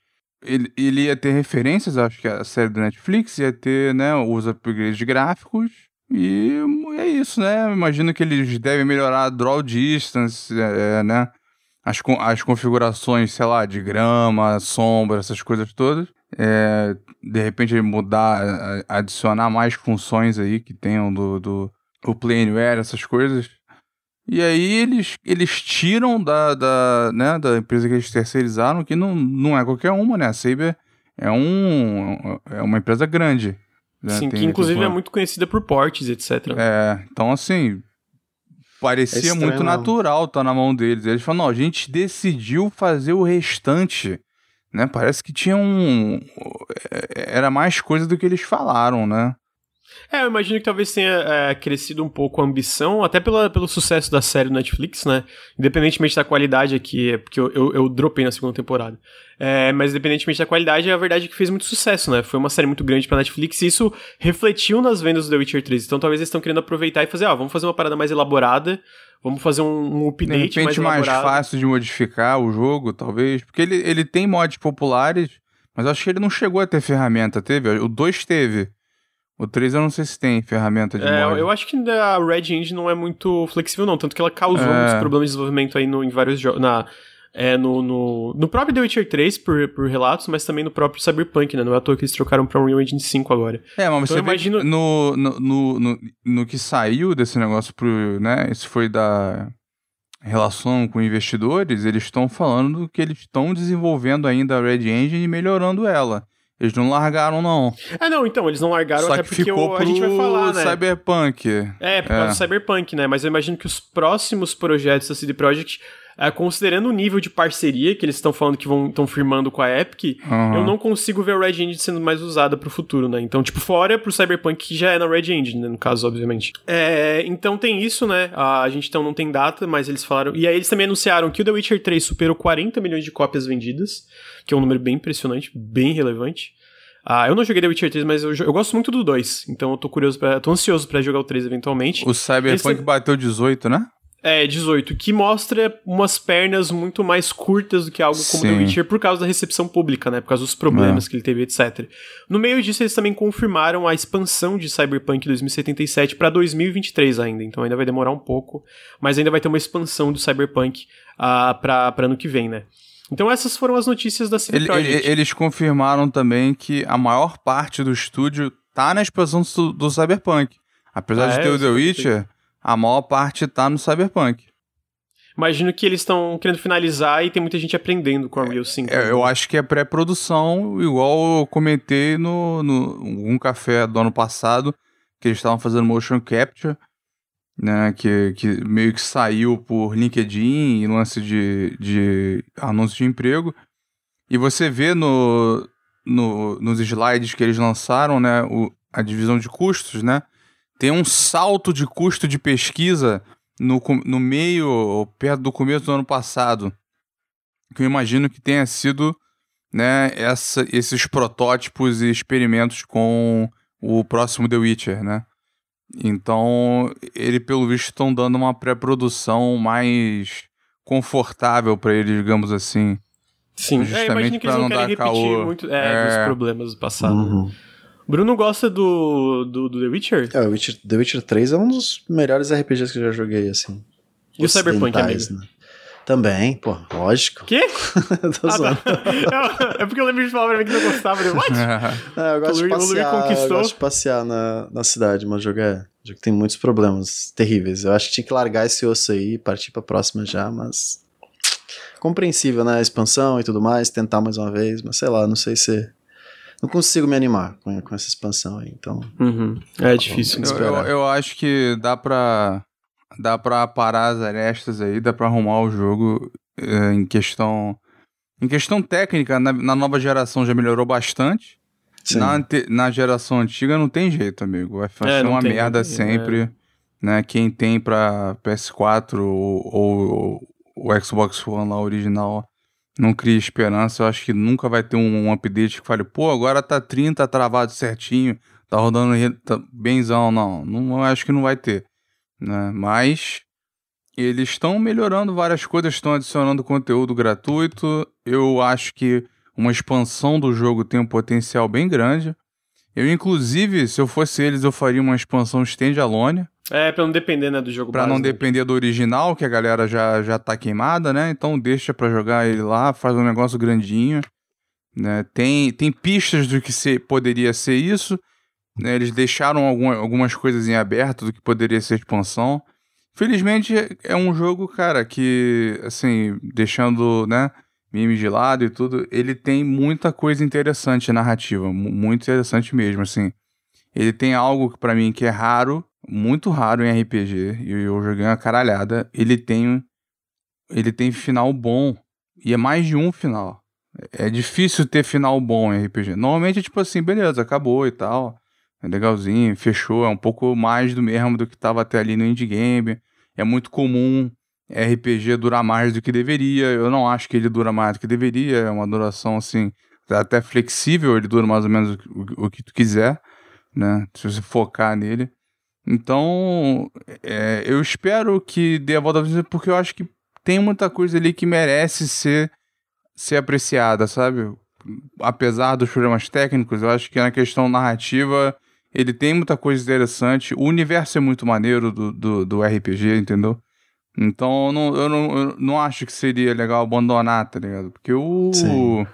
Speaker 3: Ele, ele ia ter referências, acho que a série do Netflix, ia ter, né, os upgrades gráficos e é isso, né? Imagino que eles devem melhorar a draw distance, é, é, né? As, as configurações, sei lá, de grama, sombra, essas coisas todas. É, de repente mudar, adicionar mais funções aí que tenham do, do o Planeware, essas coisas. E aí eles, eles tiram da, da, né, da empresa que eles terceirizaram, que não, não é qualquer uma, né? A Saber é, um, é uma empresa grande.
Speaker 1: Né? Sim, Tem, que inclusive tipo, é muito conhecida por portes, etc.
Speaker 3: É, então assim, parecia é muito natural estar tá na mão deles. Eles falaram, não, a gente decidiu fazer o restante, né? Parece que tinha um... Era mais coisa do que eles falaram, né?
Speaker 1: É, eu imagino que talvez tenha é, crescido um pouco a ambição, até pela, pelo sucesso da série do Netflix, né? Independentemente da qualidade aqui, é porque eu, eu, eu dropei na segunda temporada. É, mas independentemente da qualidade, a verdade é que fez muito sucesso, né? Foi uma série muito grande pra Netflix e isso refletiu nas vendas do The Witcher 3. Então talvez eles estão querendo aproveitar e fazer, ó, vamos fazer uma parada mais elaborada, vamos fazer um, um update
Speaker 3: de repente,
Speaker 1: mais,
Speaker 3: mais fácil de modificar o jogo, talvez. Porque ele, ele tem mods populares, mas acho que ele não chegou a ter ferramenta, teve? O 2 teve. O 3 eu não sei se tem ferramenta de
Speaker 1: é,
Speaker 3: mod.
Speaker 1: Eu acho que a Red Engine não é muito flexível, não. Tanto que ela causou é. muitos problemas de desenvolvimento aí no, em vários jogos. Na, é, no, no, no próprio The Witcher 3, por, por relatos, mas também no próprio Cyberpunk, né? Não é à toa que eles trocaram pra Unreal Engine 5 agora.
Speaker 3: É, mas então, você imagino... no, no, no, no, no que saiu desse negócio pro, né? Isso foi da relação com investidores, eles estão falando que eles estão desenvolvendo ainda a Red Engine e melhorando ela. Eles não largaram, não.
Speaker 1: Ah, não, então, eles não largaram
Speaker 3: Só
Speaker 1: até
Speaker 3: que
Speaker 1: porque
Speaker 3: ficou
Speaker 1: o, a gente vai falar, né?
Speaker 3: Cyberpunk.
Speaker 1: É, por causa é. do Cyberpunk, né? Mas eu imagino que os próximos projetos da CD Projekt, é, considerando o nível de parceria que eles estão falando que estão firmando com a Epic, uhum. eu não consigo ver a Red Engine sendo mais usada pro futuro, né? Então, tipo, fora pro Cyberpunk que já é na Red Engine, né? No caso, obviamente. É, então tem isso, né? A gente então não tem data, mas eles falaram. E aí eles também anunciaram que o The Witcher 3 superou 40 milhões de cópias vendidas, que é um número bem impressionante, bem relevante. Ah, eu não joguei The Witcher 3, mas eu, eu gosto muito do 2. Então eu tô curioso, pra, tô ansioso para jogar o 3 eventualmente.
Speaker 3: O Cyberpunk Esse... bateu 18, né?
Speaker 1: É, 18, que mostra umas pernas muito mais curtas do que algo como Sim. The Witcher por causa da recepção pública, né? Por causa dos problemas é. que ele teve, etc. No meio disso, eles também confirmaram a expansão de Cyberpunk 2077 para 2023 ainda, então ainda vai demorar um pouco, mas ainda vai ter uma expansão do Cyberpunk uh, para ano que vem, né? Então essas foram as notícias da CD
Speaker 3: ele, Projekt. Eles confirmaram também que a maior parte do estúdio tá na expansão do, do Cyberpunk. Apesar ah, de ter é, o The Witcher, a maior parte tá no Cyberpunk.
Speaker 1: Imagino que eles estão querendo finalizar e tem muita gente aprendendo com a Real 5.
Speaker 3: É, eu acho que é pré-produção, igual eu comentei no, no um café do ano passado, que eles estavam fazendo motion capture né, que, que meio que saiu por LinkedIn e lance de, de anúncio de emprego. E você vê no, no, nos slides que eles lançaram, né, o, a divisão de custos, né, tem um salto de custo de pesquisa no, no meio, perto do começo do ano passado, que eu imagino que tenha sido né, essa, esses protótipos e experimentos com o próximo The Witcher, né? Então, ele, pelo visto, estão dando uma pré-produção mais confortável para ele, digamos assim.
Speaker 1: Sim, justamente é, para não, não dar caô. muito é, é... dos problemas do passado. Uhum. Bruno gosta do, do, do, The Witcher?
Speaker 2: É, o Witcher, The Witcher 3 é um dos melhores RPGs que eu já joguei, assim.
Speaker 1: E o Cyberpunk, amigo? Né?
Speaker 2: Também, pô, lógico.
Speaker 1: Quê? Tô ah, tá. é porque eu lembro de falar pra mim que não gostava. Eu, What?
Speaker 2: É, eu gosto de passear, eu gosto de passear na, na cidade, mas jogo é... Jogo tem muitos problemas terríveis. Eu acho que tinha que largar esse osso aí e partir pra próxima já, mas... Compreensível, né? A expansão e tudo mais, tentar mais uma vez, mas sei lá, não sei se... Não consigo me animar com, com essa expansão aí, então...
Speaker 1: Uhum. É difícil.
Speaker 3: Eu, eu, eu acho que dá pra dá pra parar as arestas aí, dá pra arrumar o jogo é, em questão. Em questão técnica, na, na, nova geração já melhorou bastante. Na, na geração antiga não tem jeito, amigo. Vai ser é, uma tem, merda sempre. É. Né? Quem tem pra PS4 ou, ou, o Xbox One lá original não cria esperança. Eu acho que nunca vai ter um, um update que fale, pô, agora tá 30 travado certinho, tá rodando tá benzão. Não, não acho que não vai ter né? Mas eles estão melhorando várias coisas, estão adicionando conteúdo gratuito. Eu acho que uma expansão do jogo tem um potencial bem grande. Eu, inclusive, se eu fosse eles, eu faria uma expansão standalone.
Speaker 1: É, pra não depender, né, do jogo
Speaker 3: Pra
Speaker 1: base,
Speaker 3: não
Speaker 1: né?
Speaker 3: depender do original, que a galera já, já tá queimada, né? Então deixa pra jogar ele lá, faz um negócio grandinho. Né? Tem, tem pistas do que se, poderia ser isso. Né? Eles deixaram alguma, algumas coisas em aberto do que poderia ser expansão. Felizmente é um jogo, cara, que, assim, deixando, né, memes de lado e tudo, ele tem muita coisa interessante narrativa, mu- muito interessante mesmo, assim. Ele tem algo que pra mim que é raro, muito raro em RPG, e eu joguei uma caralhada. Ele tem ele tem final bom e é mais de um final. É difícil ter final bom em RPG. Normalmente é tipo assim, beleza, acabou e tal. É legalzinho, fechou, é um pouco mais do mesmo do que tava até ali no indie game. É muito comum RPG durar mais do que deveria. Eu não acho que ele dura mais do que deveria. É uma duração assim, até flexível, ele dura mais ou menos o, o que tu quiser, né? Se você focar nele. Então, é, eu espero que dê a volta cima, porque eu acho que tem muita coisa ali que merece ser, ser apreciada, sabe? Apesar dos problemas técnicos, eu acho que na questão narrativa ele tem muita coisa interessante. O universo é muito maneiro do, do, do RPG, entendeu? Então eu não, eu, não, eu não acho que seria legal abandonar, tá ligado? Porque o.
Speaker 2: Sim.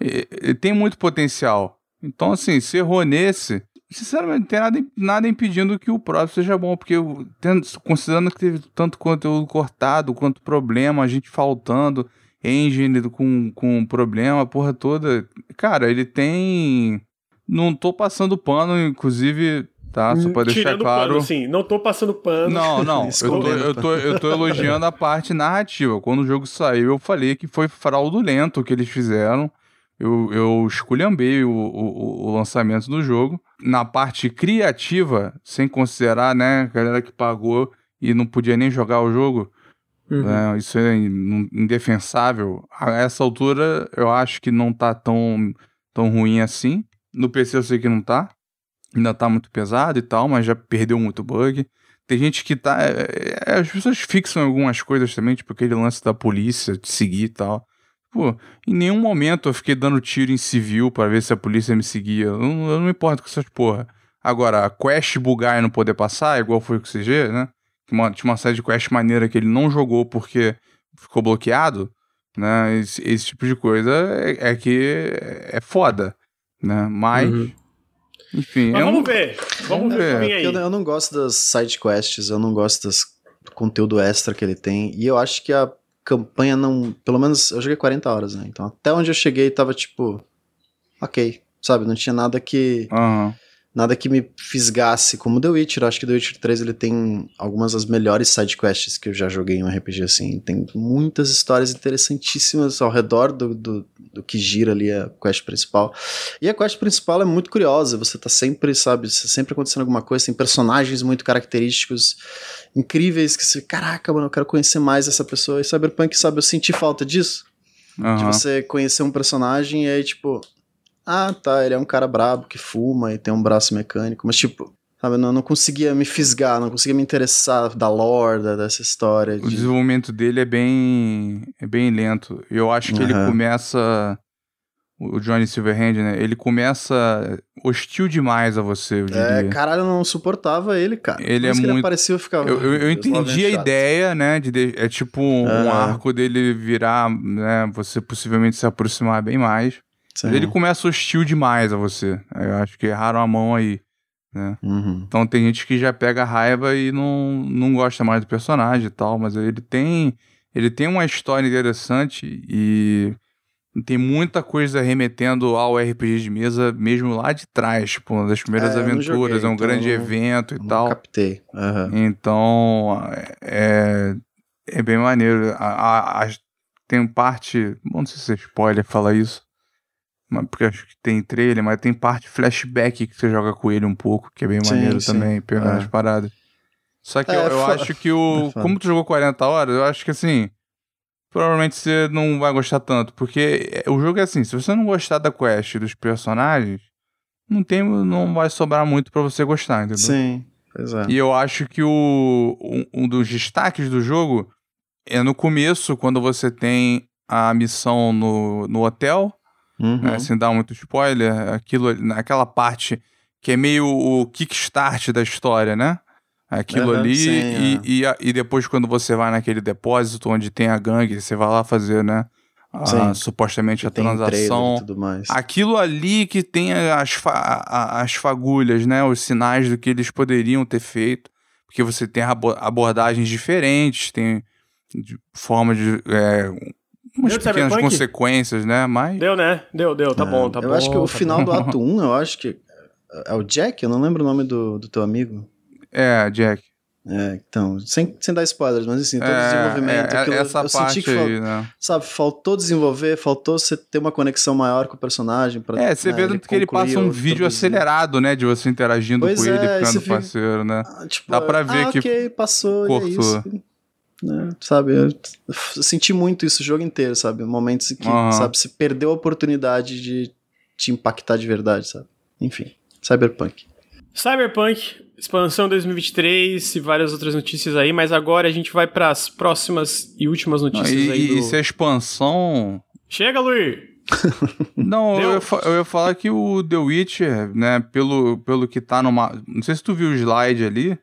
Speaker 3: e- e tem muito potencial. Então, assim, se errou nesse, sinceramente, não tem nada, nada impedindo que o próximo seja bom, porque tendo- considerando que teve tanto conteúdo cortado, quanto problema, a gente faltando, engine com, com problema, a porra toda. Cara, ele tem. Não tô passando pano, inclusive, tá? Só pra deixar
Speaker 1: Tirando
Speaker 3: claro.
Speaker 1: pano, assim, não tô passando pano.
Speaker 3: Não, não, eu tô, eu, tô, eu tô elogiando a parte narrativa. Quando o jogo saiu, eu falei que foi fraudulento o que eles fizeram. Eu, eu esculhambei o, o, o lançamento do jogo. Na parte criativa, sem considerar, né, a galera que pagou e não podia nem jogar o jogo,
Speaker 1: Uhum.
Speaker 3: né, isso é in- indefensável. A essa altura, eu acho que não tá tão, tão ruim assim. No PC eu sei que não tá. Ainda tá muito pesado e tal, mas já perdeu muito bug. Tem gente que tá. é, é, as pessoas fixam algumas coisas também, tipo aquele lance da polícia te seguir e tal. Pô, em nenhum momento eu fiquei dando tiro em civil pra ver se a polícia me seguia. Eu não, eu não me importo com essas porra. Agora, a quest bugar e não poder passar, igual foi com o CG, né? Que uma- tinha uma série de quest maneira que ele não jogou porque ficou bloqueado, né? Esse, esse tipo de coisa é, é que é foda, né? Mas,
Speaker 1: Uhum.
Speaker 3: enfim.
Speaker 1: Mas
Speaker 3: é um-
Speaker 1: vamos ver. Vamos
Speaker 3: Vamos
Speaker 1: ver. aí.
Speaker 2: Eu, eu não gosto das side quests, eu não gosto das, do conteúdo extra que ele tem. E eu acho que a campanha não. Pelo menos eu joguei 40 horas, né? Então até onde eu cheguei tava tipo. Ok. Sabe? Não tinha nada que.
Speaker 3: Aham.
Speaker 2: Nada que me fisgasse como The Witcher. Eu acho que The Witcher 3 ele tem algumas das melhores side quests que eu já joguei em um RPG assim. Tem muitas histórias interessantíssimas ao redor do, do, do que gira ali a quest principal. E a quest principal é muito curiosa. Você tá sempre, sabe, tá sempre acontecendo alguma coisa. Tem personagens muito característicos, incríveis, que você, caraca, mano, eu quero conhecer mais essa pessoa. E Cyberpunk, sabe, eu senti falta disso. De
Speaker 3: aham.
Speaker 2: você conhecer um personagem e aí, tipo, ah, tá, ele é um cara brabo que fuma e tem um braço mecânico, mas, tipo, sabe, eu não, não conseguia me fisgar, não conseguia me interessar da lore, da- dessa história.
Speaker 3: O
Speaker 2: De...
Speaker 3: desenvolvimento dele é bem, é bem lento. Eu acho que ele
Speaker 2: Aham.
Speaker 3: começa. O Johnny Silverhand, né? Ele começa hostil demais a você, eu diria.
Speaker 2: É, caralho, eu não suportava ele, cara.
Speaker 3: Ele
Speaker 2: Por
Speaker 3: é
Speaker 2: isso que
Speaker 3: muito-
Speaker 2: Ele apareceu e ficava.
Speaker 3: Eu, eu, eu
Speaker 2: "Deus, lá vem
Speaker 3: entendi a
Speaker 2: chato."
Speaker 3: ideia, né? De, de- é tipo um, um
Speaker 2: Aham.
Speaker 3: arco dele virar, né? Você possivelmente se aproximar bem mais.
Speaker 2: Sim.
Speaker 3: Ele começa hostil demais a você. Eu acho que erraram a mão aí. Né?
Speaker 2: Uhum.
Speaker 3: Então tem gente que já pega raiva e não, não gosta mais do personagem e tal, mas ele tem ele tem uma história interessante e tem muita coisa remetendo ao RPG de mesa mesmo lá de trás, tipo, uma das primeiras
Speaker 2: É,
Speaker 3: aventuras,
Speaker 2: joguei,
Speaker 3: é um
Speaker 2: então
Speaker 3: grande
Speaker 2: não-
Speaker 3: evento e tal.
Speaker 2: captei. Aham.
Speaker 3: Então, é, é bem maneiro. A, a- a- tem parte. Não sei se é spoiler falar isso. Porque acho que tem trailer, mas tem parte flashback que você joga com ele um pouco, que é bem
Speaker 2: Sim,
Speaker 3: maneiro
Speaker 2: sim.
Speaker 3: também, pegando
Speaker 2: É.
Speaker 3: as paradas. Só que
Speaker 2: É,
Speaker 3: eu, eu
Speaker 2: fa-
Speaker 3: acho que o.
Speaker 2: é.
Speaker 3: Como tu jogou 40 horas, eu acho que assim. Provavelmente você não vai gostar tanto. Porque o jogo é assim: se você não gostar da quest e dos personagens, não, tem, não vai sobrar muito pra você gostar, entendeu?
Speaker 2: Sim, pois é.
Speaker 3: E eu acho que o, um, um dos destaques do jogo é no começo, quando você tem a missão no, no hotel,
Speaker 2: Uhum.
Speaker 3: né, sem dar muito spoiler, aquilo, naquela parte que é meio o kickstart da história, né? Aquilo
Speaker 2: Aham,
Speaker 3: ali,
Speaker 2: sim,
Speaker 3: e,
Speaker 2: é.
Speaker 3: e, a- e depois quando você vai naquele depósito onde tem a gangue, você vai lá fazer, né? a-
Speaker 2: Sim.
Speaker 3: supostamente a transação.
Speaker 2: tudo mais.
Speaker 3: Aquilo ali que tem as, fa- as fagulhas, né? Os sinais do que eles poderiam ter feito. Porque você tem abo- abordagens diferentes, tem de forma de. É, umas
Speaker 1: Deu de
Speaker 3: pequenas
Speaker 1: Cyberpunk?
Speaker 3: consequências, né? Mas.
Speaker 1: Deu, né? Deu, deu. Tá
Speaker 2: É,
Speaker 1: bom, tá
Speaker 2: eu
Speaker 1: bom.
Speaker 2: acho que o
Speaker 1: tá
Speaker 2: final
Speaker 1: bom.
Speaker 2: do ato 1, eu acho que. É o Jack? Eu não lembro o nome do, do teu amigo.
Speaker 3: É, Jack.
Speaker 2: É, então, sem, sem dar spoilers, mas assim, todo o
Speaker 3: É,
Speaker 2: desenvolvimento.
Speaker 3: é,
Speaker 2: aquilo, eu-
Speaker 3: essa
Speaker 2: eu
Speaker 3: parte
Speaker 2: senti que fal-
Speaker 3: aí, né?
Speaker 2: sabe, faltou desenvolver, faltou você ter uma conexão maior com o personagem. Pra,
Speaker 3: É, você
Speaker 2: né,
Speaker 3: vê tanto que ele passa um vídeo acelerado, né? De você interagindo
Speaker 2: Pois
Speaker 3: com ele,
Speaker 2: é,
Speaker 3: ficando
Speaker 2: você fica-
Speaker 3: parceiro, né?
Speaker 2: Ah, tipo,
Speaker 3: Dá pra ver
Speaker 2: ah,
Speaker 3: que
Speaker 2: ok, passou, e é
Speaker 3: cortou.
Speaker 2: Né, sabe, eu, senti muito isso o jogo inteiro, sabe? Momentos em que,
Speaker 3: Aham.
Speaker 2: sabe, você perdeu a oportunidade de te impactar de verdade, sabe? Enfim, Cyberpunk.
Speaker 1: Cyberpunk, expansão 2023 e várias outras notícias aí, mas agora a gente vai para as próximas e últimas notícias
Speaker 3: e,
Speaker 1: aí
Speaker 3: e-
Speaker 1: do...
Speaker 3: e se a expansão.
Speaker 1: Chega, Luiz!
Speaker 3: Não, eu ia, eu ia falar que o The Witcher, né, pelo, pelo que tá numa. Não sei se tu viu o slide ali.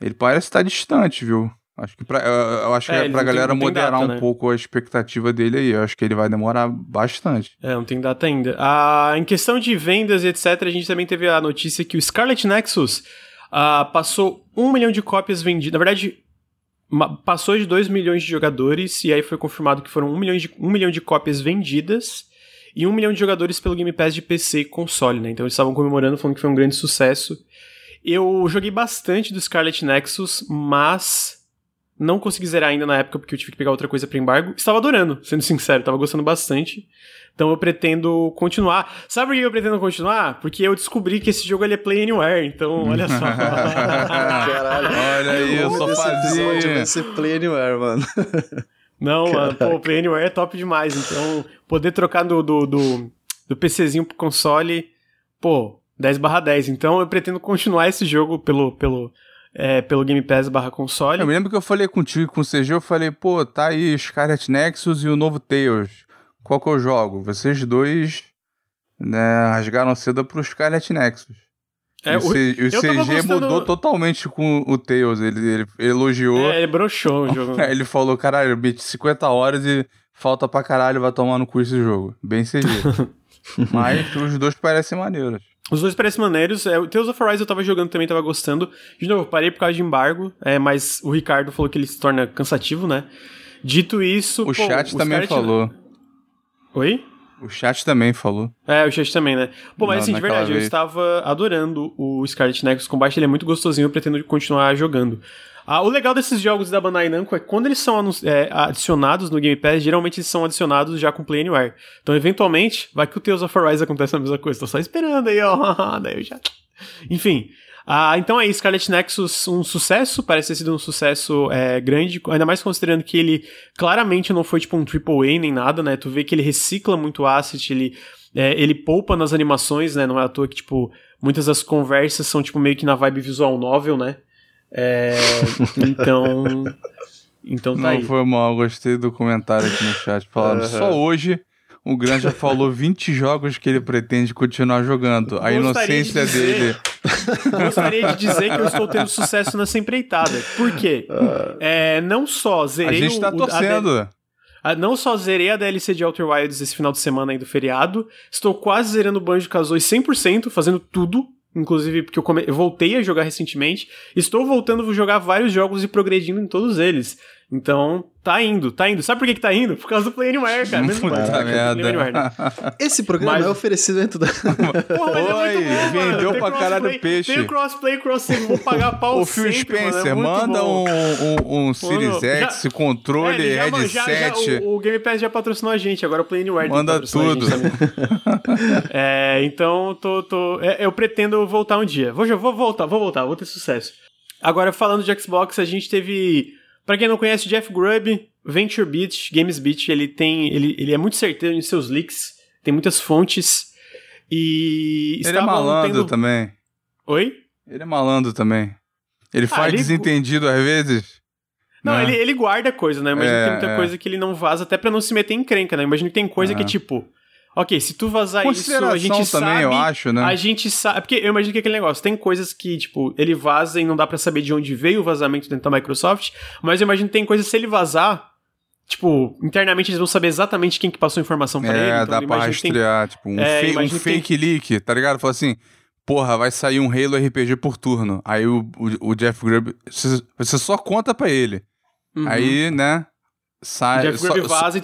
Speaker 3: Ele parece estar distante, viu? Acho que pra, eu, acho
Speaker 1: É,
Speaker 3: que é pra galera
Speaker 1: tem
Speaker 3: moderar
Speaker 1: data,
Speaker 3: um
Speaker 1: né?
Speaker 3: pouco a expectativa dele aí. Eu acho que ele vai demorar bastante.
Speaker 1: É, não tem data ainda. Ah, em questão de vendas e etc., a gente também teve a notícia que o Scarlet Nexus ah, passou um milhão de cópias vendidas. Na verdade, passou de 2 milhões de jogadores, e aí foi confirmado que foram 1 milhão de, um milhão de cópias vendidas e 1 milhão de jogadores pelo Game Pass de PC e console, né? Então eles estavam comemorando, falando que foi um grande sucesso. Eu joguei bastante do Scarlet Nexus, mas não consegui zerar ainda na época porque eu tive que pegar outra coisa pra embargo. Estava adorando, sendo sincero, estava gostando bastante. Então eu pretendo continuar. Sabe por que eu pretendo continuar? Porque eu descobri que esse jogo ele é Play Anywhere, então olha só.
Speaker 2: Caralho.
Speaker 3: Olha aí, eu só fazia.
Speaker 2: Vai ser Play Anywhere, mano.
Speaker 1: Não, mano, pô, Play Anywhere é top demais. Então, poder trocar do, do, do, do PCzinho pro console, pô, 10 barra 10. Então eu pretendo continuar esse jogo pelo, pelo, é, pelo Game Pass barra console.
Speaker 3: Eu me lembro que eu falei contigo e com o CG, eu falei, pô, tá aí Scarlet Nexus e o novo Tails. Qual que eu jogo? Vocês dois, né, rasgaram cedo pro Scarlet Nexus.
Speaker 1: É,
Speaker 3: o, C- o CG
Speaker 1: gostando-
Speaker 3: mudou totalmente com o Tails. Ele, ele elogiou.
Speaker 1: É, ele broxou o jogo.
Speaker 3: Ele falou, caralho, meti 50 horas e falta pra caralho, vai tomar no cu esse jogo. Bem CG. Mas os dois parecem maneiros.
Speaker 1: Os dois parecem maneiros. É, o Tales of Arise eu tava jogando também, tava gostando. De novo, parei por causa de embargo, é, mas o Ricardo falou que ele se torna cansativo, né? Dito isso.
Speaker 3: O
Speaker 1: pô,
Speaker 3: chat também falou.
Speaker 1: Oi?
Speaker 3: O chat também falou.
Speaker 1: É, o chat também, né? Pô, mas assim, de verdade, eu
Speaker 3: vez.
Speaker 1: estava adorando o Scarlet Nexus Combat, ele é muito gostosinho, eu pretendo continuar jogando. Ah, o legal desses jogos da Bandai Namco é que quando eles são é, adicionados no Game Pass, geralmente eles são adicionados já com Play Anywhere. Então, eventualmente, vai que o Tales of Arise acontece a mesma coisa. Tô só esperando aí, ó. Daí eu já... Enfim. Ah, então é isso, Scarlet Nexus, um sucesso, parece ter sido um sucesso é, grande, ainda mais considerando que ele claramente não foi tipo um AAA nem nada, né? Tu vê que ele recicla muito asset, ele, é, ele poupa nas animações, né? Não é à toa que, tipo, muitas das conversas são, tipo, meio que na vibe visual novel, né? É, então. Então tá
Speaker 3: Não
Speaker 1: aí.
Speaker 3: foi mal, gostei do comentário aqui no chat. Falando,
Speaker 2: Aham.
Speaker 3: só hoje o Gran já falou 20 jogos que ele pretende continuar jogando. A
Speaker 1: Gostaria de
Speaker 3: inocência
Speaker 1: dizer-
Speaker 3: dele.
Speaker 1: Gostaria de dizer que eu estou tendo sucesso nessa empreitada. Por quê? É, não só
Speaker 3: A
Speaker 1: zerei
Speaker 3: gente tá
Speaker 1: o, o- a
Speaker 3: torcendo.
Speaker 1: Ah, Não só zerei a DLC de Outer Wilds esse final de semana aí do feriado, estou quase zerando o Banjo-Kazooie 100%, fazendo tudo, inclusive porque eu, come- eu voltei a jogar recentemente. Estou voltando a jogar vários jogos e progredindo em todos eles. Então, tá indo, tá indo. Sabe por que, que tá indo? Por causa do Play Anywhere, cara. Mesmo
Speaker 3: Puta
Speaker 1: coisa,
Speaker 2: Caraca,
Speaker 1: Play Anywhere, né?
Speaker 3: merda.
Speaker 2: Esse programa
Speaker 1: Mas-
Speaker 2: é oferecimento da.
Speaker 1: Porra, mas é
Speaker 3: Oi,
Speaker 1: muito bom,
Speaker 3: vendeu pra caralho
Speaker 1: crossplay-
Speaker 3: peixe.
Speaker 1: Tem o crossplay, cross-save, vou pagar pau
Speaker 3: Ô, Phil
Speaker 1: sempre, mano, é
Speaker 3: Spencer, manda
Speaker 1: bom.
Speaker 3: um, um, um Series
Speaker 1: já-
Speaker 3: X, controle,
Speaker 1: É, já- já-
Speaker 3: headset.
Speaker 1: já- o, o Game Pass já patrocinou a gente, agora o Play Anywhere
Speaker 3: Manda tudo.
Speaker 1: é, então, tô, tô, é, eu pretendo voltar um dia. Vou, vou voltar, vou voltar, vou ter sucesso. Agora, falando de Xbox, a gente teve... Pra quem não conhece, Jeff Grubb, Venture Beat, Games Beat, ele tem... Ele, ele é muito certeiro em seus leaks, tem muitas fontes, e...
Speaker 3: Ele é malandro
Speaker 1: tendo-
Speaker 3: também.
Speaker 1: Oi?
Speaker 3: Ele é malandro também. Ele faz
Speaker 1: Ah, ele-
Speaker 3: desentendido às vezes.
Speaker 1: Não,
Speaker 3: né?
Speaker 1: ele, ele guarda coisa, né? Imagina
Speaker 3: É,
Speaker 1: que tem muita
Speaker 3: é.
Speaker 1: coisa que ele não vaza até pra não se meter em encrenca, né? Imagina que tem coisa que é
Speaker 3: Aham.
Speaker 1: tipo, Ok, se tu vazar isso, a gente
Speaker 3: também,
Speaker 1: sabe.
Speaker 3: eu acho, né?
Speaker 1: A gente sabe. Porque eu imagino que é aquele negócio. Tem coisas que, tipo, ele vaza e não dá pra saber de onde veio o vazamento dentro da Microsoft. Mas eu imagino que tem coisas, se ele vazar. Tipo, internamente eles vão saber exatamente quem que passou a informação pra
Speaker 3: é,
Speaker 1: ele. Então
Speaker 3: dá pra
Speaker 1: que tem-
Speaker 3: rastrear, tipo, um,
Speaker 1: É,
Speaker 3: fe- um
Speaker 1: que tem-
Speaker 3: fake leak, tá ligado? Fala assim, porra, vai sair um Halo RPG por turno. Aí o, o, o Jeff Grubb, você, só conta pra ele.
Speaker 1: Uhum.
Speaker 3: Aí, né, sai...
Speaker 1: Jeff
Speaker 3: só-
Speaker 1: sabe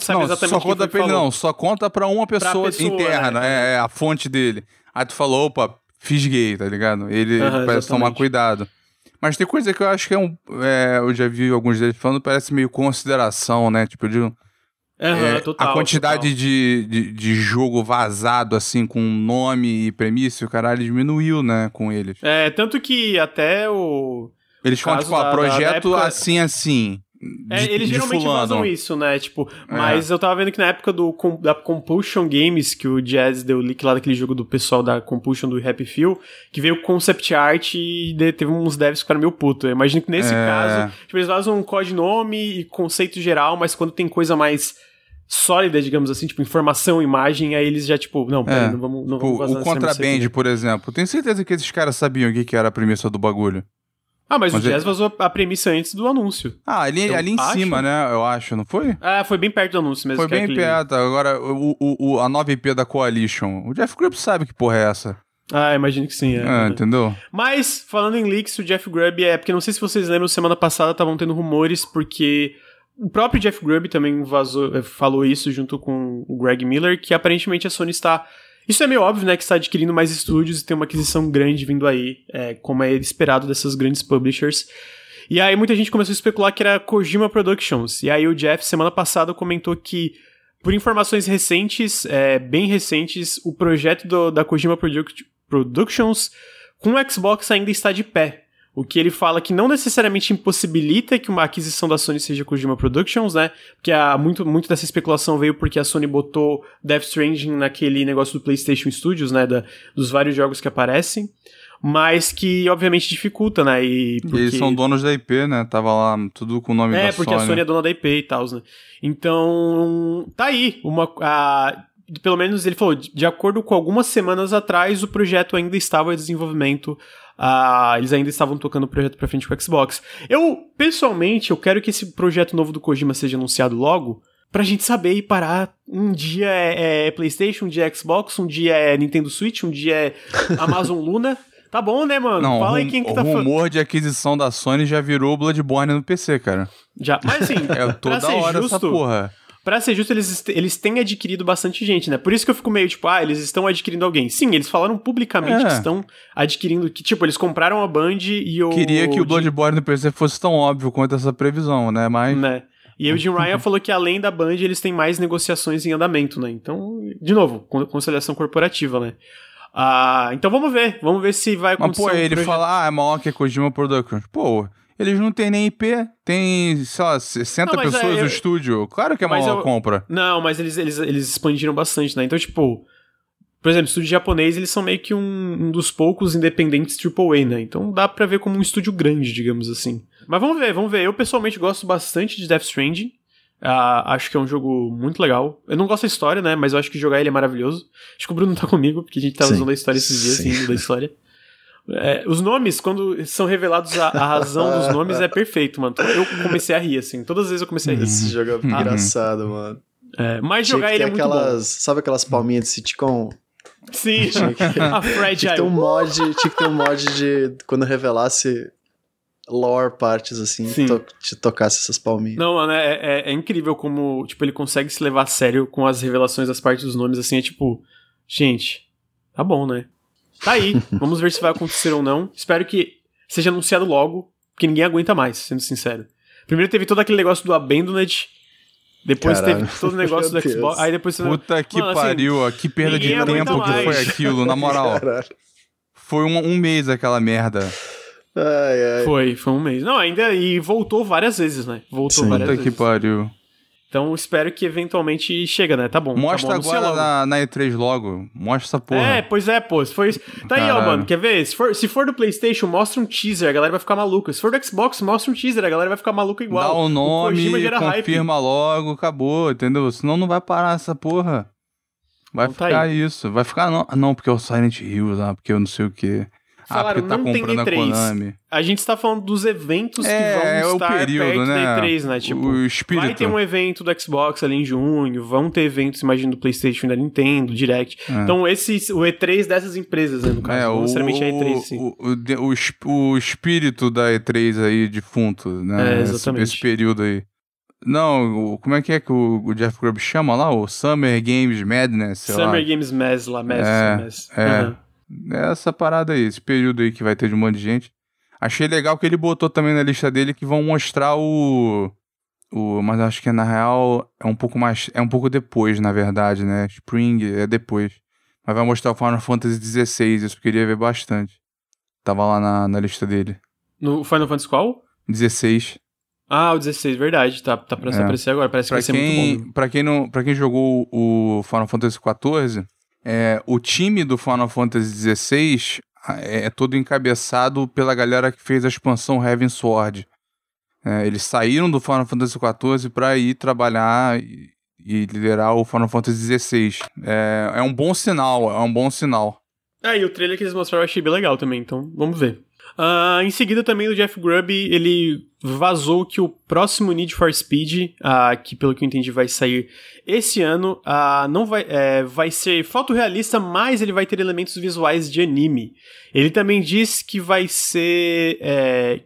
Speaker 3: não,
Speaker 1: exatamente
Speaker 3: só conta pra ele, não, só conta pra uma pessoa,
Speaker 1: pessoa,
Speaker 3: interna,
Speaker 1: né?
Speaker 3: é, é a fonte dele. Aí tu falou, opa, fisguei, tá ligado? Ele
Speaker 1: Aham,
Speaker 3: parece tomar
Speaker 1: exatamente.
Speaker 3: cuidado. Mas tem coisa que eu acho que é um. é, eu já vi alguns deles falando, parece meio consideração, né? Tipo, de,
Speaker 1: Aham,
Speaker 3: é,
Speaker 1: total,
Speaker 3: a quantidade
Speaker 1: total.
Speaker 3: de, de, de jogo vazado, assim, com nome e premissa, o caralho diminuiu, né, com eles.
Speaker 1: É, tanto que até o.
Speaker 3: Eles falam, tipo, ah,
Speaker 1: da- da
Speaker 3: projeto
Speaker 1: época-
Speaker 3: assim, assim.
Speaker 1: É,
Speaker 3: de-
Speaker 1: eles geralmente
Speaker 3: fulano.
Speaker 1: vazam isso, né? Tipo, mas eu tava vendo que na época do, da Compulsion Games, que o Jazz deu leak lá daquele jogo do pessoal da Compulsion do Happy Few, que veio concept art e de- teve uns devs que ficaram meio puto. Eu imagino que nesse
Speaker 3: É.
Speaker 1: caso, tipo, eles vazam um codinome e conceito geral, mas quando tem coisa mais sólida, digamos assim, tipo, informação, imagem, aí eles já, tipo, não, peraí,
Speaker 3: É.
Speaker 1: não vamos, não
Speaker 3: Tipo,
Speaker 1: vamos vazar
Speaker 3: o Contraband,
Speaker 1: aqui.
Speaker 3: por exemplo. Tenho certeza que esses caras sabiam o que, que era a premissa do bagulho.
Speaker 1: Ah, mas,
Speaker 3: Mas
Speaker 1: o
Speaker 3: ele-
Speaker 1: Jazz vazou a premissa antes do anúncio.
Speaker 3: Ah, ali,
Speaker 1: Eu
Speaker 3: ali em
Speaker 1: acho.
Speaker 3: cima, né? Eu acho, não foi?
Speaker 1: Ah, foi bem perto do anúncio mesmo.
Speaker 3: Foi
Speaker 1: é
Speaker 3: bem
Speaker 1: aquele-
Speaker 3: perto. Agora, o, o, o- a nova IP da Coalition. O Jeff Grubb sabe que porra é essa.
Speaker 1: Ah, imagino que sim, é.
Speaker 3: Ah, entendeu?
Speaker 1: Mas, falando em leaks, o Jeff Grubb é. Porque não sei se vocês lembram, semana passada estavam tendo rumores, porque o próprio Jeff Grubb também vazou, eh, falou isso junto com o Greg Miller, que aparentemente a Sony está. Isso é meio óbvio, né? Que está adquirindo mais estúdios e tem uma aquisição grande vindo aí, é, como é esperado dessas grandes publishers. E aí muita gente começou a especular que era Kojima Productions. E aí o Jeff, semana passada, comentou que, por informações recentes, é, bem recentes, o projeto do- da Kojima Produc- Productions com o Xbox ainda está de pé. O que ele fala que não necessariamente impossibilita que uma aquisição da Sony seja Kojima Productions, né? Porque há muito, muito dessa especulação veio porque a Sony botou Death Stranding naquele negócio do PlayStation Studios, né? Da, dos vários jogos que aparecem. Mas que, obviamente, dificulta, né? E, porque...
Speaker 3: eles são donos da IP, né? Tava lá tudo com o nome
Speaker 1: É,
Speaker 3: da
Speaker 1: porque
Speaker 3: Sony.
Speaker 1: a Sony é dona da IP e tal, né? Então, tá aí. Uma, a, pelo menos ele falou, de acordo com algumas semanas atrás, o projeto ainda estava em desenvolvimento. Ah, eles ainda estavam tocando o projeto pra frente com o Xbox. Eu, pessoalmente, eu quero que esse projeto novo do Kojima seja anunciado logo. Pra gente saber e parar. Um dia é, é PlayStation, um dia é Xbox, um dia é Nintendo Switch, um dia é Amazon Luna. Tá bom, né, mano?
Speaker 3: Não,
Speaker 1: Fala aí quem que
Speaker 3: o
Speaker 1: tá falando.
Speaker 3: rumor de aquisição da Sony já virou Bloodborne no PC, cara.
Speaker 1: Já. Mas assim,
Speaker 3: É
Speaker 1: pra
Speaker 3: toda
Speaker 1: ser
Speaker 3: hora
Speaker 1: justo,
Speaker 3: essa porra.
Speaker 1: Pra ser justo, eles, eles têm adquirido bastante gente, né? Por isso que eu fico meio tipo, ah, eles estão adquirindo alguém. Sim, eles falaram publicamente
Speaker 3: É.
Speaker 1: que estão adquirindo. Que, tipo, eles compraram a Band e o.
Speaker 3: Queria que o
Speaker 1: Jim-
Speaker 3: Bloodborne no PC fosse tão óbvio quanto essa previsão, né? Mas.
Speaker 1: Né? E aí o Jim Ryan falou que além da Band, eles têm mais negociações em andamento, né? Então, de novo, con- conciliação corporativa, né? Ah, então vamos ver. Vamos ver se vai
Speaker 3: Mas,
Speaker 1: acontecer.
Speaker 3: pô,
Speaker 1: um
Speaker 3: ele
Speaker 1: projeto-
Speaker 3: fala, ah, é maior que a Kojima Productions. Pô, eles não têm nem IP, tem, sei lá, 60
Speaker 1: Não,
Speaker 3: pessoas
Speaker 1: é,
Speaker 3: no
Speaker 1: eu-
Speaker 3: estúdio. Claro que é maior
Speaker 1: eu-
Speaker 3: compra.
Speaker 1: Não, mas eles, eles, eles expandiram bastante, né? Então, tipo, por exemplo, estúdio japonês, eles são meio que um, um dos poucos independentes AAA, né? Então dá pra ver como um estúdio grande, digamos assim. Mas vamos ver, vamos ver. Eu pessoalmente gosto bastante de Death Stranding. Ah, acho que é um jogo muito legal. Eu não gosto da história, né? Mas eu acho que jogar ele é maravilhoso. Acho que o Bruno tá comigo, porque a gente tava
Speaker 2: Sim.
Speaker 1: usando a história esses dias,
Speaker 2: Sim.
Speaker 1: assim, da história. É, os nomes, quando são revelados, a, a razão dos nomes é perfeito, mano. Eu comecei a rir, assim. Todas as vezes eu comecei a rir.
Speaker 2: Esse jogo é
Speaker 3: Uhum.
Speaker 2: engraçado, mano.
Speaker 1: É, mas
Speaker 2: Tinha
Speaker 1: jogar ele é muito bom.
Speaker 2: Sabe aquelas palminhas de sitcom?
Speaker 1: Sim,
Speaker 2: Tinha que-
Speaker 1: a
Speaker 2: Tinha
Speaker 1: Fragile.
Speaker 2: que ter um mod, tinha que ter um mod de quando revelasse lore partes assim,
Speaker 1: Sim.
Speaker 2: to, te tocasse essas palminhas.
Speaker 1: Não, mano, é, é- é incrível como, tipo, ele consegue se levar a sério com as revelações das partes dos nomes, assim, é tipo, gente, tá bom, né? Tá aí, vamos ver se vai acontecer ou não. Espero que seja anunciado logo, porque ninguém aguenta mais, sendo sincero. Primeiro teve todo aquele negócio do Abandoned, depois
Speaker 2: Caralho.
Speaker 1: teve todo o negócio do. Xbox, aí depois...
Speaker 3: Puta que
Speaker 1: Mano, assim,
Speaker 3: pariu, ó, que perda de tempo que foi aquilo, na moral.
Speaker 2: Caralho.
Speaker 3: Foi um, um mês aquela merda.
Speaker 2: Ai, ai.
Speaker 1: Foi, foi um mês. Não, ainda, e voltou várias vezes, né? Voltou
Speaker 2: Sim.
Speaker 1: várias
Speaker 3: Puta que
Speaker 1: vezes.
Speaker 3: pariu.
Speaker 1: Então espero que eventualmente chega, né? Tá bom.
Speaker 3: Mostra
Speaker 1: tá bom,
Speaker 3: agora na, na E3 logo. Mostra essa porra.
Speaker 1: É, pois é, pô. For isso. Tá aí, ó,
Speaker 3: Caralho.
Speaker 1: mano. Quer ver? Se for, se for do PlayStation, mostra um teaser, a galera vai ficar maluca. Se for do Xbox, mostra um teaser, a galera vai ficar maluca igual.
Speaker 3: Dá o nome,
Speaker 1: Kojima gera hype.
Speaker 3: confirma logo, acabou, entendeu? Senão não vai parar essa porra. Vai
Speaker 1: Então tá
Speaker 3: ficar
Speaker 1: aí.
Speaker 3: isso. Vai ficar, não, não, porque é o Silent Hill, ah, porque eu não sei o quê. Ah,
Speaker 1: Falaram,
Speaker 3: porque tá
Speaker 1: não tem
Speaker 3: comprando a
Speaker 1: E3.
Speaker 3: Konami.
Speaker 1: A gente está falando dos eventos
Speaker 3: É,
Speaker 1: que
Speaker 3: é
Speaker 1: vão
Speaker 3: o
Speaker 1: estar
Speaker 3: período,
Speaker 1: perto
Speaker 3: né?
Speaker 1: da E3, né? Tipo,
Speaker 3: o espírito.
Speaker 1: vai ter um evento do Xbox ali em junho, vão ter eventos, imagino, do PlayStation da Nintendo, Direct.
Speaker 3: É.
Speaker 1: Então, esse, o E3 dessas empresas, né, no caso,
Speaker 3: É,
Speaker 1: não
Speaker 3: o,
Speaker 1: necessariamente a E3, sim.
Speaker 3: o, o, o, es- o espírito da E3 aí, defunto, né?
Speaker 1: É,
Speaker 3: Esse-
Speaker 1: exatamente.
Speaker 3: Esse, período aí. Não, o- como é que é que o, o Jeff Grubb chama lá? O Summer Games Madness, sei lá.
Speaker 1: Summer Games Mass lá, Mass,
Speaker 3: É,
Speaker 1: Mass.
Speaker 3: é.
Speaker 1: Aham.
Speaker 3: Essa parada aí, esse período aí que vai ter de um monte de gente. Achei legal que ele botou também na lista dele que vão mostrar o. o mas acho que na real é um pouco mais. É um pouco depois, na verdade, né? Spring é depois. Mas vai mostrar o Final Fantasy XVI, isso eu queria ver bastante. Tava lá na, na lista dele.
Speaker 1: No Final Fantasy qual?
Speaker 3: 16.
Speaker 1: Ah, o 16, verdade. Tá, tá pra
Speaker 3: É.
Speaker 1: aparecer agora. Parece que
Speaker 3: Pra
Speaker 1: vai ser muito
Speaker 3: quem,
Speaker 1: bom.
Speaker 3: pra, quem não, pra quem jogou o Final Fantasy XIV, é, o time do Final Fantasy XVI é, é todo encabeçado pela galera que fez a expansão Heaven Sword. É, eles saíram do Final Fantasy XIV pra ir trabalhar e, e liderar o Final Fantasy XVI. É, é um bom sinal, é um bom sinal.
Speaker 1: É, e o trailer que eles mostraram eu achei bem legal também, então vamos ver. Ah, em seguida também o Jeff Grubb, ele vazou que o próximo Need for Speed, ah, que pelo que eu entendi vai sair esse ano, ah, não vai, é, vai ser fotorrealista, mas ele vai ter elementos visuais de anime. Ele também diz que vai ser... é,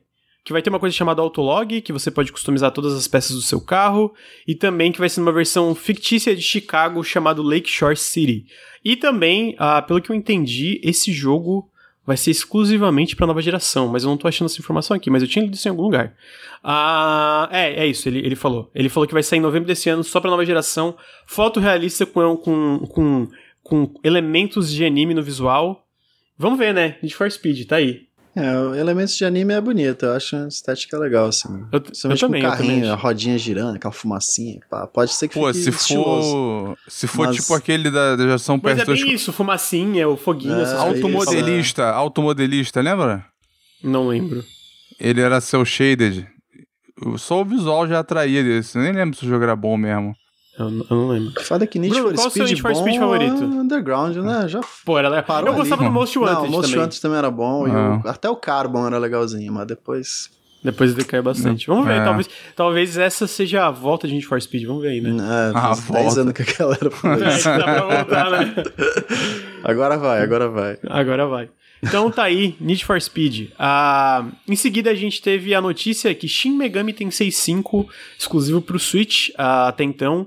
Speaker 1: que vai ter uma coisa chamada Autolog, que você pode customizar todas as peças do seu carro, e também que vai ser uma versão fictícia de Chicago chamado Lakeshore City. E também, ah, pelo que eu entendi, esse jogo vai ser exclusivamente para nova geração, mas eu não tô achando essa informação aqui, mas eu tinha lido isso em algum lugar. Ah, é, é isso, ele, ele falou. Ele falou que vai sair em novembro desse ano só pra nova geração, foto realista com, com, com, com elementos de anime no visual. Vamos ver, né? Need for Speed, tá aí.
Speaker 2: É, o elementos de anime é bonito, eu acho a estética legal, assim.
Speaker 1: Eu, eu também,
Speaker 2: com o
Speaker 1: eu também.
Speaker 2: carrinho, a rodinha girando, aquela fumacinha, pá. Pode ser que
Speaker 3: Pô,
Speaker 2: fique
Speaker 3: se
Speaker 2: estiloso.
Speaker 3: for, se for
Speaker 2: Mas-
Speaker 3: tipo aquele da, da geração
Speaker 1: Mas é
Speaker 3: PS2
Speaker 1: bem isso, fumacinha, o foguinho,
Speaker 2: É,
Speaker 1: essas coisas.
Speaker 3: automodelista, automodelista, lembra?
Speaker 1: Não lembro.
Speaker 3: Ele era seu shaded. Só o visual já atraía desse. Eu nem lembro se o jogo era bom mesmo.
Speaker 1: Eu, não- eu não lembro.
Speaker 2: Foda que Need
Speaker 1: Bruno,
Speaker 2: for
Speaker 1: qual o seu
Speaker 2: Speed
Speaker 1: Need for Speed favorito?
Speaker 2: é Underground, né? Já
Speaker 1: Pô, era legal.
Speaker 2: Parou
Speaker 1: Eu
Speaker 2: ali.
Speaker 1: gostava do Most Wanted
Speaker 2: Não, o Most
Speaker 1: também.
Speaker 2: Wanted também era bom. e
Speaker 3: Ah.
Speaker 2: o- até o Carbon era legalzinho, mas depois...
Speaker 1: Depois decaiu bastante. Vamos ver,
Speaker 3: É.
Speaker 1: talvez, talvez essa seja a volta de Need for Speed. Vamos ver aí, né?
Speaker 2: É,
Speaker 3: Ah,
Speaker 2: uns 10
Speaker 3: volta.
Speaker 2: anos que a galera falou
Speaker 1: É,
Speaker 2: isso.
Speaker 1: dá pra voltar, né?
Speaker 2: Agora vai, agora vai.
Speaker 1: Agora vai. Então tá aí, Need for Speed. Ah, em seguida a gente teve a notícia que Shin Megami Tensei 5, exclusivo pro Switch ah, até então,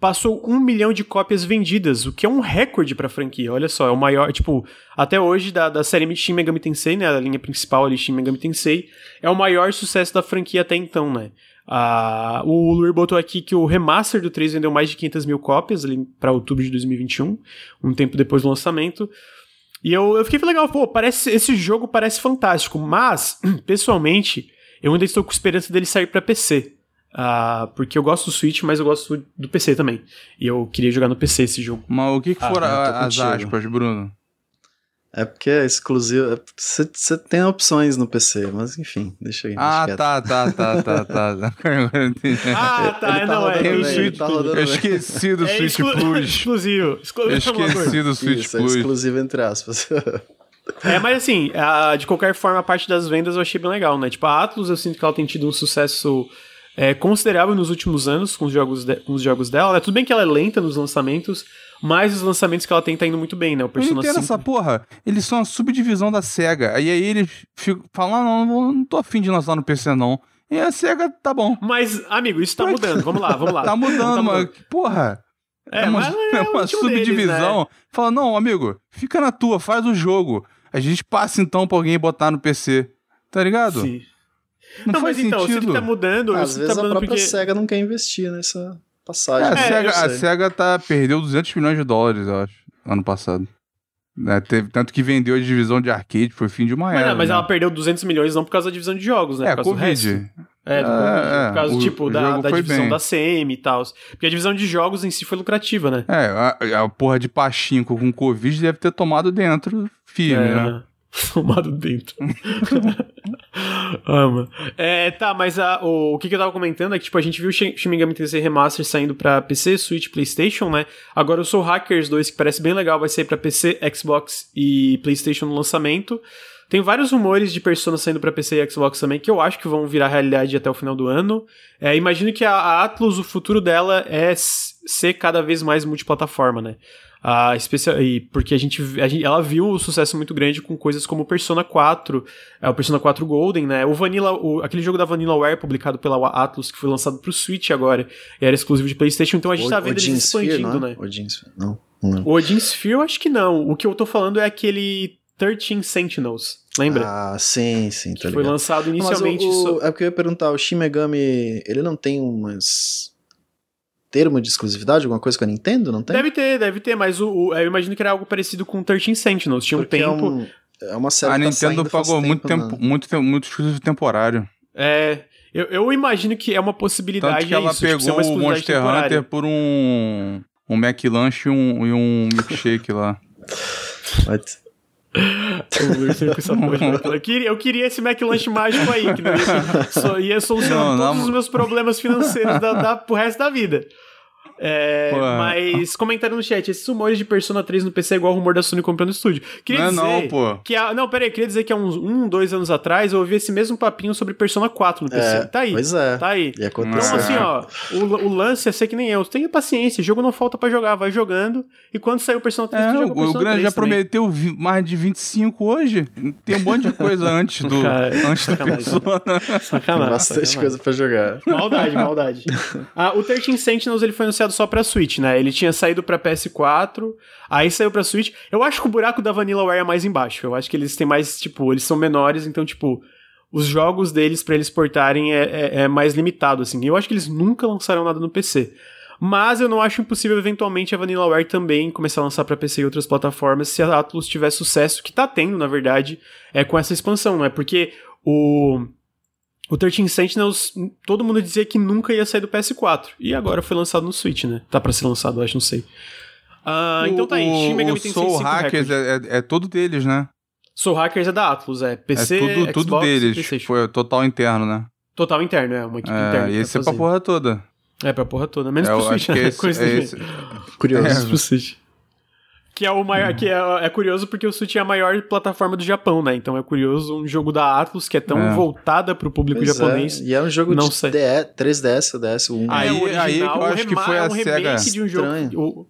Speaker 1: passou um milhão de cópias vendidas, o que é um recorde pra franquia. Olha só, é o maior, tipo, até hoje da, da série Shin Megami Tensei, né, a linha principal ali, Shin Megami Tensei, é o maior sucesso da franquia até então, né. Ah, o Luir botou aqui que o remaster do 3 vendeu mais de 500 mil cópias ali pra outubro de 2021, um tempo depois do lançamento. E eu, eu fiquei legal, pô, parece, esse jogo parece fantástico, mas, pessoalmente, eu ainda estou com esperança dele sair pra PC. Ah, porque eu gosto do Switch, mas eu gosto do PC também. E eu queria jogar no PC esse jogo.
Speaker 3: Mas o que, que
Speaker 2: Ah,
Speaker 3: foram
Speaker 2: eu tô
Speaker 3: a- as aspas, Bruno?
Speaker 2: É porque é exclusivo. é- Você tem opções no PC, mas enfim, deixa aí.
Speaker 3: Ah, tá, tá, tá, tá, tá. Agora eu entendi.
Speaker 1: Ah, tá,
Speaker 2: Ele tá
Speaker 1: não, é.
Speaker 2: rodando
Speaker 3: Tem o
Speaker 2: bem,
Speaker 3: Switch.
Speaker 2: tá rodando
Speaker 3: Eu esqueci do
Speaker 1: É
Speaker 3: Switch
Speaker 1: exclu-
Speaker 3: Plus.
Speaker 1: exclusivo. exclu-
Speaker 3: Eu esqueci do Switch
Speaker 2: Isso, é
Speaker 3: Plus.
Speaker 2: exclusivo entre aspas.
Speaker 1: É, mas assim, a- de qualquer forma, a parte das vendas eu achei bem legal, né? Tipo, a Atlus eu sinto que ela tem tido um sucesso é, considerável nos últimos anos com os, jogos de- com os jogos dela. né? Tudo bem que ela é lenta nos lançamentos, mas os lançamentos que ela tem tá indo muito bem, né? O Persona
Speaker 3: entendo
Speaker 1: 5.
Speaker 3: essa porra. Eles são a subdivisão da SEGA. E aí eles ficam, falam, ah, não, não, tô afim de lançar no PC, não. E a SEGA, tá bom.
Speaker 1: Mas, amigo, isso tá mudando. Vamos lá, vamos lá.
Speaker 3: Tá mudando,
Speaker 1: Tá
Speaker 3: porra.
Speaker 1: É,
Speaker 3: uma, é
Speaker 1: é o
Speaker 3: uma
Speaker 1: estilo deles,
Speaker 3: subdivisão.
Speaker 1: né?
Speaker 3: Fala, não, amigo, fica na tua, faz o jogo. A gente passa então pra alguém botar no PC. Tá ligado?
Speaker 1: Sim.
Speaker 3: Não,
Speaker 1: Não,
Speaker 3: faz
Speaker 1: mas então, se
Speaker 3: sentido.
Speaker 1: ele tá mudando,
Speaker 2: Às
Speaker 1: se
Speaker 2: vezes
Speaker 1: tá
Speaker 2: a própria
Speaker 1: porque...
Speaker 2: SEGA não quer investir nessa
Speaker 3: É,
Speaker 2: passagem.
Speaker 3: a,
Speaker 1: É,
Speaker 3: SEGA,
Speaker 2: eu
Speaker 3: a. SEGA tá, perdeu 200 milhões de dólares, eu acho, ano passado. Né, teve, tanto que vendeu a divisão de arcade, foi fim de uma
Speaker 1: Mas,
Speaker 3: era.
Speaker 1: não, mas
Speaker 3: né?
Speaker 1: ela perdeu 200 milhões não por causa da divisão de jogos, né?
Speaker 3: É,
Speaker 1: por causa do resto.
Speaker 3: Covid.
Speaker 1: É, do-
Speaker 3: É, é,
Speaker 1: por causa,
Speaker 3: o-
Speaker 1: tipo,
Speaker 3: o
Speaker 1: da, da divisão
Speaker 3: bem.
Speaker 1: da CM e tal. Porque a divisão de jogos em si foi lucrativa, né?
Speaker 3: É, a, a porra de Pachinko com Covid deve ter tomado dentro firme, né?
Speaker 1: É, Tomado dentro. Ama. É, tá, mas a, o, o que, que eu tava comentando é que, tipo, a gente viu o Shin Megami Tensei Remaster saindo pra PC, Switch, Playstation, né? Agora o Soul Hackers 2, que parece bem legal, vai sair pra PC, Xbox e Playstation no lançamento. Tem vários rumores de Persona saindo pra PC e Xbox também, que eu acho que vão virar realidade até o final do ano. É, imagino que a, a Atlus, o futuro dela é ser cada vez mais multiplataforma, né? A especial, e porque a gente, a gente- ela viu o sucesso muito grande com coisas como Persona 4, é, o Persona 4 Golden, né? O Vanilla, o- aquele jogo da Vanillaware publicado pela Atlus que foi lançado pro Switch agora, e era exclusivo de PlayStation, então a gente tá vendo
Speaker 2: Sphere,
Speaker 1: expandindo,
Speaker 2: é?
Speaker 1: né?
Speaker 2: Odin Sphere, não. não.
Speaker 1: O Odin Sphere eu acho que não. O que eu tô falando é aquele 13 Sentinels, lembra?
Speaker 2: Ah, sim, sim,
Speaker 1: que
Speaker 2: tô
Speaker 1: foi lançado
Speaker 2: Mas
Speaker 1: inicialmente.
Speaker 2: o,
Speaker 1: só-
Speaker 2: o, é porque eu ia perguntar, o Shin Megami, ele não tem umas termo de exclusividade, alguma coisa com a Nintendo, não tem?
Speaker 1: Deve ter, deve ter, mas o, o- eu imagino que era algo parecido com 13 Sentinels. Tinha um
Speaker 2: Porque
Speaker 1: tempo.
Speaker 2: é, um, é uma série
Speaker 3: A
Speaker 2: que tá
Speaker 3: Nintendo pagou muito tempo,
Speaker 2: né?
Speaker 3: muito, tempo- muito exclusivo temporário.
Speaker 1: É. Eu, eu imagino que é uma possibilidade.
Speaker 3: Tanto que
Speaker 1: é
Speaker 3: ela
Speaker 1: isso, tipo, ser
Speaker 3: pegou
Speaker 1: uma
Speaker 3: o Monster
Speaker 1: temporária.
Speaker 3: Hunter por um, um McLanche e um, e um milkshake lá.
Speaker 2: What?
Speaker 1: O eu, queria, eu queria esse McLanche mágico aí, que não ia, só ia solucionar
Speaker 3: Não,
Speaker 1: todos
Speaker 3: não.
Speaker 1: os meus problemas financeiros da, da, pro resto da vida. É, mas comentaram no chat, esses rumores de Persona 3 no PC é igual o rumor da Sony comprando o estúdio. Queria
Speaker 3: Não é
Speaker 1: dizer
Speaker 3: não, pô.
Speaker 1: que há, não, peraí, queria dizer que há uns um, dois anos atrás eu ouvi esse mesmo papinho sobre Persona 4 no PC.
Speaker 2: É,
Speaker 1: tá aí.
Speaker 2: Pois é.
Speaker 1: Tá aí.
Speaker 2: E aconteceu.
Speaker 1: Então, assim, ó, o, o lance é ser que nem eu. Tenha paciência, jogo não falta pra jogar, vai jogando. E quando sair o Persona 3,
Speaker 3: É,
Speaker 1: joga
Speaker 3: o, o Grande
Speaker 1: 3
Speaker 3: já
Speaker 1: também.
Speaker 3: prometeu mais de 25 hoje. Tem um monte de coisa antes do,
Speaker 1: Cara,
Speaker 3: antes do
Speaker 1: sacanagem.
Speaker 3: Persona.
Speaker 1: Sacanagem.
Speaker 2: Bastante
Speaker 1: sacanagem.
Speaker 2: coisa pra jogar.
Speaker 1: Maldade, maldade. Ah, o 13 Sentinels ele foi anunciado só pra Switch, né? Ele tinha saído pra PS4, aí saiu pra Switch. Eu acho que o buraco da Vanillaware é mais embaixo. Eu acho que eles têm mais, tipo, eles são menores, então, tipo, os jogos deles pra eles portarem é, é- é mais limitado, assim. Eu acho que eles nunca lançaram nada no PC. Mas eu não acho impossível, eventualmente, a Vanillaware também começar a lançar pra PC e outras plataformas se a Atlus tiver sucesso, que tá tendo, na verdade, é com essa expansão, não é? Porque o. O 13 Sentinels, todo mundo dizia que nunca ia sair do PS4. E agora foi lançado no Switch, né? Tá pra ser lançado, acho, não sei. Ah, então tá aí. Shin
Speaker 3: O,
Speaker 1: Megami
Speaker 3: o
Speaker 1: Tensei
Speaker 3: Soul
Speaker 1: 5
Speaker 3: Hackers é, é, é tudo deles, né?
Speaker 1: Soul Hackers é da Atlus, é. PC,
Speaker 3: é tudo, tudo
Speaker 1: Xbox,
Speaker 3: deles.
Speaker 1: PlayStation.
Speaker 3: Foi total interno, né?
Speaker 1: Total interno, é. Uma equipe interna.
Speaker 3: É,
Speaker 1: que
Speaker 3: e
Speaker 1: tá
Speaker 3: esse é pra porra toda.
Speaker 1: É, pra porra toda. Menos
Speaker 3: É,
Speaker 1: pro Switch, né?
Speaker 3: é esse, é esse-
Speaker 2: Curioso.
Speaker 1: Menos pro Switch. Que é o maior, que é, é curioso porque o Switch é a maior plataforma do Japão, né? Então é curioso um jogo da Atlus que é tão
Speaker 3: É.
Speaker 1: voltada pro público
Speaker 2: Pois
Speaker 1: japonês.
Speaker 2: É. E é um jogo
Speaker 1: Não
Speaker 2: de
Speaker 1: sei.
Speaker 2: DE, 3DS, DS, o 1.
Speaker 3: Aí-
Speaker 1: é, o original,
Speaker 3: aí que eu acho que foi a
Speaker 1: é um remake
Speaker 3: SEGA.
Speaker 1: de um jogo. O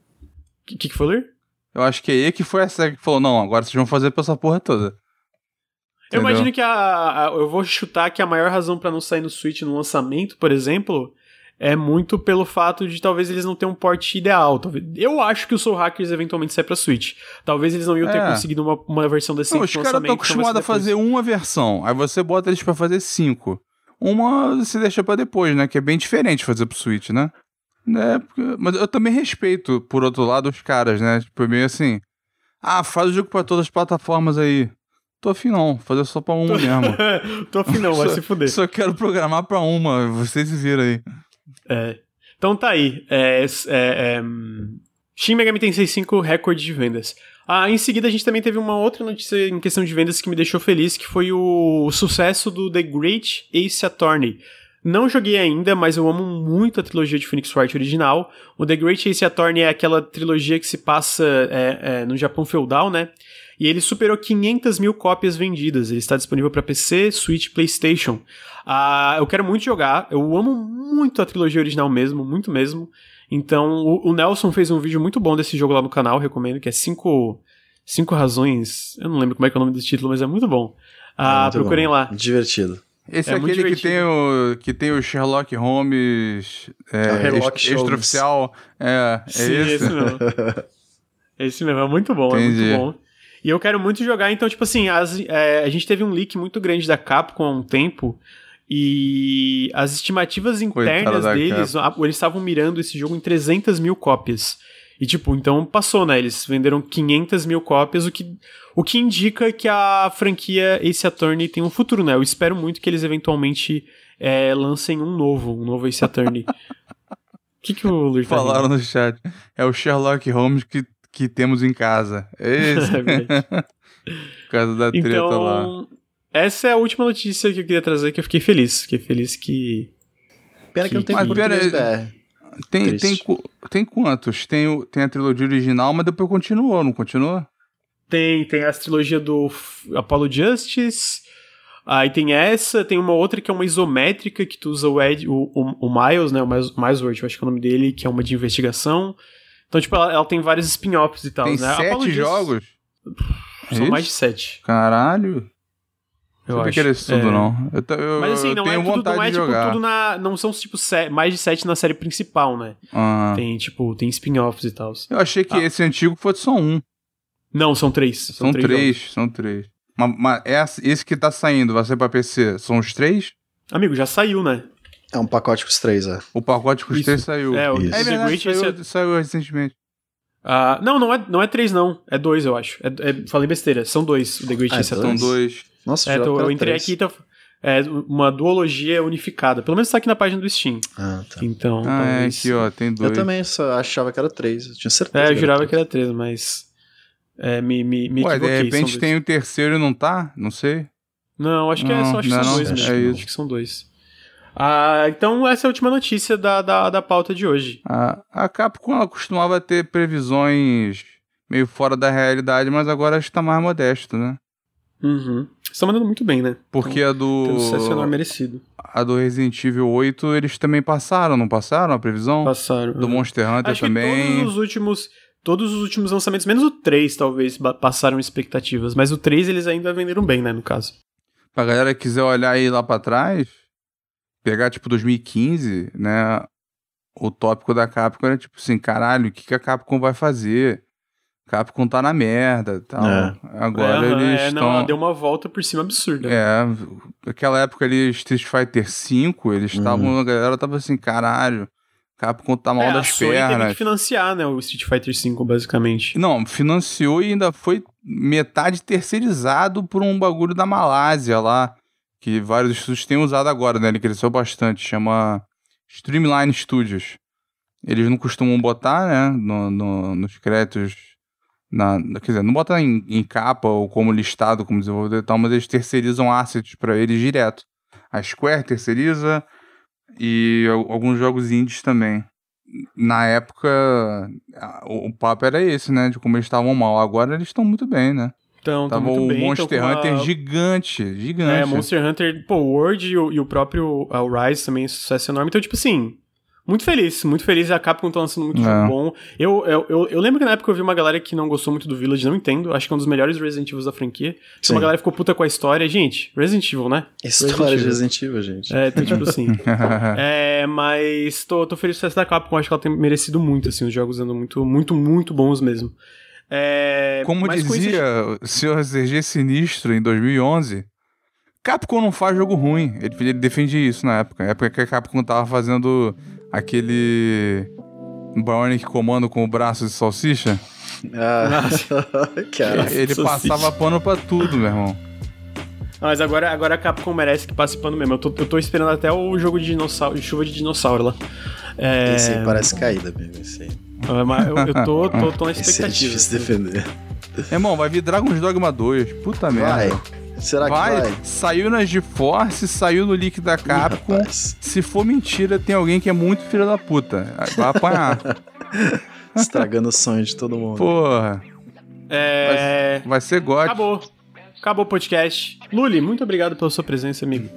Speaker 1: que, que foi, Ler?
Speaker 3: Eu acho que é aí que foi a SEGA que falou, não, agora vocês vão fazer pra essa porra toda.
Speaker 1: Eu
Speaker 3: Entendeu?
Speaker 1: imagino que a, a- Eu vou chutar que a maior razão pra não sair no Switch no lançamento, por exemplo, é muito pelo fato de talvez eles não tenham um porte ideal. Talvez, eu acho que o Soul Hackers eventualmente sai pra Switch. Talvez eles não iam ter
Speaker 3: É.
Speaker 1: conseguido uma, uma versão decente
Speaker 3: Não, os caras estão acostumados a
Speaker 1: depois.
Speaker 3: fazer uma versão, aí você bota eles pra fazer cinco. Uma você deixa pra depois, né? Que é bem diferente fazer pro Switch, né? É, porque- mas eu também respeito, por outro lado, os caras, né? Tipo, meio assim. Ah, faz o jogo pra todas as plataformas aí. Tô afim não, fazer só pra uma mesmo.
Speaker 1: Tô afim não, vai
Speaker 3: Só-
Speaker 1: se fuder.
Speaker 3: Só quero programar pra uma, vocês viram aí.
Speaker 1: É. Então tá aí. É, é, é, Shin Megami Tensei 5 recorde de vendas. Ah, em seguida a gente também teve uma outra notícia em questão de vendas que me deixou feliz, que foi o sucesso do The Great Ace Attorney. Não joguei ainda, mas eu amo muito a trilogia de Phoenix Wright original. O The Great Ace Attorney é aquela trilogia que se passa é, é, no Japão feudal, né? E ele superou 500 mil cópias vendidas. Ele está disponível para PC, Switch, PlayStation. Ah, eu quero muito jogar. Eu amo muito a trilogia original mesmo, muito mesmo. Então, o, o Nelson fez um vídeo muito bom desse jogo lá no canal, recomendo, que é cinco, cinco razões. Eu não lembro como é que é o nome do título, mas é muito bom. Ah,
Speaker 2: É muito
Speaker 1: procurem
Speaker 2: bom.
Speaker 1: lá.
Speaker 2: Divertido.
Speaker 3: Esse
Speaker 1: É
Speaker 3: é, aquele que tem, o, que tem o Sherlock Holmes
Speaker 2: É o
Speaker 3: é,
Speaker 2: Sherlock
Speaker 3: ex- extraoficial. É, é
Speaker 1: Sim,
Speaker 3: esse?
Speaker 1: esse mesmo. esse mesmo, é muito bom, é
Speaker 3: Entendi.
Speaker 1: muito bom. E eu quero muito jogar, então, tipo assim, as- é, a gente teve um leak muito grande da Capcom há um tempo. E as estimativas internas deles, eles estavam mirando esse jogo em 300 mil cópias. E, tipo, então passou, né? Eles venderam 500 mil cópias, o que, o que indica que a franquia Ace Attorney tem um futuro, né? Eu espero muito que eles eventualmente é, lancem um novo, um novo Ace Attorney. O que, que o Luiz tá?
Speaker 3: Falaram no chat. É o Sherlock Holmes que, que temos em casa. É esse.
Speaker 1: É verdade.
Speaker 3: Por causa da treta lá.
Speaker 1: Então, essa é a última notícia que eu queria trazer, que eu fiquei feliz. Fiquei feliz que.
Speaker 2: Pena que, não tem
Speaker 3: Mas
Speaker 2: português
Speaker 3: pera
Speaker 2: BR.
Speaker 3: Tem, tem,
Speaker 2: Triste.
Speaker 3: qu- tem quantos? Tem, o- tem a trilogia original, mas depois continuou, não continuou?
Speaker 1: Tem, tem a trilogia do Apollo Justice. Aí tem essa, tem uma outra que é uma isométrica que tu usa o, Ed, o, o, o Miles, né? O Miles, Milesworth, eu acho que é o nome dele, que é uma de investigação. Então, tipo, ela, ela tem vários spin-offs e tal,
Speaker 3: tem
Speaker 1: né?
Speaker 3: Sete jogos?
Speaker 1: São mais de sete.
Speaker 3: Caralho.
Speaker 1: Eu
Speaker 3: não
Speaker 1: acho.
Speaker 3: isso tudo,
Speaker 1: É.
Speaker 3: não. Eu, eu,
Speaker 1: Mas assim, não
Speaker 3: tenho
Speaker 1: é, tudo,
Speaker 3: vontade
Speaker 1: não é
Speaker 3: de
Speaker 1: tipo
Speaker 3: jogar.
Speaker 1: tudo na. Não são tipo se- mais de sete na série principal, né?
Speaker 3: Ah.
Speaker 1: Tem, tipo, tem spin-offs e tal.
Speaker 3: Eu achei que
Speaker 1: Ah.
Speaker 3: esse antigo fosse só um.
Speaker 1: Não, são três.
Speaker 3: São, três,
Speaker 1: jogos.
Speaker 3: são três. Mas, mas essa- esse que tá saindo vai ser pra PC, são os três?
Speaker 1: Amigo, já saiu, né?
Speaker 2: É um pacote com os três, é.
Speaker 3: O pacote com os
Speaker 1: Isso.
Speaker 3: três saiu.
Speaker 1: É, o
Speaker 2: Isso.
Speaker 3: É
Speaker 1: The
Speaker 3: verdade, saiu,
Speaker 1: é-
Speaker 3: saiu recentemente.
Speaker 1: Ah, não, não é, não é três, não. É dois, eu acho. É, é- falei besteira. São dois. O The Great
Speaker 2: Ah,
Speaker 1: é?
Speaker 3: São
Speaker 1: dois.
Speaker 2: Nossa,
Speaker 1: É, tô-
Speaker 2: que
Speaker 1: eu entrei
Speaker 2: três.
Speaker 1: aqui, tá, é uma duologia unificada. Pelo menos tá aqui na página do Steam.
Speaker 2: Ah, tá.
Speaker 1: Então,
Speaker 3: Ah, é aqui, ó, tem dois.
Speaker 2: Eu também só achava que era três. Eu tinha certeza.
Speaker 1: É, eu jurava que era três, mas... É, me, me, me
Speaker 3: Ué, de repente tem o terceiro e não tá? Não sei.
Speaker 1: Não, acho que é
Speaker 3: Não,
Speaker 1: só, acho que
Speaker 3: não,
Speaker 1: são
Speaker 3: não,
Speaker 1: dois
Speaker 2: é
Speaker 1: mesmo.
Speaker 3: isso.
Speaker 1: Acho que são dois. Ah, então essa é a última notícia da, da, da pauta de hoje.
Speaker 3: A, a Capcom ela costumava ter previsões meio fora da realidade, mas agora está mais modesto, né?
Speaker 1: Uhum. Tá mandando muito bem, né?
Speaker 3: Porque a do,
Speaker 1: sucesso enorme merecido.
Speaker 3: a do Resident Evil 8 eles também passaram, não passaram a previsão?
Speaker 1: Passaram.
Speaker 3: Do
Speaker 1: uhum.
Speaker 3: Monster Hunter
Speaker 1: Acho que
Speaker 3: também.
Speaker 1: todos os últimos. Todos os últimos lançamentos, menos o 3, talvez, passaram expectativas. Mas o 3 eles ainda venderam bem, né, no caso.
Speaker 3: Pra galera que quiser olhar aí lá pra trás, pegar tipo 2015, né? O tópico da Capcom era tipo assim, caralho, o que, que a Capcom vai fazer? Capcom tá na merda e tal.
Speaker 2: É.
Speaker 3: Agora
Speaker 1: é,
Speaker 3: eles
Speaker 1: é,
Speaker 3: estão.
Speaker 1: não, ela deu uma volta por cima absurda.
Speaker 3: É, aquela época ali, Street Fighter V, eles estavam, a galera tava assim, caralho, Capcom tá mal
Speaker 1: É, a
Speaker 3: das
Speaker 1: Sony teve
Speaker 3: pernas.
Speaker 1: que financiar, né, o Street Fighter V, basicamente.
Speaker 3: Não, financiou e ainda foi metade terceirizado por um bagulho da Malásia lá, que vários estúdios têm usado agora, né? Ele cresceu bastante, chama Streamline Studios. Eles não costumam botar, né, no, no- nos créditos, na, quer dizer, não botam em, em capa ou como listado como desenvolvedor e tal, mas eles terceirizam assets pra eles direto. A Square terceiriza e al- alguns jogos indies também na época, o papo era esse, né? De como eles estavam mal. Agora eles estão muito bem, né?
Speaker 1: Então, tá
Speaker 3: Tava
Speaker 1: muito bem.
Speaker 3: Monster
Speaker 1: tão com
Speaker 3: Hunter
Speaker 1: a-
Speaker 3: gigante, gigante.
Speaker 1: É, Monster Hunter, pô, o World e o, e o próprio ah, o Rise também, sucesso enorme. Então, tipo assim, muito feliz, muito feliz. A Capcom tá lançando muito
Speaker 3: É.
Speaker 1: jogo bom. Eu, eu, eu, eu lembro que na época eu vi uma galera que não gostou muito do Village, não entendo. Acho que é um dos melhores Resident Evil da franquia.
Speaker 2: Sim.
Speaker 1: Uma galera ficou puta com a história. Gente, Resident Evil, né?
Speaker 2: História de
Speaker 1: Resident
Speaker 2: Resident Evil, gente.
Speaker 1: É, então, tipo assim. é, mas tô, tô feliz com o sucesso da Capcom. Acho que ela tem merecido muito, assim. Os jogos andam muito, muito, muito bons mesmo. É,
Speaker 3: Como dizia o senhor ZG Sinistro em 2011, Capcom não faz jogo ruim. Ele, ele defendia isso na época. Na época que a Capcom tava fazendo aquele Bionic Comando com o braço de salsicha.
Speaker 2: Ah, cara.
Speaker 3: ele passava pano pra tudo, meu irmão.
Speaker 1: Mas agora, agora a Capcom merece que passe pano mesmo. Eu tô, eu tô esperando até o jogo de dinossauro, chuva de dinossauro lá. É,
Speaker 2: Esse aí parece caída mesmo, esse aí.
Speaker 1: Mas eu, eu tô, tô, tô na
Speaker 2: Esse é
Speaker 1: expectativa.
Speaker 2: difícil
Speaker 1: assim.
Speaker 2: defender.
Speaker 3: Irmão, vai vir Dragon's Dogma 2. Puta merda.
Speaker 2: Vai. Será que
Speaker 3: Vai,
Speaker 2: vai?
Speaker 3: saiu na GeForce, saiu no leak da
Speaker 2: Ih,
Speaker 3: Capcom.
Speaker 2: rapaz.
Speaker 3: Se for mentira, tem alguém que é muito filho da puta. Vai apanhar.
Speaker 2: Estragando o sonho de todo mundo.
Speaker 3: Porra.
Speaker 1: É,
Speaker 3: Vai ser God.
Speaker 1: acabou. Acabou o podcast. Luli, muito obrigado pela sua presença, amigo.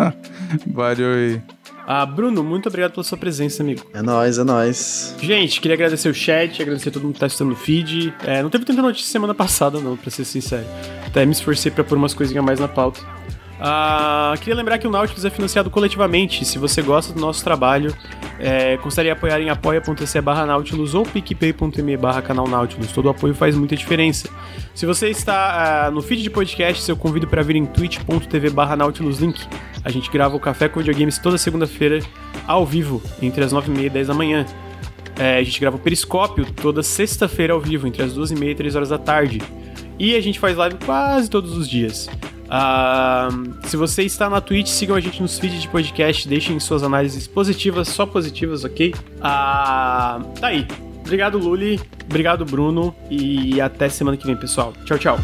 Speaker 3: Valeu aí.
Speaker 1: Ah, Bruno, muito obrigado pela sua presença, amigo.
Speaker 2: É nóis, é nóis.
Speaker 1: Gente, queria agradecer o chat, agradecer a todo mundo que tá assistindo o feed. É, não teve tanta notícia semana passada, não, pra ser sincero. Até me esforcei pra pôr umas coisinhas mais na pauta. Ah, queria lembrar que o Nautilus é financiado coletivamente. Se você gosta do nosso trabalho, é, considere apoiar em apoia.se barra Nautilus ou picpay.me barra canal Nautilus. Todo apoio faz muita diferença. Se você está ah, no feed de podcast, eu convido para vir em twitch.tv barra Nautilus Link. A gente grava o Café com Videogames toda segunda-feira, ao vivo, entre as 9h30 e 10 da manhã. É, a gente grava o Periscópio toda sexta-feira ao vivo, entre as 2h30 e 3 horas da tarde. E a gente faz live quase todos os dias. Ah, se você está na Twitch, sigam a gente nos feeds de podcast, deixem suas análises positivas, só positivas, ok? Ah, tá aí. Obrigado, Luli. Obrigado, Bruno. E até semana que vem, pessoal. Tchau, tchau.